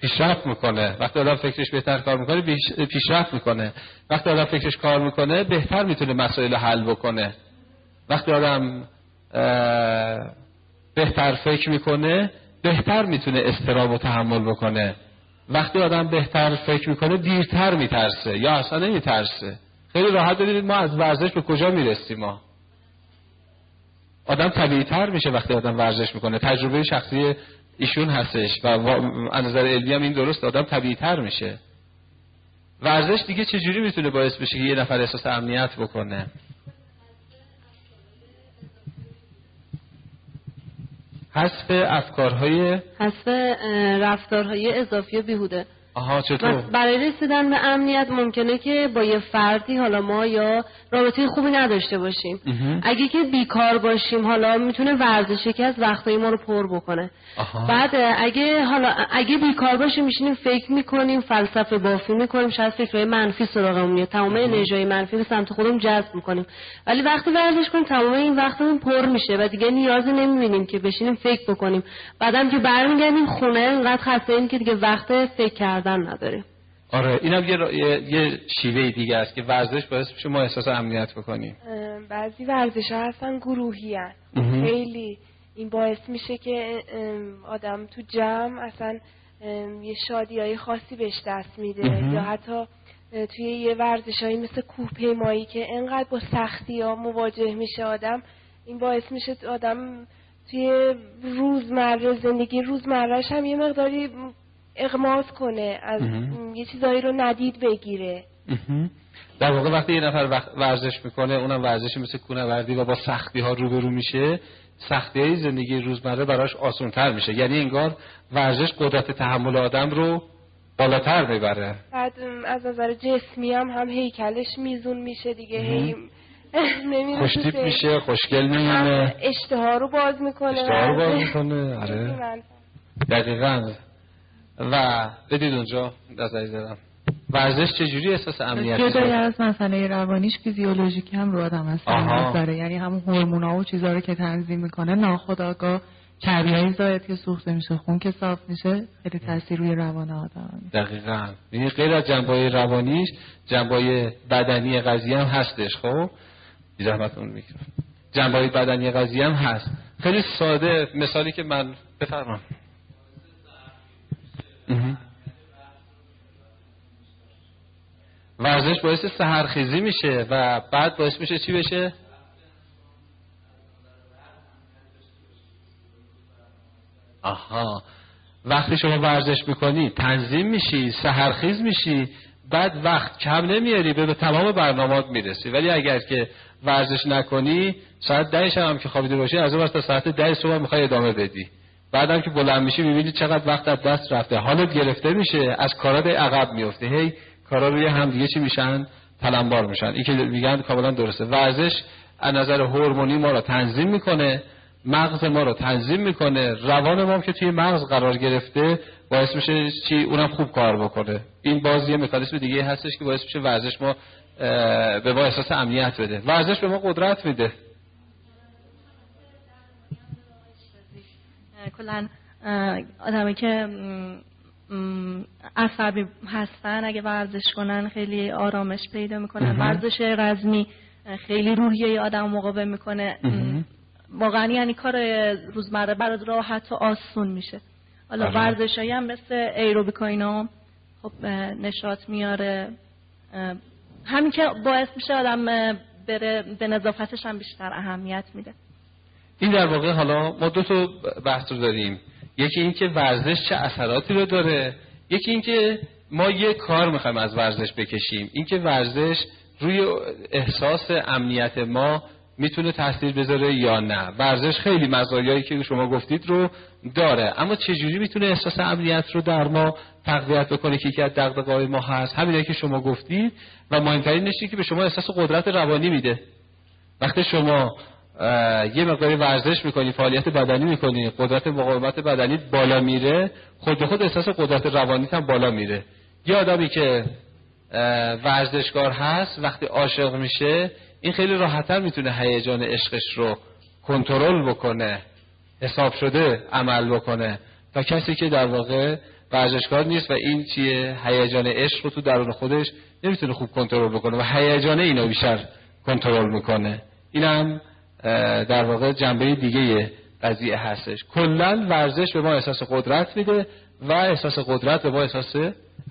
پیشرفت می‌کنه. وقتی آدم فکرش بهتر کار می‌کنه پیشرفت می‌کنه. وقتی آدم فکرش کار می‌کنه بهتر می‌تونه مسائل حل بکنه. وقتی آدم بهتر فکر می‌کنه بهتر می‌تونه استراب و تحمل بکنه. وقتی آدم بهتر فکر می‌کنه دیرتر میترسه یا اصلا نمیترسه. خیلی راحت ببینید ما از ورزش به کجا می‌رسیم ما. آدم طبیعی تر میشه وقتی آدم ورزش می‌کنه. تجربه شخصی ایشون هستش و از نظر علمی هم این درست آدم طبیعی تر میشه. ورزش دیگه چجوری می‌تونه باعث بشه که یه نفر احساس امنیت بکنه؟ حذف افکارهای حذف رفتارهای اضافی و بیهوده. آها چطور؟ برای رسیدن به امنیت ممکنه که با یه فردی حالا ما یا رابطه خوبی نداشته باشیم. اگه که بیکار باشیم حالا می‌تونه ورزشی که از وقتای ما رو پر بکنه. بعد اگه حالا اگه بیکار باشیم میشینیم فکر می‌کنیم فلسفه بافی می‌کنیم شاید فکرهای منفی سراغمون میاد. تمام انرژی منفی رو سمت خودمون جذب می‌کنیم. ولی وقتی ورزش کنیم تمام این وقتمون پر میشه و دیگه نیازی نمی‌بینیم که بشینیم فکر بکنیم. بعدم که برمیگردیم خونه اینقدر خسته که دیگه وقت فکر کردن نداریم. آره اینم یه, یه, یه شیوه دیگه است که ورزش باعث میشه ما احساس امنیت بکنیم. بعضی ورزش ها هستن گروهی هست. خیلی. این باعث میشه که آدم تو جمع اصلا یه شادی های خاصی بهش دست میده. یا حتی توی یه ورزش هایی مثل کوه که انقدر با سختی ها مواجه میشه آدم این باعث میشه آدم توی روزمره زندگی روزمرهش هم یه مقداری اغماز کنه از یه چیزایی رو ندید بگیره. در واقع وقتی یه نفر ورزش می‌کنه اونم ورزشی مثل کونه وردی و با سختی ها روبرو میشه. سختی های زندگی روزمره براش آسونتر میشه. یعنی انگار ورزش قدرت تحمل آدم رو بالاتر می‌بره. بعد از نظر جسمی هم هم هیکلش میزون میشه دیگه. هی [laughs] خوشتیپ میشه خوشگل میمونه. اشتها رو باز می‌کنه. اشتها رو باز [laughs] می‌کنه. آره. دقیقا. و بدید اونجا نظری دارم. ورزش چجوری احساس امنیت جدای از مسئله روانیش فیزیولوژیک هم رو آدم اثر یعنی همون هورمونا و چیزا رو که تنظیم می‌کنه ناخودآگاه چربی های زاید که سوخته میشه خون که صاف میشه خیلی تاثیر روی روان آدم. دقیقا. یعنی غیر از جنبای روانیش جنبای بدنی قضیه هم هستش خب؟ زحمت اون می‌کنم جنبای بدنی قضیه هم هست. خیلی ساده. مثالی که من بفرمام ورزش باعث سهرخیزی میشه و بعد باعث میشه چی بشه؟ آها. وقتی شما ورزش می‌کنی تنظیم میشی سهرخیز میشی بعد وقت کم نمیاری به تمام برنامات می‌رسی. ولی اگر که ورزش نکنی ساعت ده شب هم که خوابیده باشی از اون تا ساعت ده صبح می‌خوای ادامه بدی. بعدم که بلند میشی می‌بینی چقدر وقت از دست رفته. حالت گرفته میشه از کارات عقب میفته هی کارا روی هم دیگه چی میشن؟ تلمبار میشن. این که میگن کاملا درسته. ورزش از نظر هورمونی ما رو تنظیم می‌کنه مغز ما رو تنظیم می‌کنه. روان ما که توی مغز قرار گرفته باعث میشه چی؟ اونم خوب کار بکنه. این باز یه مکانیسم دیگه هستش که باعث میشه ورزش ما به ما احساس امنیت بده. ورزش به ما قدرت میده. کلا آدمی که عصبی هستن اگه ورزش کنن خیلی آرامش پیدا می‌کنن. ورزش رزمی خیلی روحیه آدم مقاوم می‌کنه. واقعا یعنی کار روزمره برات راحت و آسون میشه. حالا. ورزش هم مثل ایروبیک اینا خب نشاط میاره. همین که باعث میشه آدم بره به نظافتش هم بیشتر اهمیت میده. این در واقع حالا ما دو تا بحث رو داریم. یکی اینکه ورزش چه اثراتی رو داره. یکی اینکه ما یه کار می‌خوایم از ورزش بکشیم. اینکه ورزش روی احساس امنیت ما می‌تونه تاثیر بذاره یا نه. ورزش خیلی مزایایی که شما گفتید رو داره. اما چجوری می‌تونه احساس امنیت رو در ما تقویت بکنه که یکی از دغدغه‌های ما هست؟ همینایی که شما گفتید. و مهمترین نشی که به شما احساس قدرت روانی میده. وقتی شما یه مقداری ورزش می‌کنی فعالیت بدنی می‌کنی قدرت مقاومت بدنی بالا میره. خود به خود احساس قدرت روانی هم بالا میره. یه آدمی که ورزشکار هست وقتی عاشق میشه این خیلی راحتتر می‌تونه هیجان عشقش رو کنترل بکنه حساب شده عمل بکنه. تا کسی که در واقع ورزشکار نیست و این چیه هیجان عشق رو تو درون خودش نمی‌تونه خوب کنترل بکنه و هیجان اینو بیشتر کنترل می‌کنه. اینم در واقع جنبه دیگه قضیه هستش. کلا ورزش به ما احساس قدرت میده و احساس قدرت به ما احساس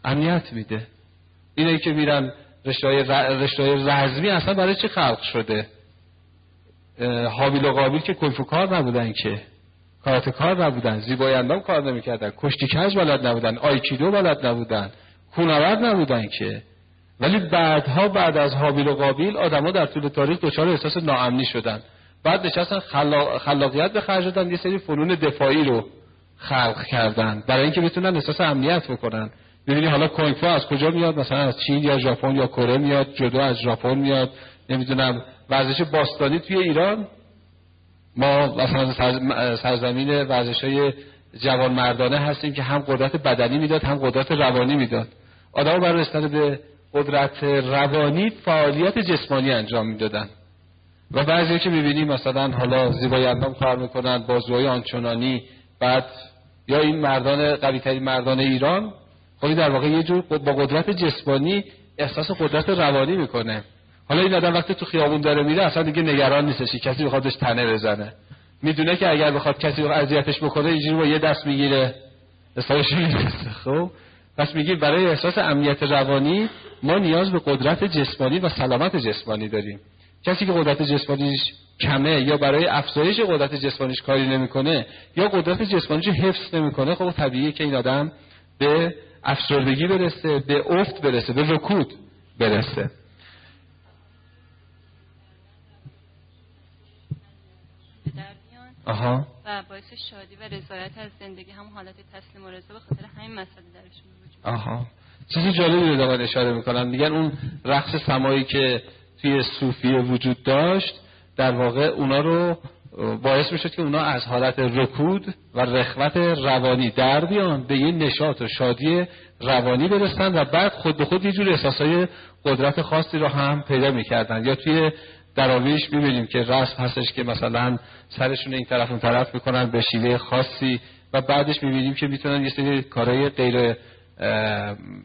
امنیت میده. اینه که میرن رشته رزمی اصلا برای چه خلق شده؟ حابیل و قابیل که کار نبودن که. کارات کار نبودن زیبای اندام کار نمی‌کردن کشتی کج بلد نبودن آیکیدو بلد نبودن کونورد نبودن که. ولی بعدها بعد از حابیل و قابیل آدما در طول تاریخ دچار احساس ناامنی شدن. بعد نشستن خلاقیت به خرج دادن یه سری فنون دفاعی رو خلق کردن. برای اینکه بتونن احساس امنیت بکنن. ببینید حالا کنگفو از کجا میاد؟ مثلا از چین یا ژاپن یا کره میاد جدو از ژاپن میاد. نمی‌دونم. ورزش باستانی توی ایران؟ ما مثلا سرزمین ورزش های جوان مردانه هستیم که هم قدرت بدنی می‌داد هم قدرت روانی می‌داد. آدم برای رسیدن به قدرت روانی فعالیت جسمانی انجام می‌دادن. و بعضی که می‌بینیم مثلا حالا زیبای اندام کار می‌کنن بازوهای آنچنانی بعد یا این مردان قوی ترین مردان ایران خب در واقع یه جور با قدرت جسمانی احساس قدرت روانی می‌کنه. حالا این آدم وقتی تو خیابون داره میره اصلا دیگه نگران نیستش کسی بخوادش تنه بزنه. می‌دونه که اگر بخواد کسی رو اذیتش بکنه اینجوری با یه دست می‌گیره. حسابش می‌رسه خب؟ پس میگیم برای احساس امنیت روانی ما نیاز به قدرت جسمانی و سلامت جسمانی داریم. کسی که قدرت جسمانیش کمه یا برای افزایش قدرت جسمانیش کاری نمی‌کنه یا قدرت جسمانیش حفظ نمی‌کنه خب طبیعیه که این آدم به افسردگی برسه به افت برسه به رکود برسه. آها. و باعث شادی و رضایت از زندگی هم حالت تسلیم و رضا به خاطر همین مسئله درشون وجود آها. چیزی جالبی رو دارن اشاره می‌کنن. میگن اون رقص سمایی که توی صوفیه وجود داشت در واقع اونا رو باعث می‌شد که اونا از حالت رکود و رخوت روانی در بیان به یه نشاط و شادی روانی برسن و بعد خود به خود یه جور احساسای قدرت خاصی رو هم پیدا می‌کردن. یا توی دراویش می‌بینیم که رسم هستش که مثلا سرشون این طرف اون طرف می‌کنن به شیوه خاصی و بعدش می‌بینیم که می‌تونن یه سری کارهای غیر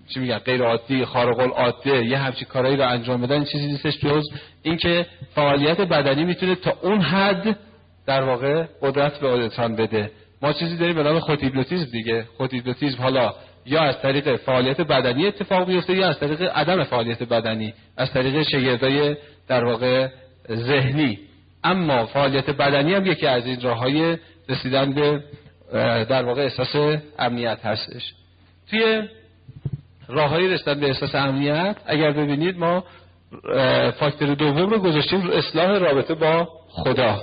چی میگن غیر عادی خارق العاده یه همچین کارهایی رو انجام بدن چیزی نیستش جز اینکه فعالیت بدنی می‌تونه تا اون حد در واقع قدرت به انسان بده. ما چیزی داریم به نام خوتیبلوتیزم دیگه. خوتیبلوتیزم حالا یا از طریق فعالیت بدنی اتفاق بیفته یا از طریق عدم فعالیت بدنی از طریق شگردای در واقع ذهنی. اما فعالیت بدنی هم یکی از این راههای رسیدن به در واقع احساس امنیت هستش. توی راههای رسیدن به احساس امنیت اگر ببینید ما فاکتور دوم رو گذاشتیم اصلاح رابطه با خدا.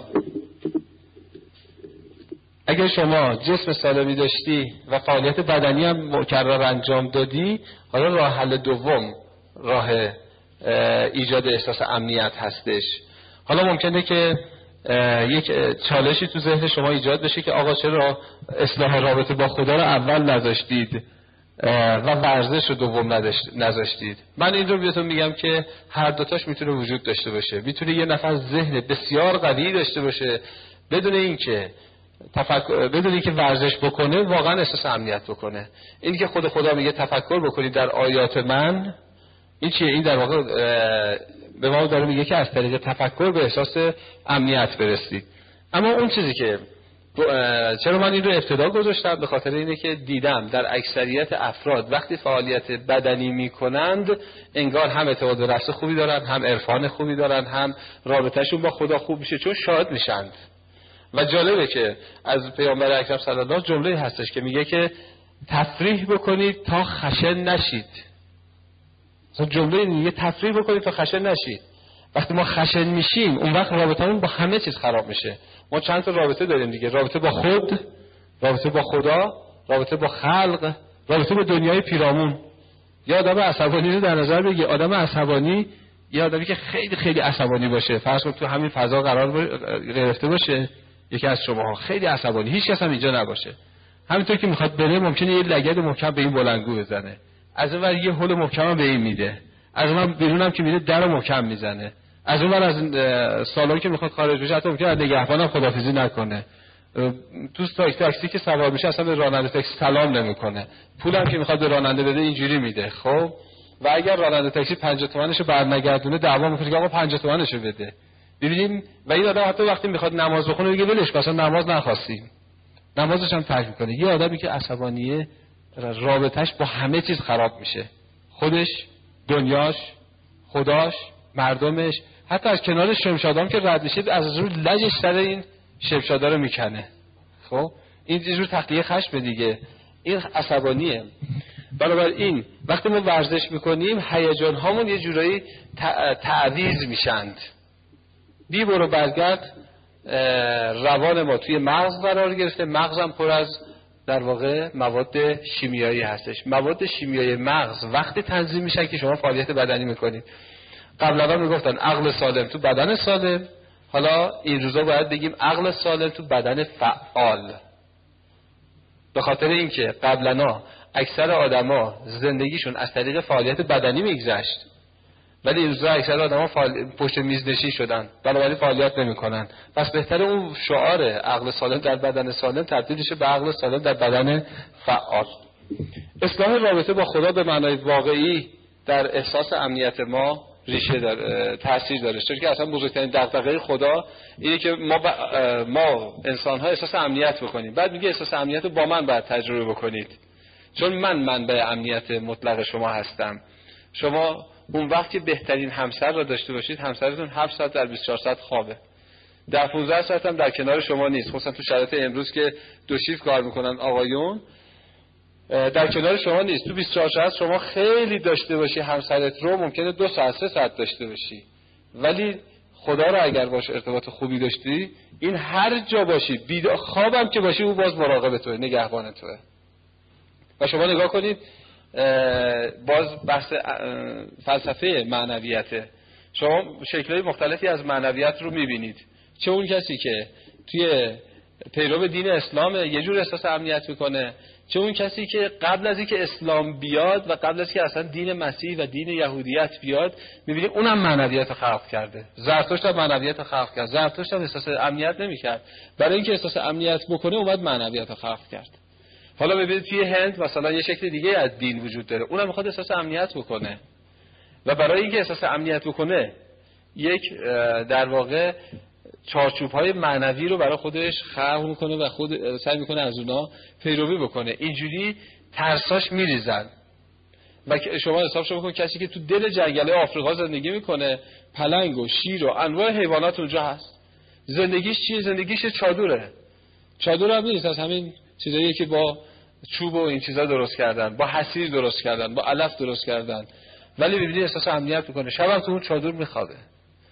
اگر شما جسم سالمی داشتی و فعالیت بدنی هم مکرر انجام دادی حالا راه حل دوم راه ایجاد احساس امنیت هستش. حالا ممکنه که یک چالشی تو ذهن شما ایجاد بشه که آقا چرا اصلاح رابطه با خدا رو اول نذاشتید؟ و ورزش رو دوم نذاشتید. من این رو بهتون میگم که هر دوتاش می‌تونه وجود داشته باشه. می‌تونه یه نفر ذهن بسیار قوی داشته باشه بدون اینکه تفکر بدون اینکه ورزش بکنه واقعا احساس امنیت بکنه. این که خود خدا میگه تفکر بکنید در آیات من این چیه؟ این در واقع به ما داره میگه که از طریق تفکر به احساس امنیت برسید. اما اون چیزی که چرا من این رو ابتدا گذاشتم؟ به خاطر اینه که دیدم در اکثریت افراد وقتی فعالیت بدنی می‌کنند انگار هم اعتقاد به خوبی دارن هم عرفان خوبی دارن هم رابطهشون با خدا خوب میشه چون شاد میشند. و جالبه که از پیامبر اکرم صلی الله جمله هستش که میگه که تفریح بکنید تا خشن نشید. جمله میگه تفریح بکنید تا خشن نشید. وقتی ما خشن میشیم اون وقت رابطمون با همه چیز خراب میشه. ما چند تا رابطه داریم دیگه. رابطه با خود رابطه با خدا رابطه با خلق رابطه با دنیای پیرامون. یا آدم عصبانی رو در نظر بگی. آدم عصبانی یه آدمی که خیلی خیلی عصبانی باشه. فرض کن تو همین فضا قرار گرفته باشه. یکی از شماها خیلی عصبانی. هیچ کس هم اینجا نباشه. همینطور که می‌خواد بره ممکنه یه لگد محکم به این بلنگو بزنه. از اون یه هول محکم به این میده. از اون بیرونم که میده در محکم می‌زنه. از اون از سالن که می‌خواد خارج بشه حتی ممکنه نگهبانم خدافیزی نکنه. تو تاکسی که سوار میشه اصلا به راننده تاکسی سلام نمی‌کنه. پولم که می‌خواد به راننده بده اینجوری میده خب؟ و اگر راننده تاکسی 50 تومنشو برنگردونه دعوا می‌کنه که آقا 50 تومنشو بده. ببینیم و این آدم حتی وقتی می‌خواد نماز بخونه دیگه ولش مثلا نماز نخواستیم. نمازش هم ترک می‌کنه. یه آدمی که عصبانیه رابطش با همه چیز خراب میشه. خودش دنیاش خداش مردمش. حتی از کنار شمشادام که رد میشه از روی لجش سر این شمشادا رو می‌کنه. خب؟ این جور تخلیه خشم دیگه. این عصبانیه. این وقتی ما ورزش می‌کنیم هیجان هامون یه جورایی تعویز میشند. بی برو برگرد روان ما توی مغز قرار گرفته. مغزم پر از در واقع مواد شیمیایی هستش. مواد شیمیایی مغز وقتی تنظیم میشن که شما فعالیت بدنی می‌کنید. قبلا می‌گفتن عقل سالم تو بدن سالم. حالا این روزا باید بگیم عقل سالم تو بدن فعال. به خاطر اینکه قبلا اکثر آدما زندگیشون از طریق فعالیت بدنی میگذشت. ولی این روزا اکثر آدما فعال... پشت میز نشین شدن. بنابراین فعالیت نمی‌کنن. پس بهتر اون شعار عقل سالم در بدن سالم تبدیل به عقل سالم در بدن فعال. اصلاح رابطه با خدا به معنای واقعی در احساس امنیت ما ریشه داره تاثیر داره. چون که اصلا بزرگترین دغدغه خدا اینه که ما ب... ما انسان ها احساس امنیت بکنیم. بعد میگه احساس امنیت رو با من باید تجربه بکنید. چون من منبع امنیت مطلق شما هستم. شما اون وقت که بهترین همسر را داشته باشید همسرتون 7 ساعت در 24 ساعت خوابه. در 15 ساعت هم در کنار شما نیست. خصوصا تو شرایط امروز که دو شیفت کار می‌کنن آقایون در کنار شما نیست. تو 24 ساعت شما خیلی داشته باشی همسرت رو ممکنه دو ساعت سه ساعت داشته باشی. ولی خدا رو اگر باش ارتباط خوبی داشتی این هر جا باشی بید خوابم که باشی او باز مراقب توه نگهبان توه. و شما نگاه کنید باز بحث فلسفه معنویته شما شکلهای مختلفی از معنویت رو می‌بینید. چه اون کسی که توی پیرو دین اسلام یه جور احساس امنیت می‌کنه چه اون کسی که قبل از اینکه اسلام بیاد و قبل از که اصلا دین مسیح و دین یهودیت بیاد می‌بینی اونم معنویت خلق کرده. زرتشت هم معنویت خلق کرد. زرتشت هم احساس امنیت نمی‌کرد. برای اینکه احساس امنیت بکنه اومد معنویت خلق کرد. حالا ببینید توی هند مثلا یه شکل دیگه از دین وجود داره. اونم می‌خواد احساس امنیت بکنه. و برای اینکه احساس امنیت بکنه یک در واقع چارچوب های معنوی رو برای خودش خلق می‌کنه و خود سعی می‌کنه از اونا پیروی بکنه. اینجوری ترساش میریزن. و شما حساب شما بکن کسی که تو دل جنگل آفریقا زندگی می‌کنه پلنگ و شیر و انواع حیوانات اونجا هست. زندگیش چیه؟ زندگیش چادره. چادر هم نیست از همین چیزایی که با چوب و این چیزا درست کردن با حسیر درست کردن با علف درست کردن. ولی ببینید احساس امنیت می‌کنه. شب تو اون چادر میخوابه.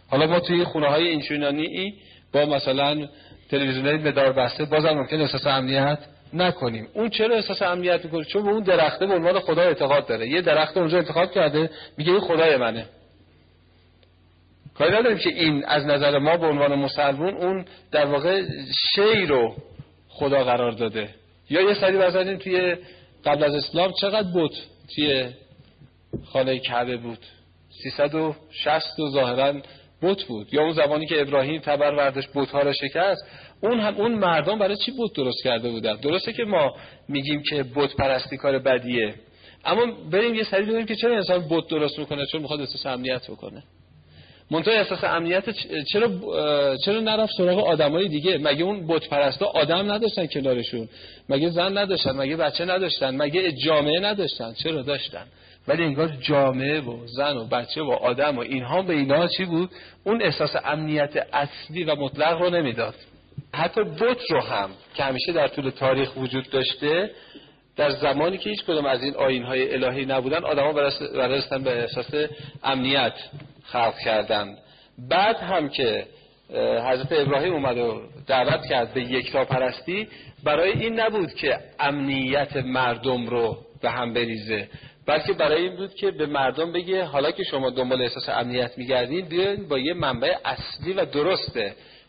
حالا ما توی خونه های اینچنانی با مثلا تلویزیون مدار بسته بازم ممکن احساس امنیت نکنیم. اون چرا احساس امنیت می‌کنه؟ چون به اون درخته به عنوان خدا اعتقاد داره. یه درخت اونجا انتخاب کرده میگه این خدای منه. کاری نداریم که این از نظر ما به عنوان مسلمون اون در واقع شی رو خدا قرار داده. یا یه سری بزنیم توی قبل از اسلام چقدر بود توی خانه کعبه بود؟ 360 و ظاهرا بت بود یا اون زمانی که ابراهیم تبر وردش بت ها را شکست اون هم اون مردم برای چی بت درست کرده بودن؟ درسته که ما میگیم که بت پرستی کار بدیه اما بریم یه سری ببینیم که چرا انسان بت درست می‌کنه چون می‌خواد احساس امنیت بکنه. منتها احساس امنیت چرا چرا نرفت سراغ آدمای دیگه؟ مگه اون بت پرستا آدم نداشتن کنارشون؟ مگه زن نداشتن؟ مگه بچه نداشتن؟ مگه جامعه نداشتن؟ چرا داشتن؟ ولی انگار جامعه و زن و بچه و آدم و اینها به اینها چی بود؟ اون احساس امنیت اصلی و مطلق رو نمی‌داد. حتی بت رو هم که همیشه در طول تاریخ وجود داشته در زمانی که هیچ کدوم از این آین های الهی نبودن آدما برستن به احساس امنیت خلق کردن بعد هم که حضرت ابراهیم اومد و دعوت کرد به یکتا پرستی برای این نبود که امنیت مردم رو به هم بریزه. بلکه برای این بود که به مردم بگه حالا که شما دنبال احساس امنیت میگردین بیاین با یه منبع اصلی و درست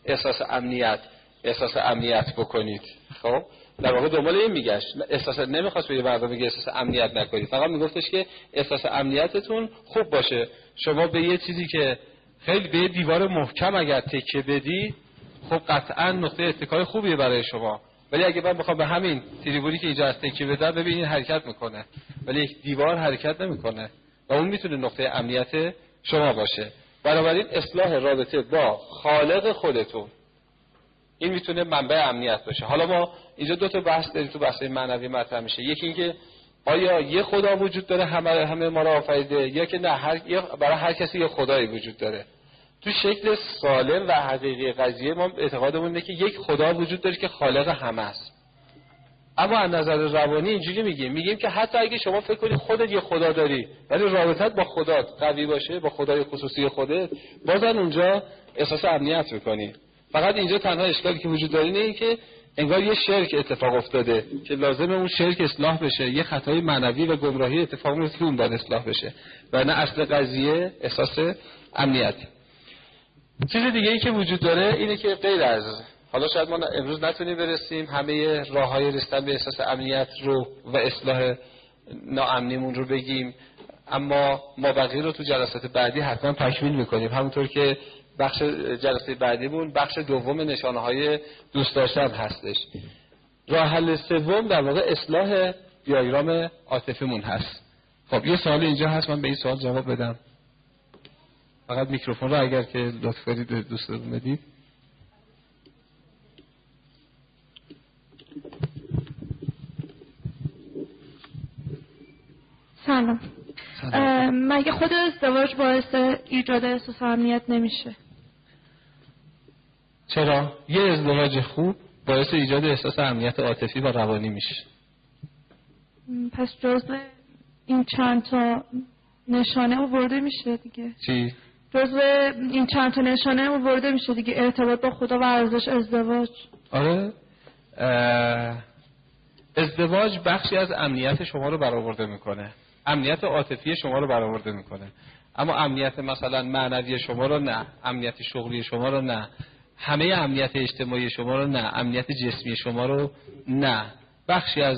احساس امنیت احساس امنیت بکنید. خب؟ در واقع دنبال این میگشت. احساس نمی‌خواست به مردم بگه احساس امنیت نکنید. فقط میگفتش که احساس امنیتتون خوب باشه. شما به یه چیزی که خیلی به دیوار محکم اگر تکه بدی خب قطعا نقطه اتکای خوبیه برای شما. ولی اگه من بخوام به همین تریبونی که اینجا از تکیه بدم ببینید حرکت می‌کنه. ولی یک دیوار حرکت نمی‌کنه و اون می‌تونه نقطه امنیت شما باشه. بنابراین اصلاح رابطه با خالق خودتون این می‌تونه منبع امنیت باشه. حالا ما اینجا دو تا بحث داریم تو بحث معنوی مطرح میشه. یکی اینکه آیا یه خدا وجود داره همه همه ما را آفریده یا که نه هر برای هر کسی یه خدایی وجود داره. تو شکل سالم و حقیقی قضیه ما اعتقادمون اینه که یک خدا وجود داره که خالق همه است. اما از نظر روانی اینجوری میگیم. میگیم که حتی اگه شما فکر کنی خودت یه خدا داری ولی رابطت با خدا قوی باشه با خدای خصوصی خودت بازن اونجا احساس امنیت می‌کنی. فقط اینجا تنها اشکالی که وجود داره اینه که انگار یه شرک اتفاق افتاده که لازم اون شرک اصلاح بشه. یه خطای معنوی و گمراهی اتفاق میفته که اون باید اصلاح بشه. و نه اصل قضیه احساس امنیت. چیز دیگه ای که وجود داره اینه که غیر از حالا شاید ما امروز نتونیم برسیم همه راه های رسیدن به احساس امنیت رو و اصلاح ناامنیمون رو بگیم. اما ما بقیه رو تو جلسات بعدی حتما تکمیل می‌کنیم. همونطور که بخش جلسه بعدیمون بخش دوم نشانه های دوست داشتن هستش. راه حل سوم در واقع اصلاح دیاگرام عاطفیمون هست. خب یه سوال اینجا هست من به این سوال جواب بدم. فقط میکروفون رو اگر که لطف کنید دوست بدید. سلام, مگه خود ازدواج باعث ایجاد احساس امنیت نمیشه؟ چرا؟ یه ازدواج خوب باعث ایجاد احساس امنیت عاطفی و روانی میشه. پس جزء این چند تا نشانه ورده میشه دیگه. چی؟ جزء این چند تا نشانه ورده میشه دیگه. ارتباط با خدا و ارزش ازدواج. آره. ازدواج بخشی از امنیت شما رو برآورده می‌کنه. امنیت عاطفی شما رو برآورده می‌کنه. اما امنیت مثلا معنوی شما رو نه امنیت شغلی شما رو نه. همه امنیت اجتماعی شما رو نه امنیت جسمی شما رو نه. بخشی از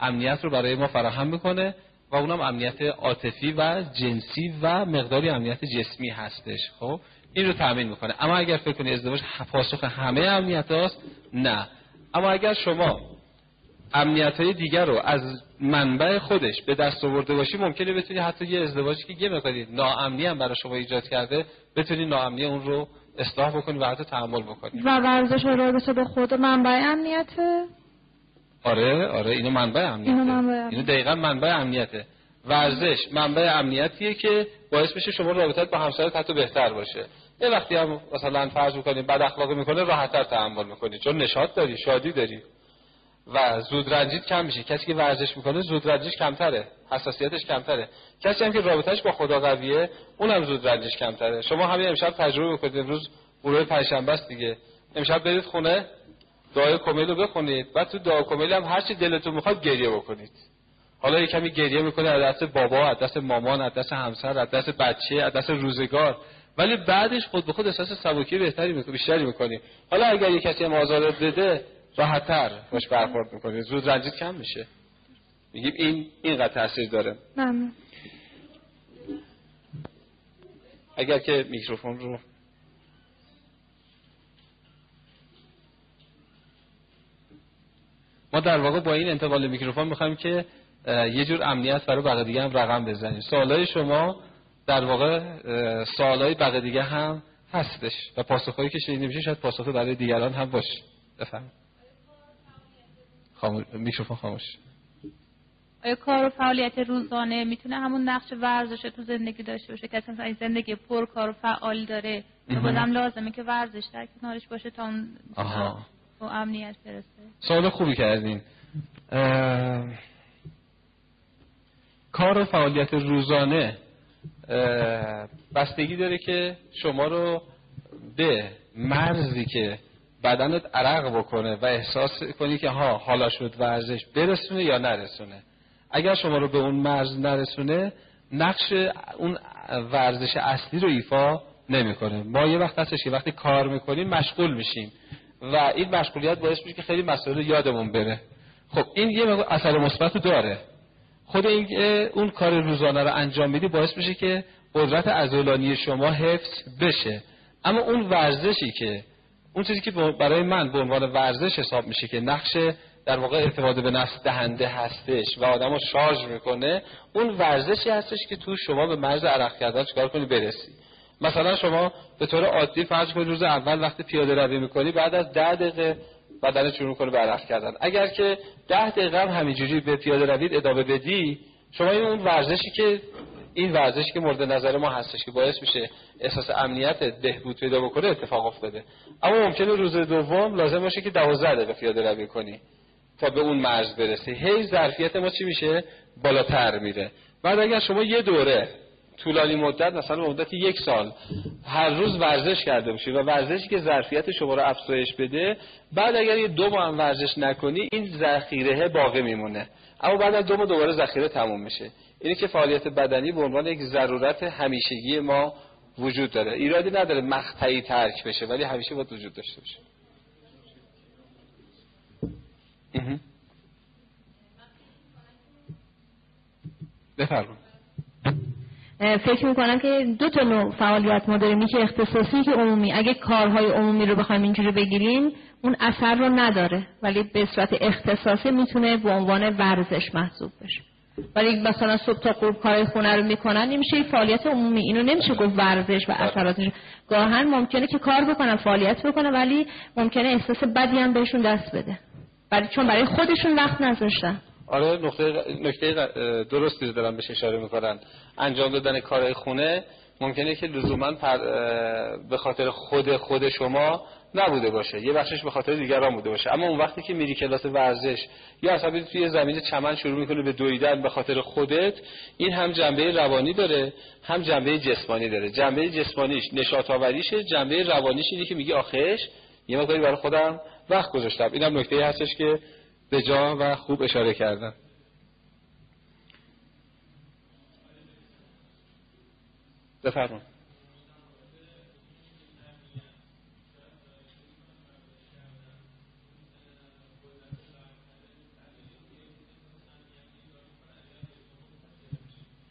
امنیت رو برای ما فراهم می‌کنه. و اونم امنیت عاطفی و جنسی و مقداری امنیت جسمی هستش خب؟ این رو تامین می‌کنه. اما اگر فکر کنی ازدواج پاسخ همه امنیت هاست نه. اما اگر شما امنیت های دیگر رو از منبع خودش به دست آورده باشی ممکنه بتونی حتی یه ازدواجی که یه مقداری ناامنی هم برای شما ایجاد کرده بتونی ناامنی اون رو اصلاح بکنی و حتی تحمل بکنی و ورزش رابطه به خود منبع امنیته؟ آره آره اینو منبع امنیته. اینو منبع اینو دقیقا منبع امنیته. ورزش منبع امنیتیه که باعث میشه شما رابطت با همسرت حتی بهتر باشه. یه وقتی هم مثلا فرض می‌کنی بد اخلاقی می‌کنه راحتتر تحمل می‌کنی. چون نشاط داری شادی داری. و زود رنجیت کم میشه. کسی که ورزش می‌کنه زود رنجش کمتره. حساسیتش کمتره. کسی هم که رابطش با خدا قویه اونم زود رنجش کمتره. شما همین امشب تجربه می‌کنید امروز گروه پنجشنبه است دیگه. امشب برید خونه. دعای کمیل رو بخونید. بعد تو دعای کمیل هم هر چی دلتون می‌خواد گریه بکنید. حالا یه کمی گریه می‌کنه از دست بابا از دست مامان از دست همسر از دست بچه از دست روزگار. ولی بعدش خود به خود احساس سبکی بهتری می‌کنی بیشتری می‌کنی. حالا اگر یه کسی هم آزارت بده راحتتر باش برخورد می‌کنی. زود رنجیت کم میشه. میگیم این اینقدر تاثیر داره. ممنون. اگر که میکروفون رو ما در واقع با این انتقال میکروفون می‌خوایم که یه جور امنیت برای بقیه دیگه هم رقم بزنیم. سوالای شما در واقع سوالای بقیه دیگه هم هستش و پاسخهایی که شنیده میشه شاید پاسخ برای دیگران هم باشه. بفهم خاموش میکروفون خاموش. آیا کار و فعالیت روزانه می‌تونه همون نقش ورزش تو زندگی داشته باشه؟ کسی مثلا زندگی پر کار و فعال داره بازم لازمه که ورزش در کنارش باشه تا اون با امنیت برسه. سوال خوبی کردین. کار و فعالیت روزانه بستگی داره که شما رو به مرزی که بدنت عرق بکنه و احساس کنی که ها حالا شد ورزش برسونه یا نرسونه. اگر شما رو به اون مرز نرسونه نقش اون ورزش اصلی رو ایفا نمی‌کنه. ما یه وقت هستش که وقتی کار می‌کنیم مشغول میشیم. و این مشغولیت باعث میشه که خیلی مسائل یادمون بره. خب این یه اثر مثبت داره. خود این اون کار روزانه رو انجام میدی باعث میشه که قدرت عضلانی شما حفظ بشه. اما اون ورزشی که اون چیزی که برای من به عنوان ورزش حساب میشه که نقش در واقع اعتماد به نفس دهنده هستش و آدم رو شارژ می‌کنه اون ورزشی هستش که تو شما به مرز عرق کردن چکار کنی برسی. مثلا شما به طور عادی فرض کنید روز اول وقتی پیاده روی می‌کنی بعد از ده دقیقه بدن شروع کنه به عرق کردن. اگر که ده دقیقه هم همینجوری به پیاده روید ادامه بدی شما این اون ورزشی که این ورزشی که مورد نظر ما هستش که باعث میشه احساس امنیت بهبود پیدا بکنه اتفاق افتاده. اما ممکنه روز دوم لازم باشه که 12 دقیقه پیاده روی کنی تا به اون مرز برسی. هی ظرفیت ما چی میشه؟ بالاتر میره. بعد اگر شما یه دوره طولانی مدت مثلا مدت یک سال. هر روز ورزش کرده باشی و ورزشی که ظرفیت شما رو افزایش بده بعد اگر یه دو ماه هم ورزش نکنی این ذخیره باقی میمونه. اما بعد از دو ماه دوباره ذخیره تموم میشه. اینه که فعالیت بدنی به عنوان یک ضرورت همیشگی ما وجود داره. ایرادی نداره مقطعی ترک بشه ولی همیشه باید وجود داشته باشه. بفرمایید. فکر می‌کنم که دو تا نوع فعالیت ما داریم. که اختصاصی که عمومی اگه کارهای عمومی رو بخوایم اینجوری بگیریم اون اثر رو نداره. ولی به صورت اختصاصی می‌تونه به عنوان ورزش محسوب بشه. ولی مثلا صبح تا غروب کارهای خونه رو می‌کنن نمیشه فعالیت عمومی. اینو نمیشه گفت ورزش و اثراتش گاهن ممکنه که کار بکنن فعالیت بکنن ولی ممکنه احساس بدی هم بهشون دست بده. برای چون برای خودشون وقت نذاشتن. آره نقطه نکته درستی دارن بهش اشاره می‌کنن. انجام دادن کارهای خونه ممکنه که لزوما به خاطر خود خود شما نبوده باشه. یه بخشش به خاطر دیگران بوده باشه. اما اون وقتی که میری کلاس ورزش یا اصلا توی زمین چمن شروع می‌کنه به دویدن به خاطر خودت این هم جنبه روانی داره هم جنبه جسمانی داره. جنبه جسمانیش نشاط آوریشه جنبه روانیش اینه که میگی آخش یه مقداری برای خودم وقت گذاشتم. اینم نکته هستش که به جا و خوب اشاره کردن بفرمایید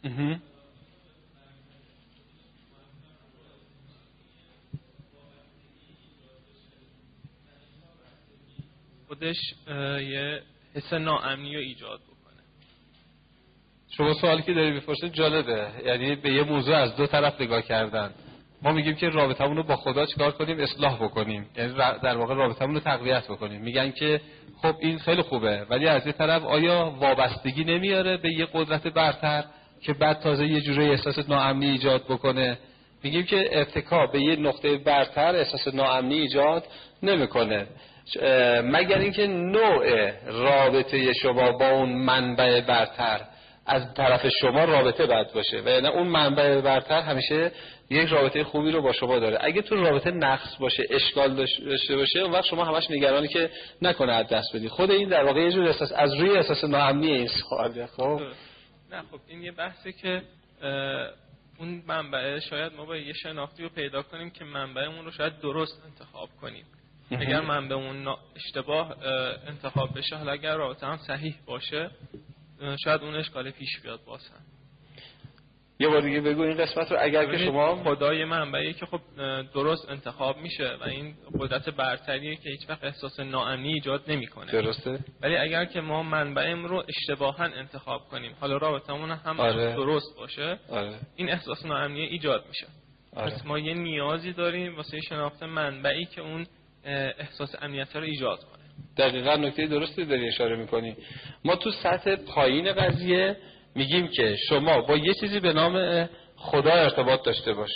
Mm-hmm. خودش یه حس ناامنی رو ایجاد بکنه. شما سوالی که داری بپرسید جالبه. یعنی به یه موضوع از دو طرف نگاه کردن. ما میگیم که رابطمون رو با خدا چیکار کنیم؟ اصلاح بکنیم. یعنی در واقع رابطمون رو تقویت بکنیم. میگن که خب این خیلی خوبه ولی از یه طرف آیا وابستگی نمیاره به یه قدرت برتر که بعد تازه یه جوری احساس ناامنی ایجاد بکنه؟ میگیم که ارتکا به یه نقطه برتر احساس ناامنی ایجاد نمی‌کنه. مگر اینکه نوع رابطه شما با اون منبع برتر از طرف شما رابطه بد باشه و یعنی اون منبع برتر همیشه یک رابطه خوبی رو با شما داره. اگه تو رابطه نقص باشه اشکال داشته باشه اون وقت شما همش نگرانی که نکنه از دست بدی. خود این در واقع یه جور احساس از روی احساس ناامنی این سواله خب؟ نه خب این یه بحثی که اون منبع شاید ما با یه شناختی رو پیدا کنیم که منبعمون رو شاید درست انتخاب کنیم. اگر منبعمون اشتباه انتخاب بشه حالا اگر رابطه هم صحیح باشه شاید اون اشکال پیش بیاد باسن یه بار دیگه بگو این قسمت رو اگر که شما خدای منبعی که خب درست انتخاب میشه و این قدرت برتریه که هیچ وقت احساس ناامنی ایجاد نمی‌کنه درسته ولی اگر که ما منبعیم رو اشتباها انتخاب کنیم حالا رابطمون هم آره. درست باشه آره. این احساس ناامنی ایجاد میشه آره. پس ما یه نیازی داریم واسه شناخت منبعی که اون احساس امنیت رو ایجاد کنه. دقیقا نکته درستی داری اشاره می‌کنی. ما تو سطح پایین قضیه میگیم که شما با یه چیزی به نام خدا ارتباط داشته باش.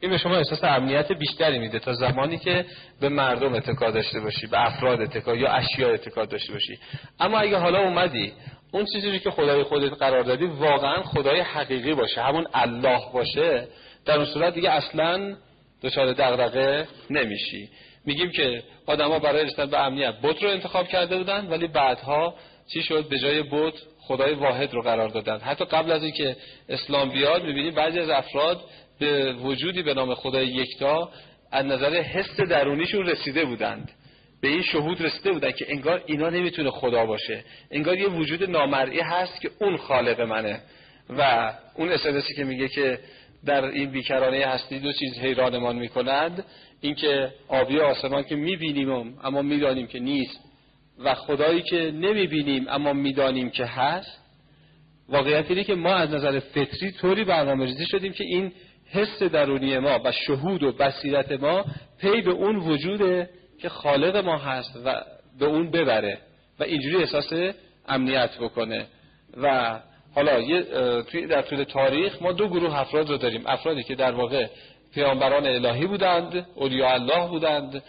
این به شما احساس امنیت بیشتری میده تا زمانی که به مردم اتکا داشته باشی به افراد اتکا یا اشیاء اتکا داشته باشی. اما اگه حالا اومدی اون چیزی که خدای خودت قرار دادی واقعا خدای حقیقی باشه همون الله باشه در اون صورت دیگه اصلا دچار دغدغه نمیشی. میگیم که آدما برای رسیدن به امنیت بت رو انتخاب کرده بودن ولی بعدها چی شد؟ به جای بت خدای واحد رو قرار دادن. حتی قبل از اینکه اسلام بیاد می‌بینیم بعضی از افراد به وجودی به نام خدای یکتا از نظر حس درونیشون رسیده بودند. به این شهود رسیده بودن که انگار اینا نمی‌تونه خدا باشه. انگار یه وجود نامرئی هست که اون خالق منه. و اون اسنسی که میگه که در این بیکرانه هستی دو چیز حیرانمان می‌کنند اینکه آبی آسمان که می‌بینیم اما می‌دانیم که نیست و خدایی که نمی‌بینیم اما می‌دانیم که هست واقعیت اینه که ما از نظر فطری طوری برنامه ریزی شدیم که این حس درونی ما و شهود و بصیرت ما پی به اون وجوده که خالق ما هست و به اون ببره و اینجوری احساس امنیت بکنه. و حالا در طول تاریخ ما دو گروه افراد رو داریم. افرادی که در واقع پیامبران الهی بودند اولیاء الله بودند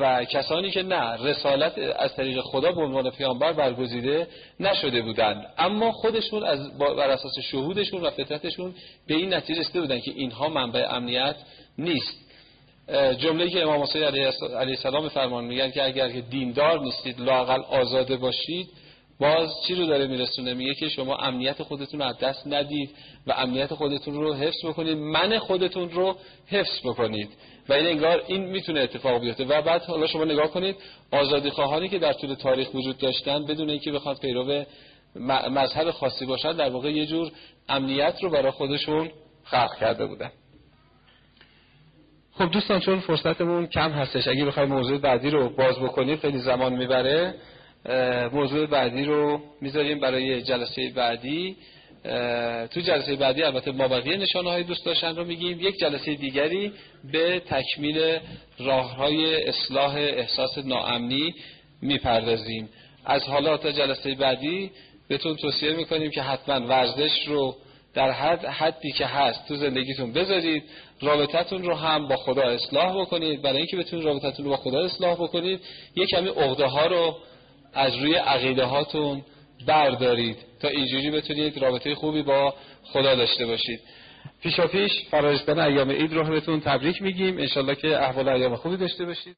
و کسانی که نه رسالت از طریق خدا به عنوان پیامبر برگزیده نشده بودند. اما خودشون از بر اساس شهودشون و فطرتشون به این نتیجه رسیده بودند که اینها منبع امنیت نیست. جمله که امام حسین علیه السلام فرمان میگن که اگر که دیندار نیستید لاقل آزاده باشید باز چی رو داره میرسونه؟ میگه که شما امنیت خودتون رو از دست ندید و امنیت خودتون رو حفظ بکنید من خودتون رو حفظ بکنید. و این انگار این می‌تونه اتفاق بیفته. و بعد حالا شما نگاه کنید آزادی خواهانی که در طول تاریخ وجود داشتن بدون اینکه بخواد پیرو مذهب خاصی باشن در واقع یه جور امنیت رو برای خودشون خلق کرده بودن. خب دوستان چون فرصتمون کم هستش اگه بخوایم موضوع بعدی رو باز بکنیم خیلی زمان می‌بره. موضوع بعدی رو می‌ذاریم برای جلسه بعدی. تو جلسه بعدی البته ما بقیه نشانه های دوست داشتن رو میگیم. یک جلسه دیگری به تکمیل راه های اصلاح احساس ناامنی می‌پردازیم. از حالا تا جلسه بعدی بهتون توصیه می‌کنیم که حتما ورزش رو در حد حدی که هست تو زندگیتون بذارید. رابطتون رو هم با خدا اصلاح بکنید. برای اینکه بتونید رابطتون رو با خدا اصلاح بکنید یک کمی عقده ها رو از روی عقیده هاتون بردارید تا اینجوری بتونید رابطه خوبی با خدا داشته باشید. پیشا پیش فرارسیدن ایام عید رو بهتون تبریک میگیم. انشالله که احوال ایام خوبی داشته باشید.